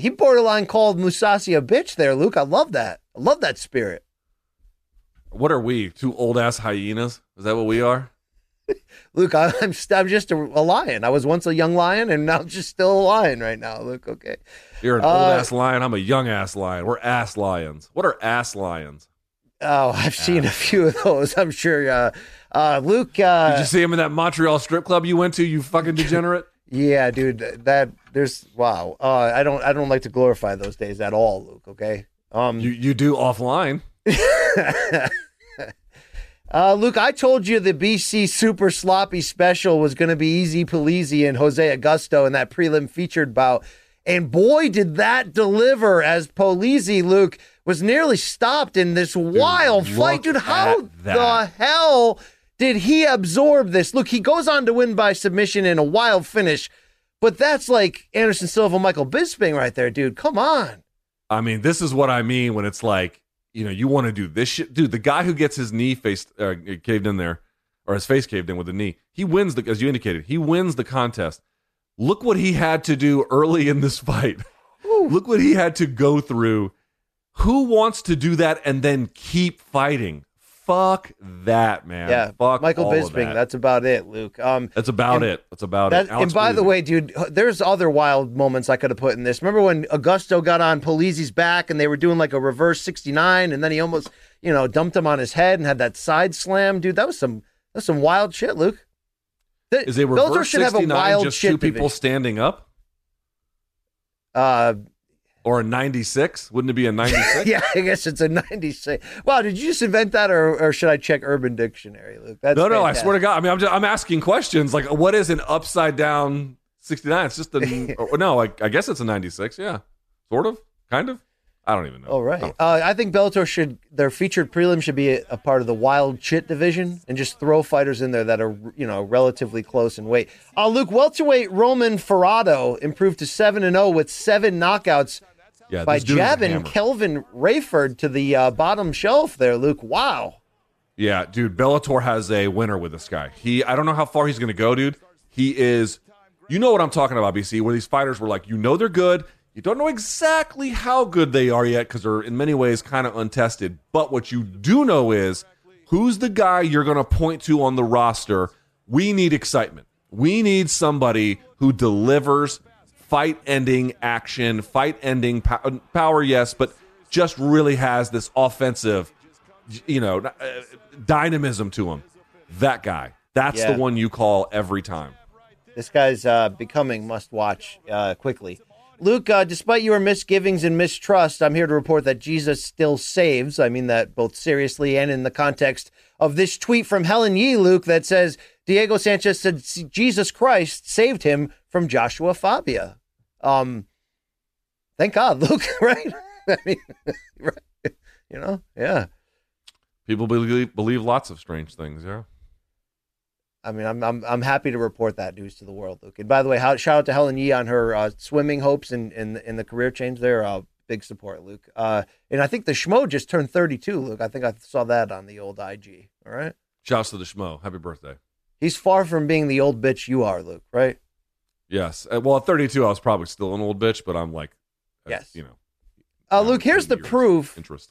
He borderline called Mousasi a bitch there, Luke. I love that. I love that spirit. What are we? Two old ass hyenas? Is that what we are? [laughs] Luke, I, I'm st- I'm just a, a lion. I was once a young lion, and now I'm just still a lion right now. Luke, okay. You're an Uh, old ass lion. I'm a young ass lion. We're ass lions. What are ass lions? Oh, I've seen a few of those. I'm sure. Uh, uh, Luke, uh, Did you see him in that Montreal strip club you went to? You fucking degenerate. [laughs] yeah, dude, that there's wow. Uh, I don't I don't like to glorify those days at all, Luke. Okay. Um, You you do offline. [laughs] Uh, Luke, I told you the BC Super Sloppy Special was going to be Easy Polizzi and Jose Augusto in that prelim featured bout. And boy, did that deliver as Polizzi, Luke, was nearly stopped in this wild fight. Dude, how the hell did he absorb this? Look, he goes on to win by submission in a wild finish, but that's like Anderson Silva, Michael Bisping right there, dude. Come on. I mean, this is what I mean when it's like, you know, you want to do this shit, dude. The guy who gets his knee faced uh, caved in there, or his face caved in with the knee, he wins the, as you indicated, he wins the contest. Look what he had to do early in this fight. Look what he had to go through. Who wants to do that and then keep fighting? Fuck that, man. Yeah, Fuck Michael Bisping. that. That's about it, Luke. Um, That's about and- it. That's about That, it. Alex and by the way, dude, there's other wild moments I could have put in this. Remember when Augusto got on Polizzi's back and they were doing like a reverse 69 and then he almost, you know, dumped him on his head and had that side slam, dude. That was some that's some wild shit, Luke. Th- is a Bellator reverse should have a 69 wild just two people division. standing up? Uh, Or a 96? Wouldn't it be a 96? [laughs] yeah, I guess it's a 96. Wow, did you just invent that or, or should I check Urban Dictionary, Luke? That's no, no, I swear to God. I mean, I'm, just, I'm asking questions like, what is an upside down 69? It's just a, [laughs] or, no, I, I guess it's a 96. Yeah. Sort of, kind of. I don't even know. All right. Oh. Uh, I think Bellator should their featured prelim should be a, a part of the wild shit division and just throw fighters in there that are you know relatively close in weight. Uh, Luke welterweight Roman Faraldo improved to seven and zero with seven knockouts yeah, by this dude is a jabbing. Kelvin Rayford to the uh, bottom shelf there. Luke, wow. Yeah, dude, Bellator has a winner with this guy. He, I don't know how far he's going to go, dude. He is, you know what I'm talking about, BC, where these fighters were like, you know they're good. You don't know exactly how good they are yet because they're in many ways kind of untested. But what you do know is who's the guy you're going to point to on the roster. We need excitement. We need somebody who delivers fight ending action, fight ending pow- power, yes, but just really has this offensive you know, uh, dynamism to him. That guy. That's Yeah. the one you call every time. This guy's uh, becoming must watch uh, quickly. Luke, uh, despite your misgivings and mistrust, I'm here to report that Jesus still saves. I mean that both seriously and in the context of this tweet from Helen Yee, Luke, that says Diego Sanchez said Jesus Christ saved him from Joshua Fabia. Um, thank God, [laughs] Luke, right? I mean, [laughs] right. you know, yeah. People believe believe lots of strange things. Yeah. I mean, I'm I'm I'm happy to report that news to the world, Luke. And by the way, how, shout out to Helen Yee on her uh, swimming hopes and in, in, in the career change there. Uh, big support, Luke. Uh, and I think the Schmo just turned 32, Luke. I think I saw that on the old IG. All right. Shouts to the Schmo. Happy birthday. He's far from being the old bitch you are, Luke. Right? Yes. Uh, Well, at 32, I was probably still an old bitch, but I'm like, uh, Yes. you know. Uh, Luke, here's the proof. Interest.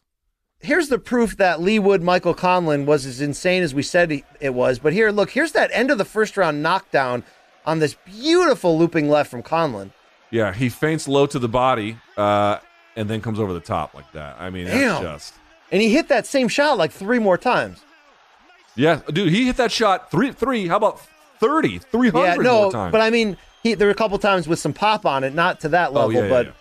Here's the proof that Leigh Wood, Michael Conlan was as insane as we said he- it was. But here, look, here's that end of the first round knockdown on this beautiful looping left from Conlan. Yeah, he feints low to the body, uh, and then comes over the top like that. I mean, Damn. that's just And he hit that same shot like three more times. yeah, dude. He hit that shot three, three. How about 30, 300 Yeah, no, more times? but I mean, he there were a couple times with some pop on it, not to that Oh, level, yeah, yeah, but yeah.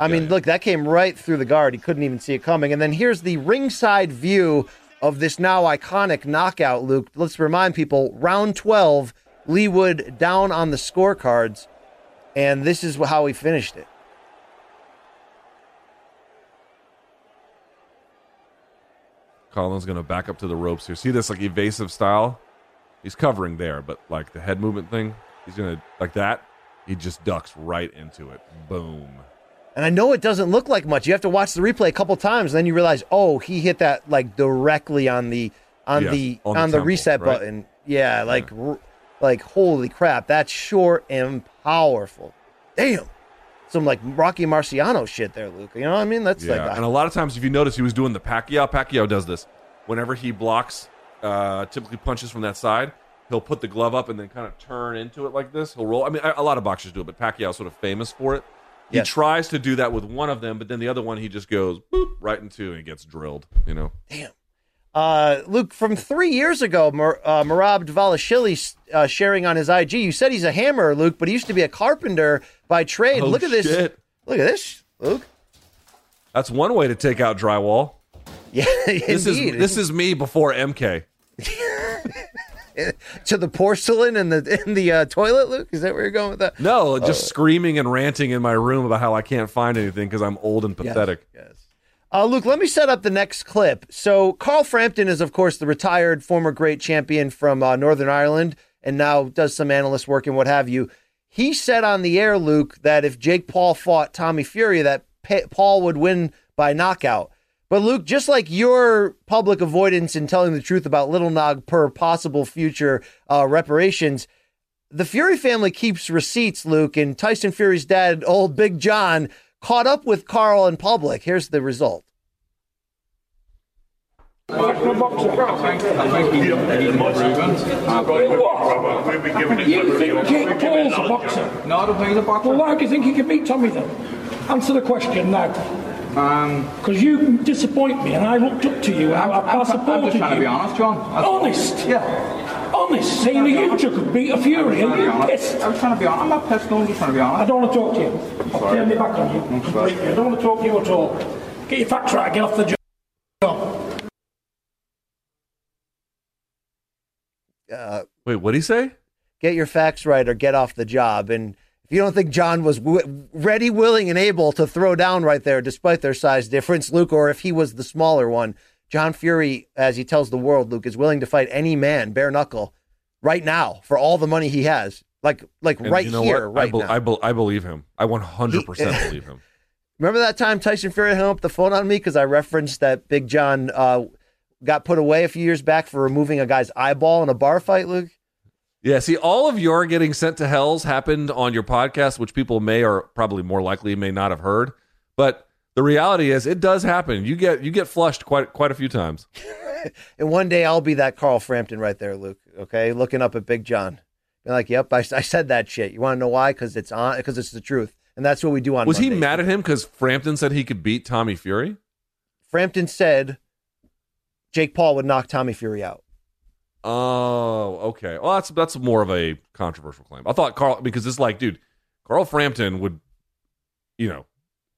I mean, yeah. look, that came right through the guard. He couldn't even see it coming. And then here's the ringside view of this now iconic knockout, Luke. Let's remind people: round twelve, Leigh Wood down on the scorecards, and this is how he finished it. Colin's gonna back up to the ropes here. See this like evasive style? He's covering there, but like the head movement thing, he's gonna like that. He just ducks right into it. Boom. And I know it doesn't look like much. You have to watch the replay a couple times, and then you realize, oh, he hit that like directly on the on Yes, the on on the the, temple, reset right? button. Yeah, like r- like holy crap, that's short and powerful. Damn, some like Rocky Marciano shit there, Luke. You know what I mean? That's Yeah, like and a lot of times, if you notice, he was doing the Pacquiao. Pacquiao does this whenever he blocks, uh, typically punches from that side. He'll put the glove up and then kind of turn into it like this. He'll roll. I mean, a lot of boxers do it, but Pacquiao's sort of famous for it. He Yes. tries to do that with one of them, but then the other one he just goes boop right into and he gets drilled. You know. Uh, Luke, from three years ago, Mar- uh, Merab Dvalishvili uh, sharing on his IG. You said he's a hammer, Luke, but he used to be a carpenter by trade. Oh, look at this. Look at this, Luke. That's one way to take out drywall. Yeah, [laughs] This indeed. is this is me before MK. [laughs] [laughs] to the porcelain in the in the uh, toilet, Luke. Is that where you're going with that? No, just screaming and ranting in my room about how I can't find anything because I'm old and pathetic. Yes. Uh, Luke, let me set up the next clip. So, Carl Frampton is, of course, the retired former great champion from uh, Northern Ireland and now does some analyst work and what have you. He said on the air, Luke, that if Jake Paul fought Tommy Fury, that Pa- Paul would win by knockout. But, Luke, just like your public avoidance in telling the truth about Little Nog per possible future uh, reparations, the Fury family keeps receipts, Luke, and Tyson Fury's dad, old Big John, caught up with Carl in public. Here's the result. Jake Paul's a boxer? No, I don't think he's a boxer. Well, why do you think he can beat Tommy then? Answer the question now. Um, Because you disappoint me and I looked up to you. I, I, I I'm, supported I'm just trying you. to be honest, John. That's- Honest? Yeah. Honest? Saying that you two could beat a Fury and I'm trying to be you're honest. pissed. I was trying to be honest. I'm not pissed. No, I'm just trying to be honest. I don't want to talk to you. I'll turn my back on you. completely. I don't want to talk to you at all. Get your facts right, get off the job. Wait, what'd he say? Get your facts right or get off the job. And if you don't think John was w- ready, willing, and able to throw down right there, despite their size difference, Luke, or if he was the smaller one, John Fury, as he tells the world, Luke, is willing to fight any man bare knuckle right now for all the money he has. Like, like And right you know here, what? I, right now. I, bel- I believe him. I 100% [laughs] believe him. Remember that time Tyson Fury hung up the phone on me because I referenced that Big John uh, got put away a few years back for removing a guy's eyeball in a bar fight, Luke? Yeah, see, all of your getting sent to hells happened on your podcast, which people may or probably more likely may not have heard. But the reality is, it does happen. You get you get flushed quite quite a few times. [laughs] And one day I'll be that Carl Frampton right there, Luke. Okay, looking up at Big John, be like, "Yep, I, I said that shit." You want to know why? Because it's on. Because it's the truth, and that's what we do on. Was he mad at him because Frampton said he could beat Tommy Fury? Frampton said Jake Paul would knock Tommy Fury out. Oh, okay. Well, that's that's more of a controversial claim. I thought Carl because it's like, dude, Carl Frampton would you know,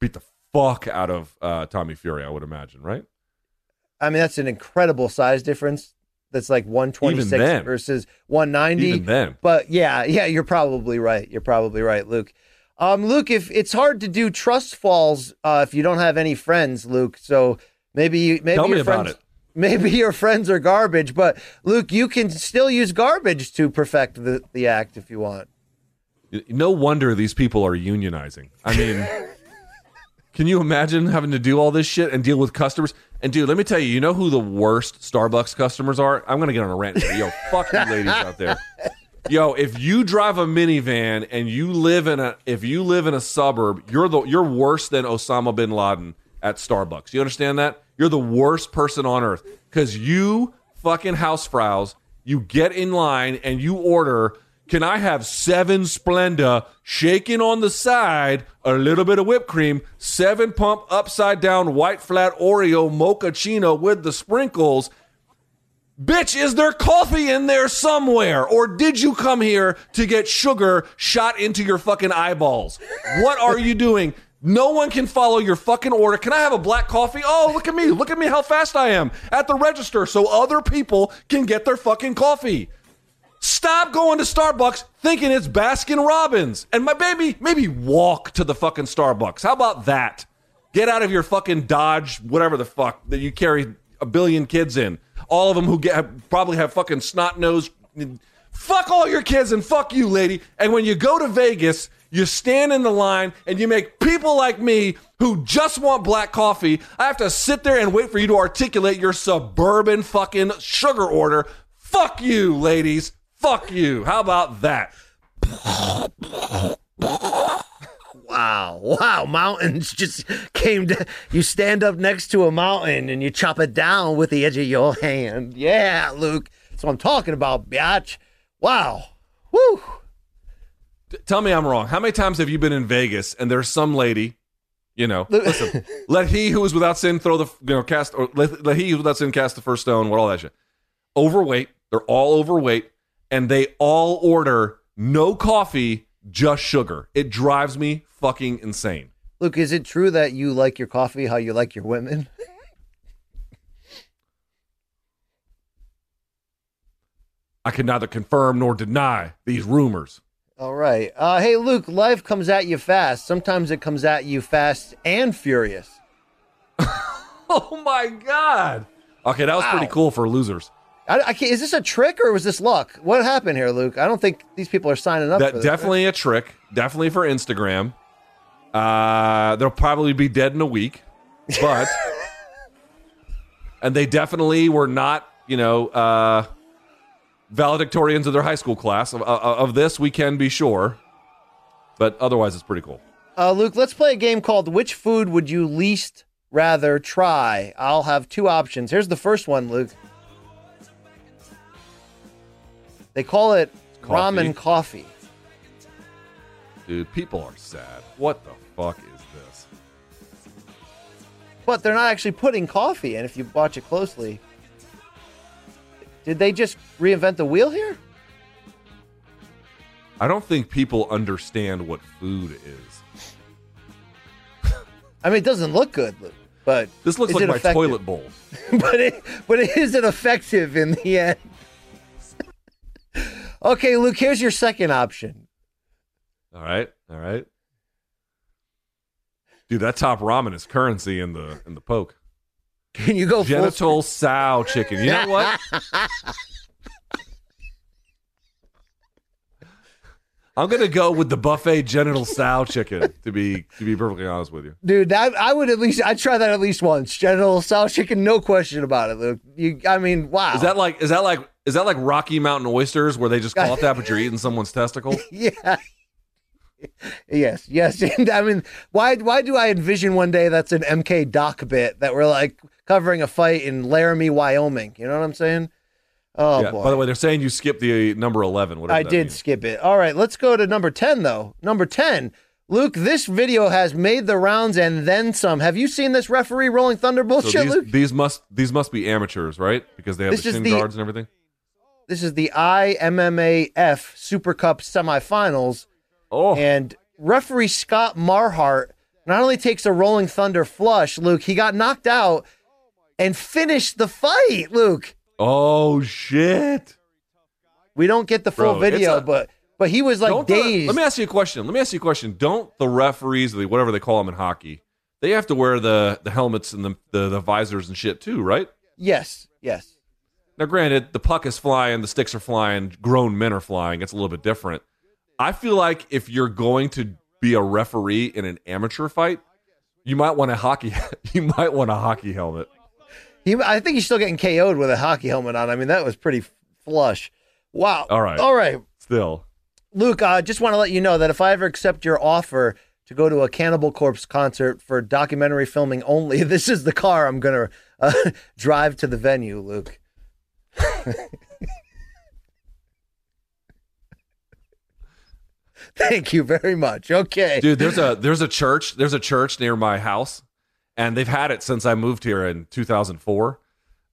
beat the fuck out of uh, Tommy Fury. I would imagine, right? I mean, that's an incredible size difference. That's like 126 versus 190. Even then. But yeah, yeah, you're probably right. You're probably right, Luke. Um, Luke, if it's hard to do trust falls uh, if you don't have any friends, Luke. So maybe you maybe Tell me your about friends, it. Maybe your friends are garbage, but Luke, you can still use garbage to perfect the, the act if you want. No wonder these people are unionizing. I mean, [laughs] can you imagine having to do all this shit and deal with customers? And dude, let me tell you, you know who the worst Starbucks customers are? I'm gonna get on a rant here. Yo, fuck you ladies out there. [laughs] Yo, if you drive a minivan and you live in a if you live in a suburb, you're the you're worse than Osama bin Laden at Starbucks. You understand that? You're the worst person on earth because you fucking housefrows. You get in line and you order. Can I have seven Splenda shaken on the side, a little bit of whipped cream, seven pump upside down white flat Oreo mochaccino with the sprinkles? Bitch, is there coffee in there somewhere? Or did you come here to get sugar shot into your fucking eyeballs? What are you doing? No one can follow your fucking order. Can I have a black coffee? Oh, look at me. Look at me how fast I am at the register so other people can get their fucking coffee. Stop going to Starbucks thinking it's Baskin Robbins. And my baby, maybe walk to the fucking Starbucks. How about that? Get out of your fucking Dodge, whatever the fuck that you carry a billion kids in. All of them who get probably have fucking snot nose. Fuck all your kids and fuck you, lady. And when you go to Vegas, you stand in the line and you make people like me who just want black coffee. I have to sit there and wait for you to articulate your suburban fucking sugar order. Fuck you, ladies. Fuck you. How about that? Wow, wow, mountains just came to you stand up next to a mountain and you chop it down with the edge of your hand. Yeah, Luke. That's what I'm talking about, biatch. Wow. Woo. Tell me I'm wrong. How many times have you been in Vegas and there's some lady, you know, [laughs] listen, let he who is without sin throw the, you know, cast, or let, let he who is without sin cast the first stone, what all that shit. Overweight. They're all overweight and they all order no coffee, just sugar. It drives me fucking insane. Luke, is it true that you like your coffee how you like your women? [laughs] I can neither confirm nor deny these rumors. All right. Uh, hey, Luke, life comes at you fast. Sometimes it comes at you fast and furious. [laughs] Oh my God. Okay, that was pretty cool for losers. I, I can't, is this a trick or was this luck? What happened here, Luke? I don't think these people are signing up for That this. definitely a trick. Definitely for Instagram. Uh, they'll probably be dead in a week, but [laughs] and they definitely were not, you know, uh, valedictorians of their high school class. Of, of, of this, we can be sure, but otherwise, it's pretty cool. Uh, Luke, let's play a game called Which Food Would You Least Rather Try? I'll have two options. Here's the first one, Luke. They call it Coffee. ramen coffee. Dude, people are sad. What the fuck is this? But they're not actually putting coffee in if you watch it closely. Did they just reinvent the wheel here? I don't think people understand what food is. I mean, it doesn't look good, but This looks is like it my effective? toilet bowl. [laughs] but it but it isn't effective in the end. okay, Luke, here's your second option. All right, all right. Dude, that top ramen is currency in the in the poke. [laughs] Can you go Genital sow chicken. You know what? [laughs] I'm gonna go with the buffet genital sow chicken. To be to be perfectly honest with you, Dude, that, I would at least I'd try that at least once. Genital Sow chicken, no question about it, Luke. You I mean, wow. is that like is that like is that like Rocky Mountain oysters where they just call it that, but you're [laughs] eating someone's testicle? yeah. Yes, yes. And I mean, why why do I envision one day that's an MK Doc bit that we're like covering a fight in Laramie, Wyoming? You know what I'm saying? Oh yeah. boy. By the way, they're saying you skipped the number eleven. Whatever I that did means. skip it. All right, let's go to number 10 though. Number 10. Luke, this video has made the rounds and then some. Have you seen this referee rolling thunder So bullshit, these, Luke? these must these must be amateurs, right? Because they have This the shin the- guards and everything. This is the IMMAF Super Cup semifinals. Oh, And referee Scott Marhart not only takes a Rolling Thunder flush, Luke, he got knocked out and finish the fight, Luke. Oh shit! We don't get the full Bro, video, a- but but he was like Don't the- dazed. let me ask you a question. Let me ask you a question. Don't the referees, the whatever they call them in hockey, they have to wear the the helmets and the the, the visors and shit too, right? yes, yes. Now, granted, the puck is flying, the sticks are flying, grown men are flying. It's a little bit different. I feel like if you're going to be a referee in an amateur fight, you might want a hockey. [laughs] You might want a hockey helmet. He, I think he's still getting KO'd with a hockey helmet on. I mean, that was pretty flush. Wow. All right. All right. Still, Luke, I just want to let you know that if I ever accept your offer to go to a Cannibal Corpse concert for documentary filming only, [laughs] this is the car I'm going to uh, [laughs] drive to the venue, Luke. [laughs] Thank you very much. Okay. dude, there's a there's a church there's a church near my house, and they've had it since I moved here in 2004.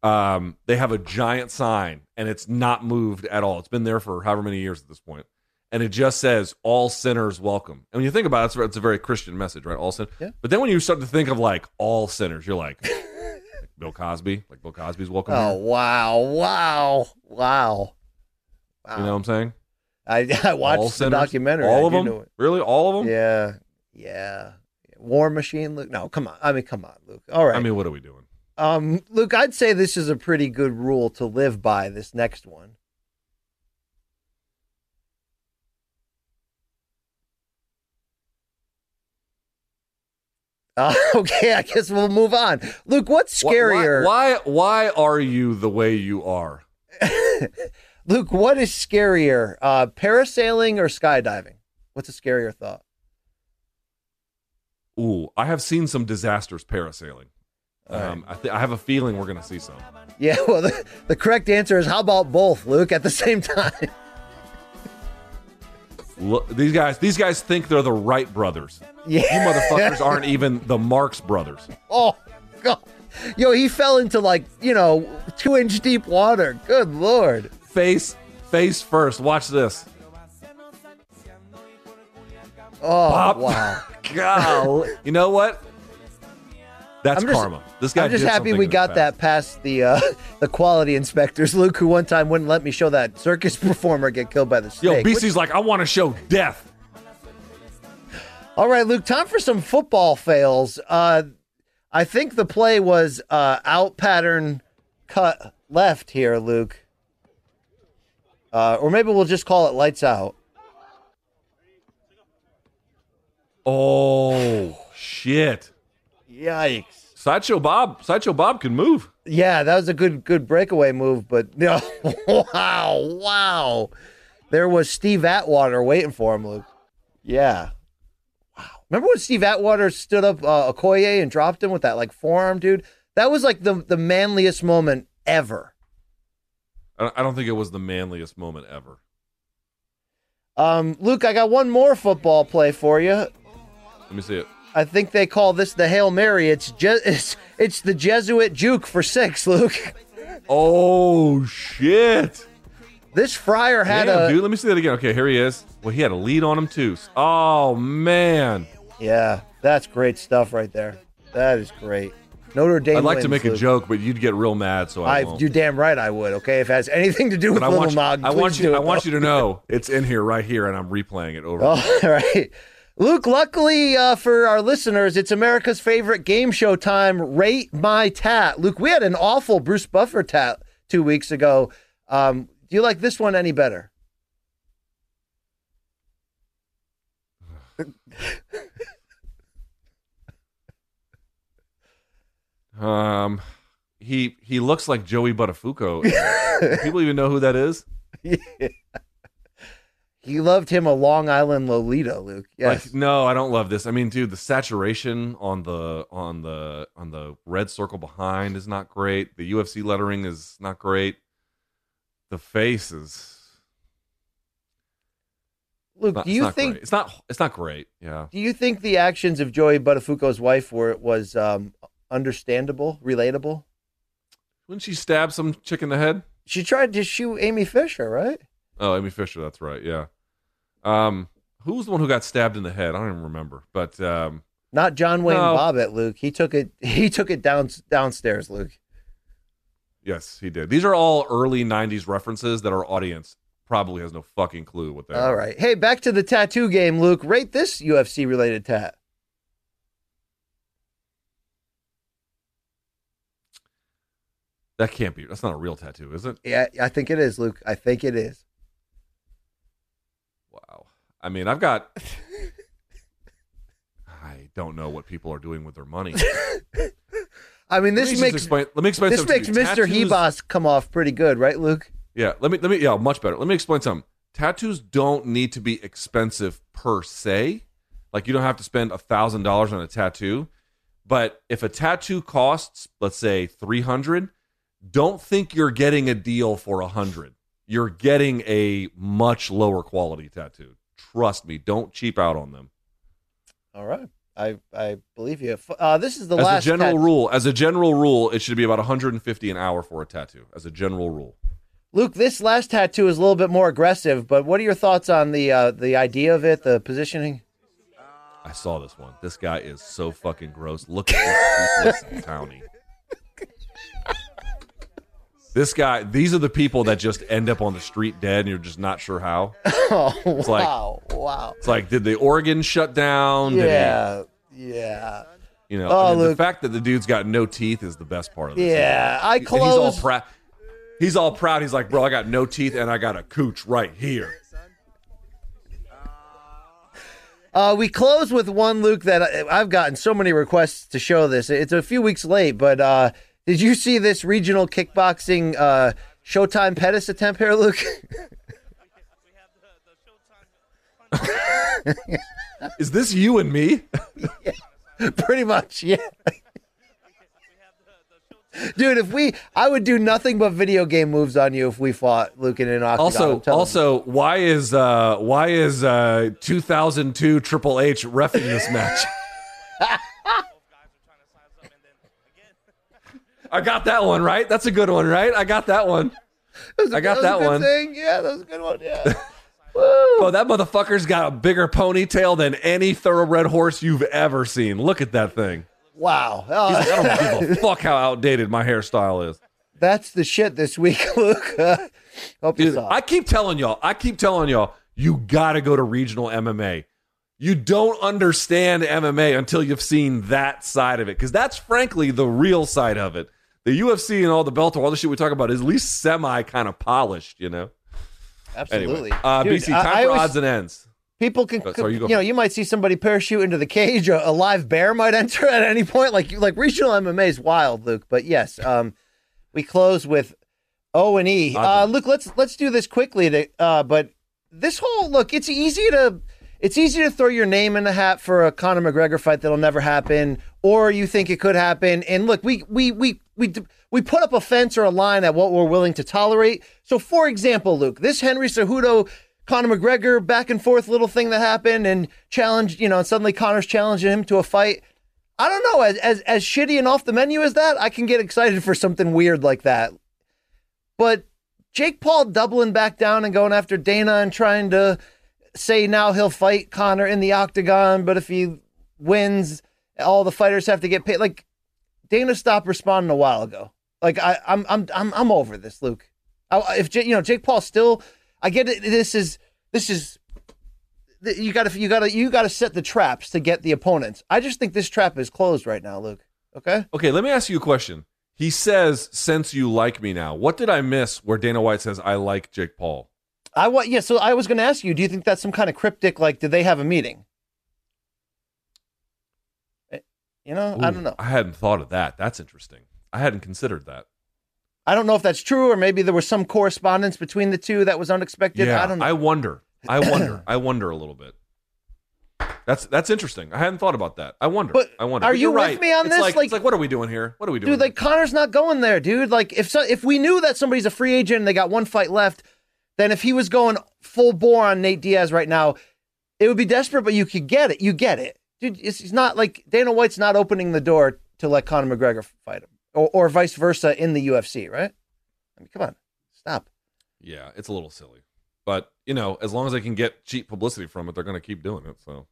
Um, they have a giant sign, and it's not moved at all. It's been there for however many years at this point, and it just says "All sinners welcome." And when you think about it, it's, it's a very Christian message, right? All sin. Yeah. But then when you start to think of like all sinners, you're like, like [laughs] Bill Cosby, like Bill Cosby's welcome. Oh, here. wow. Wow. Wow. You know what I'm saying? I, [laughs] I all watched the sinners, documentary. All of them? it. Really, all of them? Yeah. Yeah. War Machine, Luke. No, come on. I mean, come on, Luke. All right. I mean, what are we doing? Um, Luke, I'd say this is a pretty good rule to live by. This next one. Uh, [laughs] okay, I guess we'll move on. Luke, what's scarier? Why, why? Why are you the way you are? [laughs] Luke, what is scarier, uh, parasailing or skydiving? What's a scarier thought? Ooh, I have seen some disasters parasailing. Um, I, th- I have a feeling we're going to see some. Yeah, [laughs] well, the, the correct answer is how about both, Luke, at the same time? [laughs] Look, these guys, these guys think they're the Wright brothers. Yeah. You motherfuckers aren't [laughs] even the Marx brothers. Oh, God. Yo, he fell into like, you know, two inch deep water. Good Lord. Face, face first. Watch this. Oh, Pop. wow. You know what? That's I'm just- karma. This guy. I'm just happy we got that past the uh, [laughs] the quality inspectors. Luke, who one time wouldn't let me show that circus [laughs] performer get killed by the Yo, snake. BC's like, I want to show death. All right, Luke, time for some football fails. Uh, I think the play was uh, out pattern cut left here, Luke. Uh, or maybe we'll just call it lights out. Oh shit! Yikes. Sideshow Bob, Sideshow Bob can move. Yeah, that was a good good breakaway move, but [laughs] no, wow, wow. There was Steve Atwater waiting for him, Luke. Yeah. Wow. Remember when Steve Atwater stood up uh, Okoye and dropped him with that like forearm, dude? That was like the the manliest moment ever. I I don't think it was the manliest moment ever. Um, Luke, I got one more football play for you. Let me see it. I think they call this the Hail Mary. It's Je- [laughs] it's it's the Jesuit juke for six, Luke. [laughs] Oh shit! This friar had Damn, a dude. Let me see that again. Okay, here he is. Well, he had a lead on him too. Oh man, Yeah, that's great stuff right there. That is great. Notre Dame. I'd like to wins, make a joke, but you'd get real mad, so I, I, won't. you're damn right I would. Okay, if it has anything to do with I Little want, you, Nog, I want you. I want you to know [laughs] it's in here, right here, and I'm replaying it over. Oh, all right. Luke, luckily uh, for our listeners, it's America's favorite game show time, Rate My Tat. Luke, we had an awful Bruce Buffer tat two weeks ago. Um, do you like this one any better? Um, he he looks like Joey Buttafuoco. People even know who that is? [laughs] He loved him a Long Island Lolita, Luke. Yes. Like, no, I don't love this. I mean, dude, the saturation on the on the on the red circle behind is not great. The UFC lettering is not great. The face is Luke, not, do you think great. it's not it's not great? Yeah. do you think the actions of Joey Buttafuoco's wife were was um, understandable, relatable? Wouldn't she stab some chick in the head? She tried to shoot Amy Fisher, right? Oh, Amy Fisher. That's right. Yeah. Um, who was the one who got stabbed in the head? I don't even remember. But um, Not John Wayne No. Bobbitt, Luke. He took it. [laughs] He took it down downstairs, Luke. Yes, he did. These are all early '90s references that our audience probably has no fucking clue what they All are. right. Hey, back to the tattoo game, Luke. Rate this UFC related tat. That can't be. That's not a real tattoo, is it? Yeah, I think it is, Luke. I think it is. I mean, I've got. [laughs] I don't know what people are doing with their money. [laughs] I mean, this makes explain. Let me explain. this makes. Mr. Tattoos- Hebos come off pretty good, right, Luke? Yeah, let me let me yeah, much better. Let me explain something. Tattoos don't need to be expensive per se. Like you don't have to spend a thousand dollars on a tattoo. But if a tattoo costs, let's say three hundred, don't think you're getting a deal for a hundred. You're getting a much lower quality tattoo. Trust me, don't cheap out on them. All right. I I believe you. Uh, this is the as last a general tat- rule, as a general rule, it should be about 150 an hour for a tattoo. As a general rule. Luke, this last tattoo is a little bit more aggressive, but what are your thoughts on the uh, the idea of it, the positioning? I saw this one. This guy is so fucking gross. Look at this [laughs] townie. This guy, these are the people that just end up on the street dead and you're just not sure how. [laughs] Oh, It's like- wow, wow. It's like, did the organ shut down? Did he- Yeah, yeah. you know, Oh, I mean, the fact that the dude's got no teeth is the best part of this. Yeah, I He's all close. proud. He's all proud. He's like, bro, I got no teeth and I got a cooch right here. Uh, we close with one, Luke, that I've gotten so many requests to show this. It's a few weeks late, but uh, did you see this regional kickboxing uh, Showtime Pettis attempt here, Luke? [laughs] Is this you and me? [laughs] Pretty much, yeah. Dude, if we, I would do nothing but video game moves on you if we fought Luke and an octagon. Also, I'm telling you. also, why is uh why is uh 2002 Triple H refing this match? [laughs] I got that one right. That's a good one, right? I got that one. I got a that one. Thing. Yeah, that was a good one. Yeah. [laughs] Oh, that motherfucker's got a bigger ponytail than any thoroughbred horse you've ever seen. Look at that thing. wow. He's Uh, like, I don't give a fuck how outdated my hairstyle is. [laughs] that's the shit this week, [laughs] Luke. Uh, Dude. I keep telling y'all, I keep telling y'all, you gotta go to regional MMA. You don't understand MMA until you've seen that side of it, because that's frankly the real side of it. The UFC and all the Bellator, all the shit we talk about is at least semi kind of polished, you know. Absolutely. Anyway, uh, Dude, BC, I- time I for always- odds and ends. People can, Oh, sorry, you you, know, you might see somebody parachute into the cage. A, a live bear might [laughs] enter at any point. Like, like regional MMA is wild, Luke. But yes, um, we close with O and E. Uh, Luke, let's let's do this quickly. To, uh, but this whole look, it's easy to it's easy to throw your name in the hat for a Conor McGregor fight that'll never happen, or you think it could happen. And look, we we we we we put up a fence or a line at what we're willing to tolerate. So, for example, Luke, this Henry Cejudo. Conor McGregor back and forth little thing that happened and challenged, you know, and suddenly Conor's challenging him to a fight. I don't know, as as as shitty and off the menu as that, I can get excited for something weird like that. But Jake Paul doubling back down and going after Dana and trying to say now he'll fight Conor in the octagon, but if he wins, all the fighters have to get paid. Like Dana stopped responding a while ago. Like I, I'm, I'm, I'm, I'm over this, Luke. I, if you know Jake Paul still, I get it. This is, this is, you got to, you got to, you got to set the traps to get the opponents. I just think this trap is closed right now, Luke. Okay. Okay, let me ask you a question. He says, "Since you like me now, what did I miss?" Where Dana White says, "I like Jake Paul." I want yeah. So I was going to ask you. Do you think that's some kind of cryptic? Like, did they have a meeting? Eh, You know, I don't know. I hadn't thought of that. That's interesting. I hadn't considered that. I don't know if that's true, or maybe there was some correspondence between the two that was unexpected. yeah, I don't know. I wonder. I [coughs] wonder. I wonder a little bit. That's that's interesting. I hadn't thought about that. I wonder. But I wonder. are But you with right. me on It's this? Like, Like- it's like, what are we doing here? What are we doing? Dude, like Conor's not going there, dude. Like if so, if we knew that somebody's a free agent and they got one fight left, then if he was going full bore on Nate Diaz right now, it would be desperate, but you could get it. You get it, dude. It's, it's not like Dana White's not opening the door to let Conor McGregor fight him, or, or vice versa in the UFC, right? I mean, come on, stop. yeah, it's a little silly, but you know, as long as they can get cheap publicity from it, they're going to keep doing it. So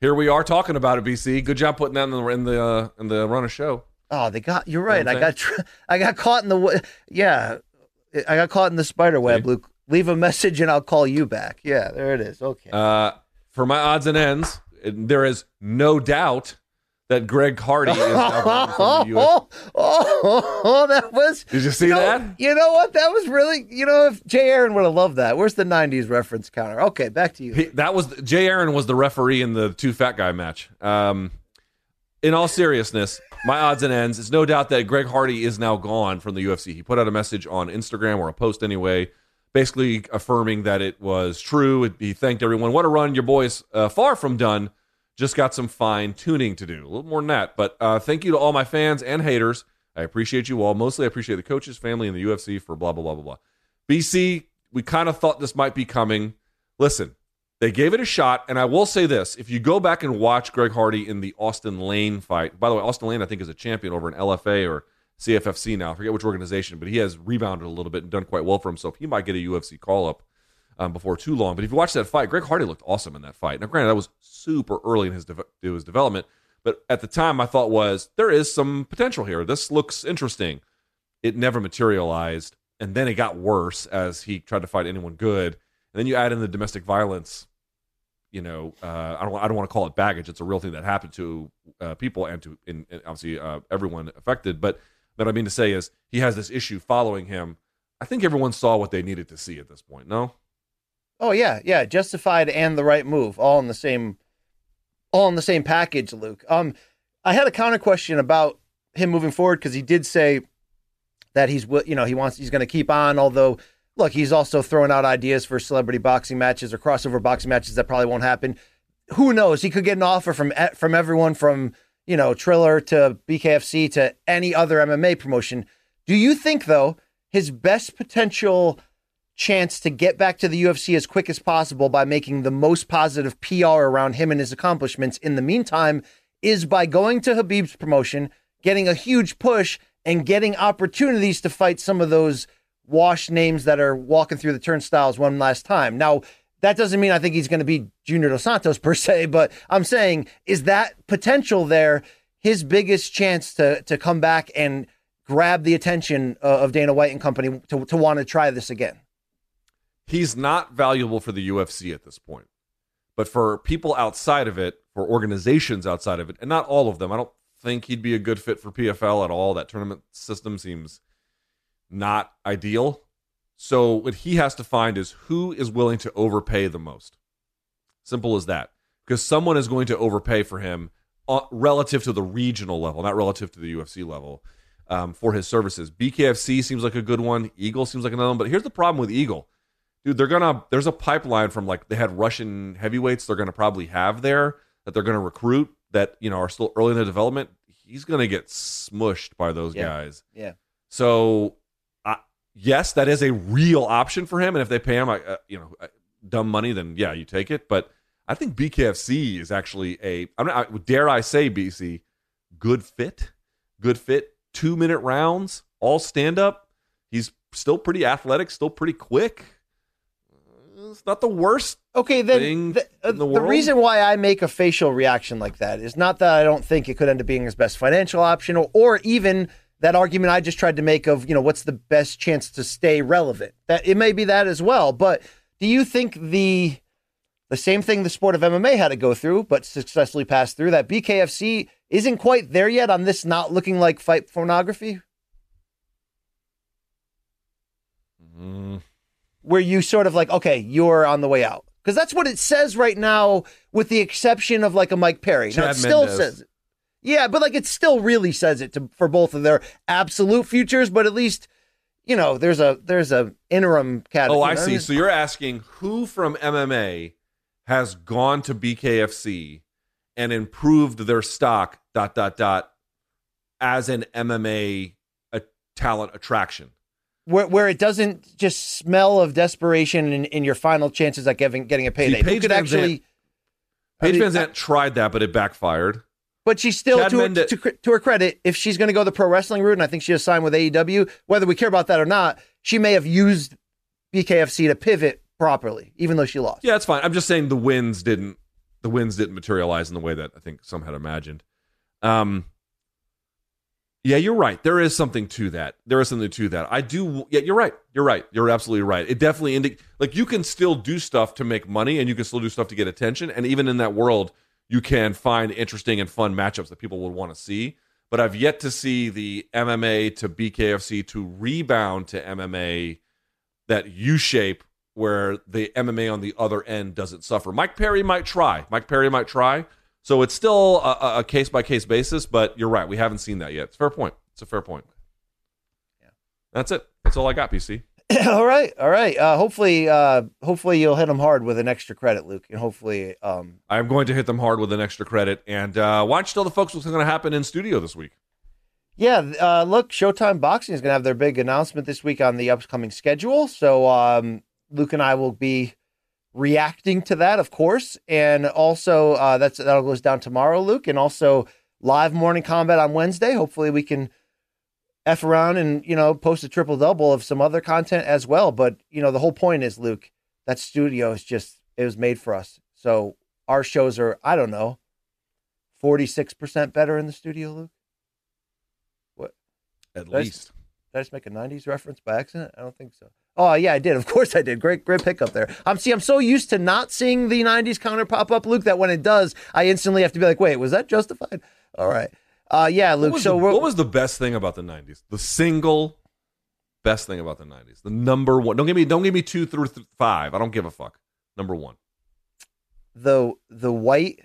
Here we are talking about it, BC. Good job putting that in the in the uh, in the run of show. Oh, they got. You're right. what I I'm got. [laughs] I got caught in the. Yeah, I got caught in the spider web, See? Luke. Leave a message and I'll call you back. Yeah, there it is. Okay. Uh, for my odds and ends, there is no doubt that Greg Hardy is now gone from the [laughs] US. oh, oh, oh, that was. Did you see know- that? You know what? That was really. You know, if Jay Aaron would have loved that. Where's the '90s reference counter? Okay, back to you. He, that was Jay Aaron was the referee in the two fat guy match. Um, in all seriousness, my odds and ends. It's no doubt that Greg Hardy is now gone from the UFC. He put out a message on Instagram or a post anyway, basically affirming that it was true. It, he thanked everyone. What a run! Your boys uh, far from done. Just got some fine tuning to do. A little more than that. But uh, thank you to all my fans and haters. I appreciate you all. Mostly, I appreciate the coaches, family, and the UFC for blah blah blah blah blah. BC, we kind of thought this might be coming. Listen, they gave it a shot, and I will say this: if you go back and watch Greg Hardy in the Austin Lane fight, by the way, Austin Lane I think is a champion over in LFA or CFFC now. I forget which organization, but he has rebounded a little bit and done quite well for himself. He might get a UFC call up um, before too long. But if you watch that fight, Greg Hardy looked awesome in that fight. Now, granted, that was super early in his de- his development, but at the time, my thought was there is some potential here. This looks interesting. It never materialized, and then it got worse as he tried to fight anyone good. And then you add in the domestic violence. You know, uh, I don't. I don't want to call it baggage. It's a real thing that happened to uh, people and to, in, in obviously, uh, everyone affected. But what I mean to say is, he has this issue following him. I think everyone saw what they needed to see at this point. No, Oh yeah, yeah, justified and the right move, all in the same, all in the same package, Luke. Um, I had a counter question about him moving forward because he did say that he's, you know, he wants, he's going to keep on. Although, look, he's also throwing out ideas for celebrity boxing matches or crossover boxing matches that probably won't happen. Who knows? He could get an offer from from everyone from you know Triller to BKFC to any other MMA promotion. Do you think though his best potential? chance to get back to the UFC as quick as possible by making the most positive PR around him and his accomplishments in the meantime is by going to Khabib's promotion, getting a huge push, and getting opportunities to fight some of those washed names that are walking through the turnstiles one last time. Now, that doesn't mean I think he's going to be Junior Dos Santos per se, but I'm saying, is that potential there his biggest chance to to come back and grab the attention uh, of Dana White and company to, to want to try this again? he's not valuable for the UFC at this point. But for people outside of it, for organizations outside of it, and not all of them, I don't think he'd be a good fit for PFL at all. That tournament system seems not ideal. So what he has to find is who is willing to overpay the most. Simple as that. Because someone is going to overpay for him uh, relative to the regional level, not relative to the UFC level, um, for his services. BKFC seems like a good one. Eagle seems like another one. But here's the problem with Eagle dude they're gonna there's a pipeline from like they had russian heavyweights they're gonna probably have there that they're gonna recruit that you know are still early in the development he's gonna get smushed by those Yeah. guys Yeah. so yes that is a real option for him. And if they pay him uh, you know uh, dumb money then yeah you take it. But i think bkfc is actually a i'm not I, dare i say bc good fit good fit two minute rounds all stand up he's still pretty athletic still pretty quick. It's not the worst Okay, then thing the, uh, in the the reason why I make a facial reaction like that is not that I don't think it could end up being his best financial option, or, or even that argument I just tried to make of you know what's the best chance to stay relevant. That it may be that as well. But do you think the the same thing the sport of MMA had to go through, but successfully passed through that BKFC isn't quite there yet on this not looking like fight pornography? Mm-hmm. where you sort of like, okay, you're on the way out. Because that's what it says right now, with the exception of like a Mike Perry. now, it Chad still Mendes. says it. Yeah, but like it still really says it to, for both of their absolute futures, but at least, you know, there's a there's a interim category. Oh, I see. So you're asking who from MMA has gone to BKFC and improved their stock dot dot dot as an MMA a talent attraction. where, where it doesn't just smell of desperation in, in your final chances at getting getting a payday. Who Paige could actually, I Van mean, tried that, but it backfired. But she's still, Chad to her, to, to her credit, if she's going to go the pro wrestling route, and I think she has signed with AEW, whether we care about that or not, she may have used BKFC to pivot properly, even though she lost. Yeah, it's fine. I'm just saying the wins didn't the wins didn't materialize in the way that I think some had imagined. Um, yeah, you're right. There is something to that. There is something to that. I do. Yeah, you're right. You're right. You're absolutely right. It definitely indi- like you can still do stuff to make money, and you can still do stuff to get attention, and even in that world, you can find interesting and fun matchups that people would want to see. But I've yet to see the MMA to BKFC to rebound to MMA that U shape where the MMA on the other end doesn't suffer. Mike Perry might try. Mike Perry might try. So it's still a case by case basis, but you're right. We haven't seen that yet. It's a fair point. It's a fair point. Yeah. That's it. That's all I got, BC. [laughs] all right, all right. Uh, hopefully, uh, hopefully you'll hit them hard with an extra credit, Luke, and hopefully, um, I'm going to hit them hard with an extra credit. And uh, why don't you tell the folks what's going to happen in studio this week? Yeah, uh, look, Showtime Boxing is going to have their big announcement this week on the upcoming schedule. So um, Luke and I will be reacting to that, of course, and also uh, that's that goes down tomorrow, Luke, and also live morning combat on Wednesday. Hopefully, we can f around and you know post a triple double of some other content as well. But you know, the whole point is, Luke, that studio is just it was made for us. So our shows are I don't know, forty six percent better in the studio, Luke. What? At Did I least. just- did I just make a '90s reference by accident? I don't think so. Oh yeah, I did. Of course I did. Great, great pickup there. I'm see. I'm so used to not seeing the '90s counter pop up, Luke, that when it does, I instantly have to be like, "Wait, was that justified?" All right. Uh, yeah, Luke. What was, So the, what was the best thing about the '90s? The single best thing about the '90s. The number one. Don't give me. Don't give me two through th- five. I don't give a fuck. Number one. the the white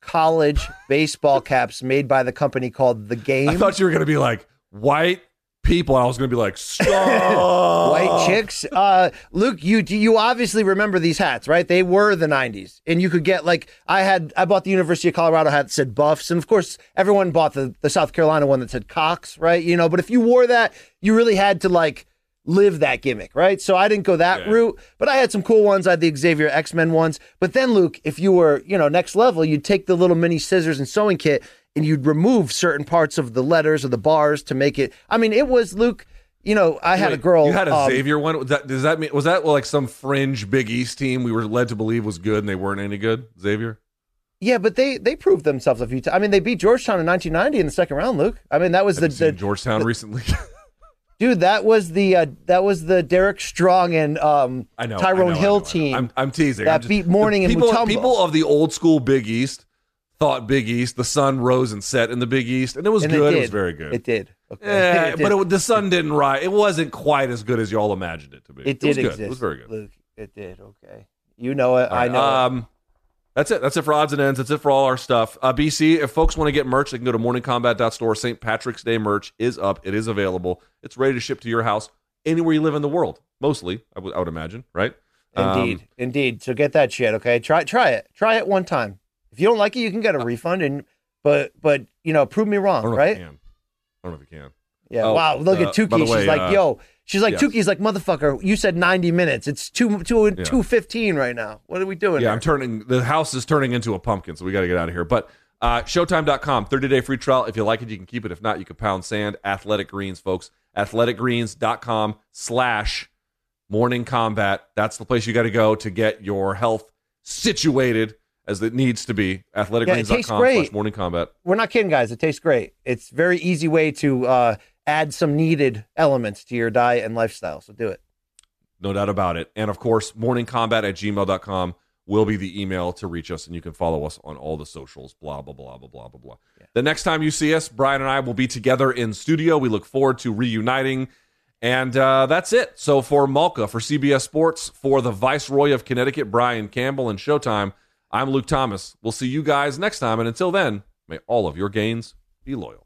college baseball [laughs] caps made by the company called The Game. I thought you were gonna be like white people. I was gonna be like stop. [laughs] White chicks. Uh, Luke, you you obviously remember these hats, right? They were the '90s, and you could get like I had. I bought the University of Colorado hat that said Buffs, and of course everyone bought the the South Carolina one that said Cox, right? You know, but if you wore that, you really had to like live that gimmick, right? So I didn't go that Yeah. route, but I had some cool ones. I had the Xavier X Men ones, but then Luke, if you were you know next level, you'd take the little mini scissors and sewing kit. And you'd remove certain parts of the letters or the bars to make it. I mean, it was Luke. You know, I had a girl. You had a um, Xavier one. That, does that mean was that like some fringe Big East team we were led to believe was good and they weren't any good? Xavier. Yeah, but they they proved themselves a few times. I mean, they beat Georgetown in 1990 in the second round. Luke, I mean, that was the, the Georgetown recently. [laughs] dude. That was the uh, that was the Derek Strong and um, I know Tyrone know, Hill know, I know. team. I'm, I'm teasing. that I'm just- beat Morning the and people. Mutombo. People of the old school Big East thought Big East. The sun rose and set in the Big East, and it was and good. It, It, was very good. It did. Okay. Yeah, [laughs] It but did. it, the sun didn't rise. It wasn't quite as good as y'all imagined it to be. It did good. exist. It was very good. Luke. It did. Okay. You know it. All I know. it. Um, that's it. That's it for odds and ends. That's it for all our stuff. Uh, BC, if folks want to get merch, they can go to morningcombat.store. St. Patrick's Day merch is up. It is available. It's ready to ship to your house anywhere you live in the world. Mostly, I would imagine, right? Um, Indeed, indeed. So get that shit. Okay, try try it. Try it one time. If you don't like it, you can get a refund. And but but you know, prove me I wrong, don't know right? if you can. I don't know if you can. Yeah. Oh, wow. Look uh, at by the Tukey. way, She's like, uh, yo. She's like, yes. Tukey's like, motherfucker. You said ninety minutes. It's two two Yeah. two fifteen right now. What are we doing? Yeah, here? I'm turning the house is turning into a pumpkin, so we got to get out of here. But uh, Showtime.com, 30 day free trial. If you like it, you can keep it. If not, you can pound sand. Athletic Greens, folks. Athleticgreens.com slash morning combat. That's the place you got to go to get your health situated as it needs to be. Athleticgreens.com great. slash morning combat. We're not kidding, guys. It tastes great. It's very easy way to uh, add some needed elements to your diet and lifestyle. So do it. No doubt about it. And of course, morningcombat at gmail.com will be the email to reach us, and you can follow us on all the socials, blah, blah, blah, blah, blah, blah, blah. The next time you see us, Brian and I will be together in studio. We look forward to reuniting. And uh, that's it. So for Malka, for CBS Sports, for the Viceroy of Connecticut, Brian Campbell, and Showtime, I'm Luke Thomas. We'll see you guys next time. And until then, may all of your gains be loyal.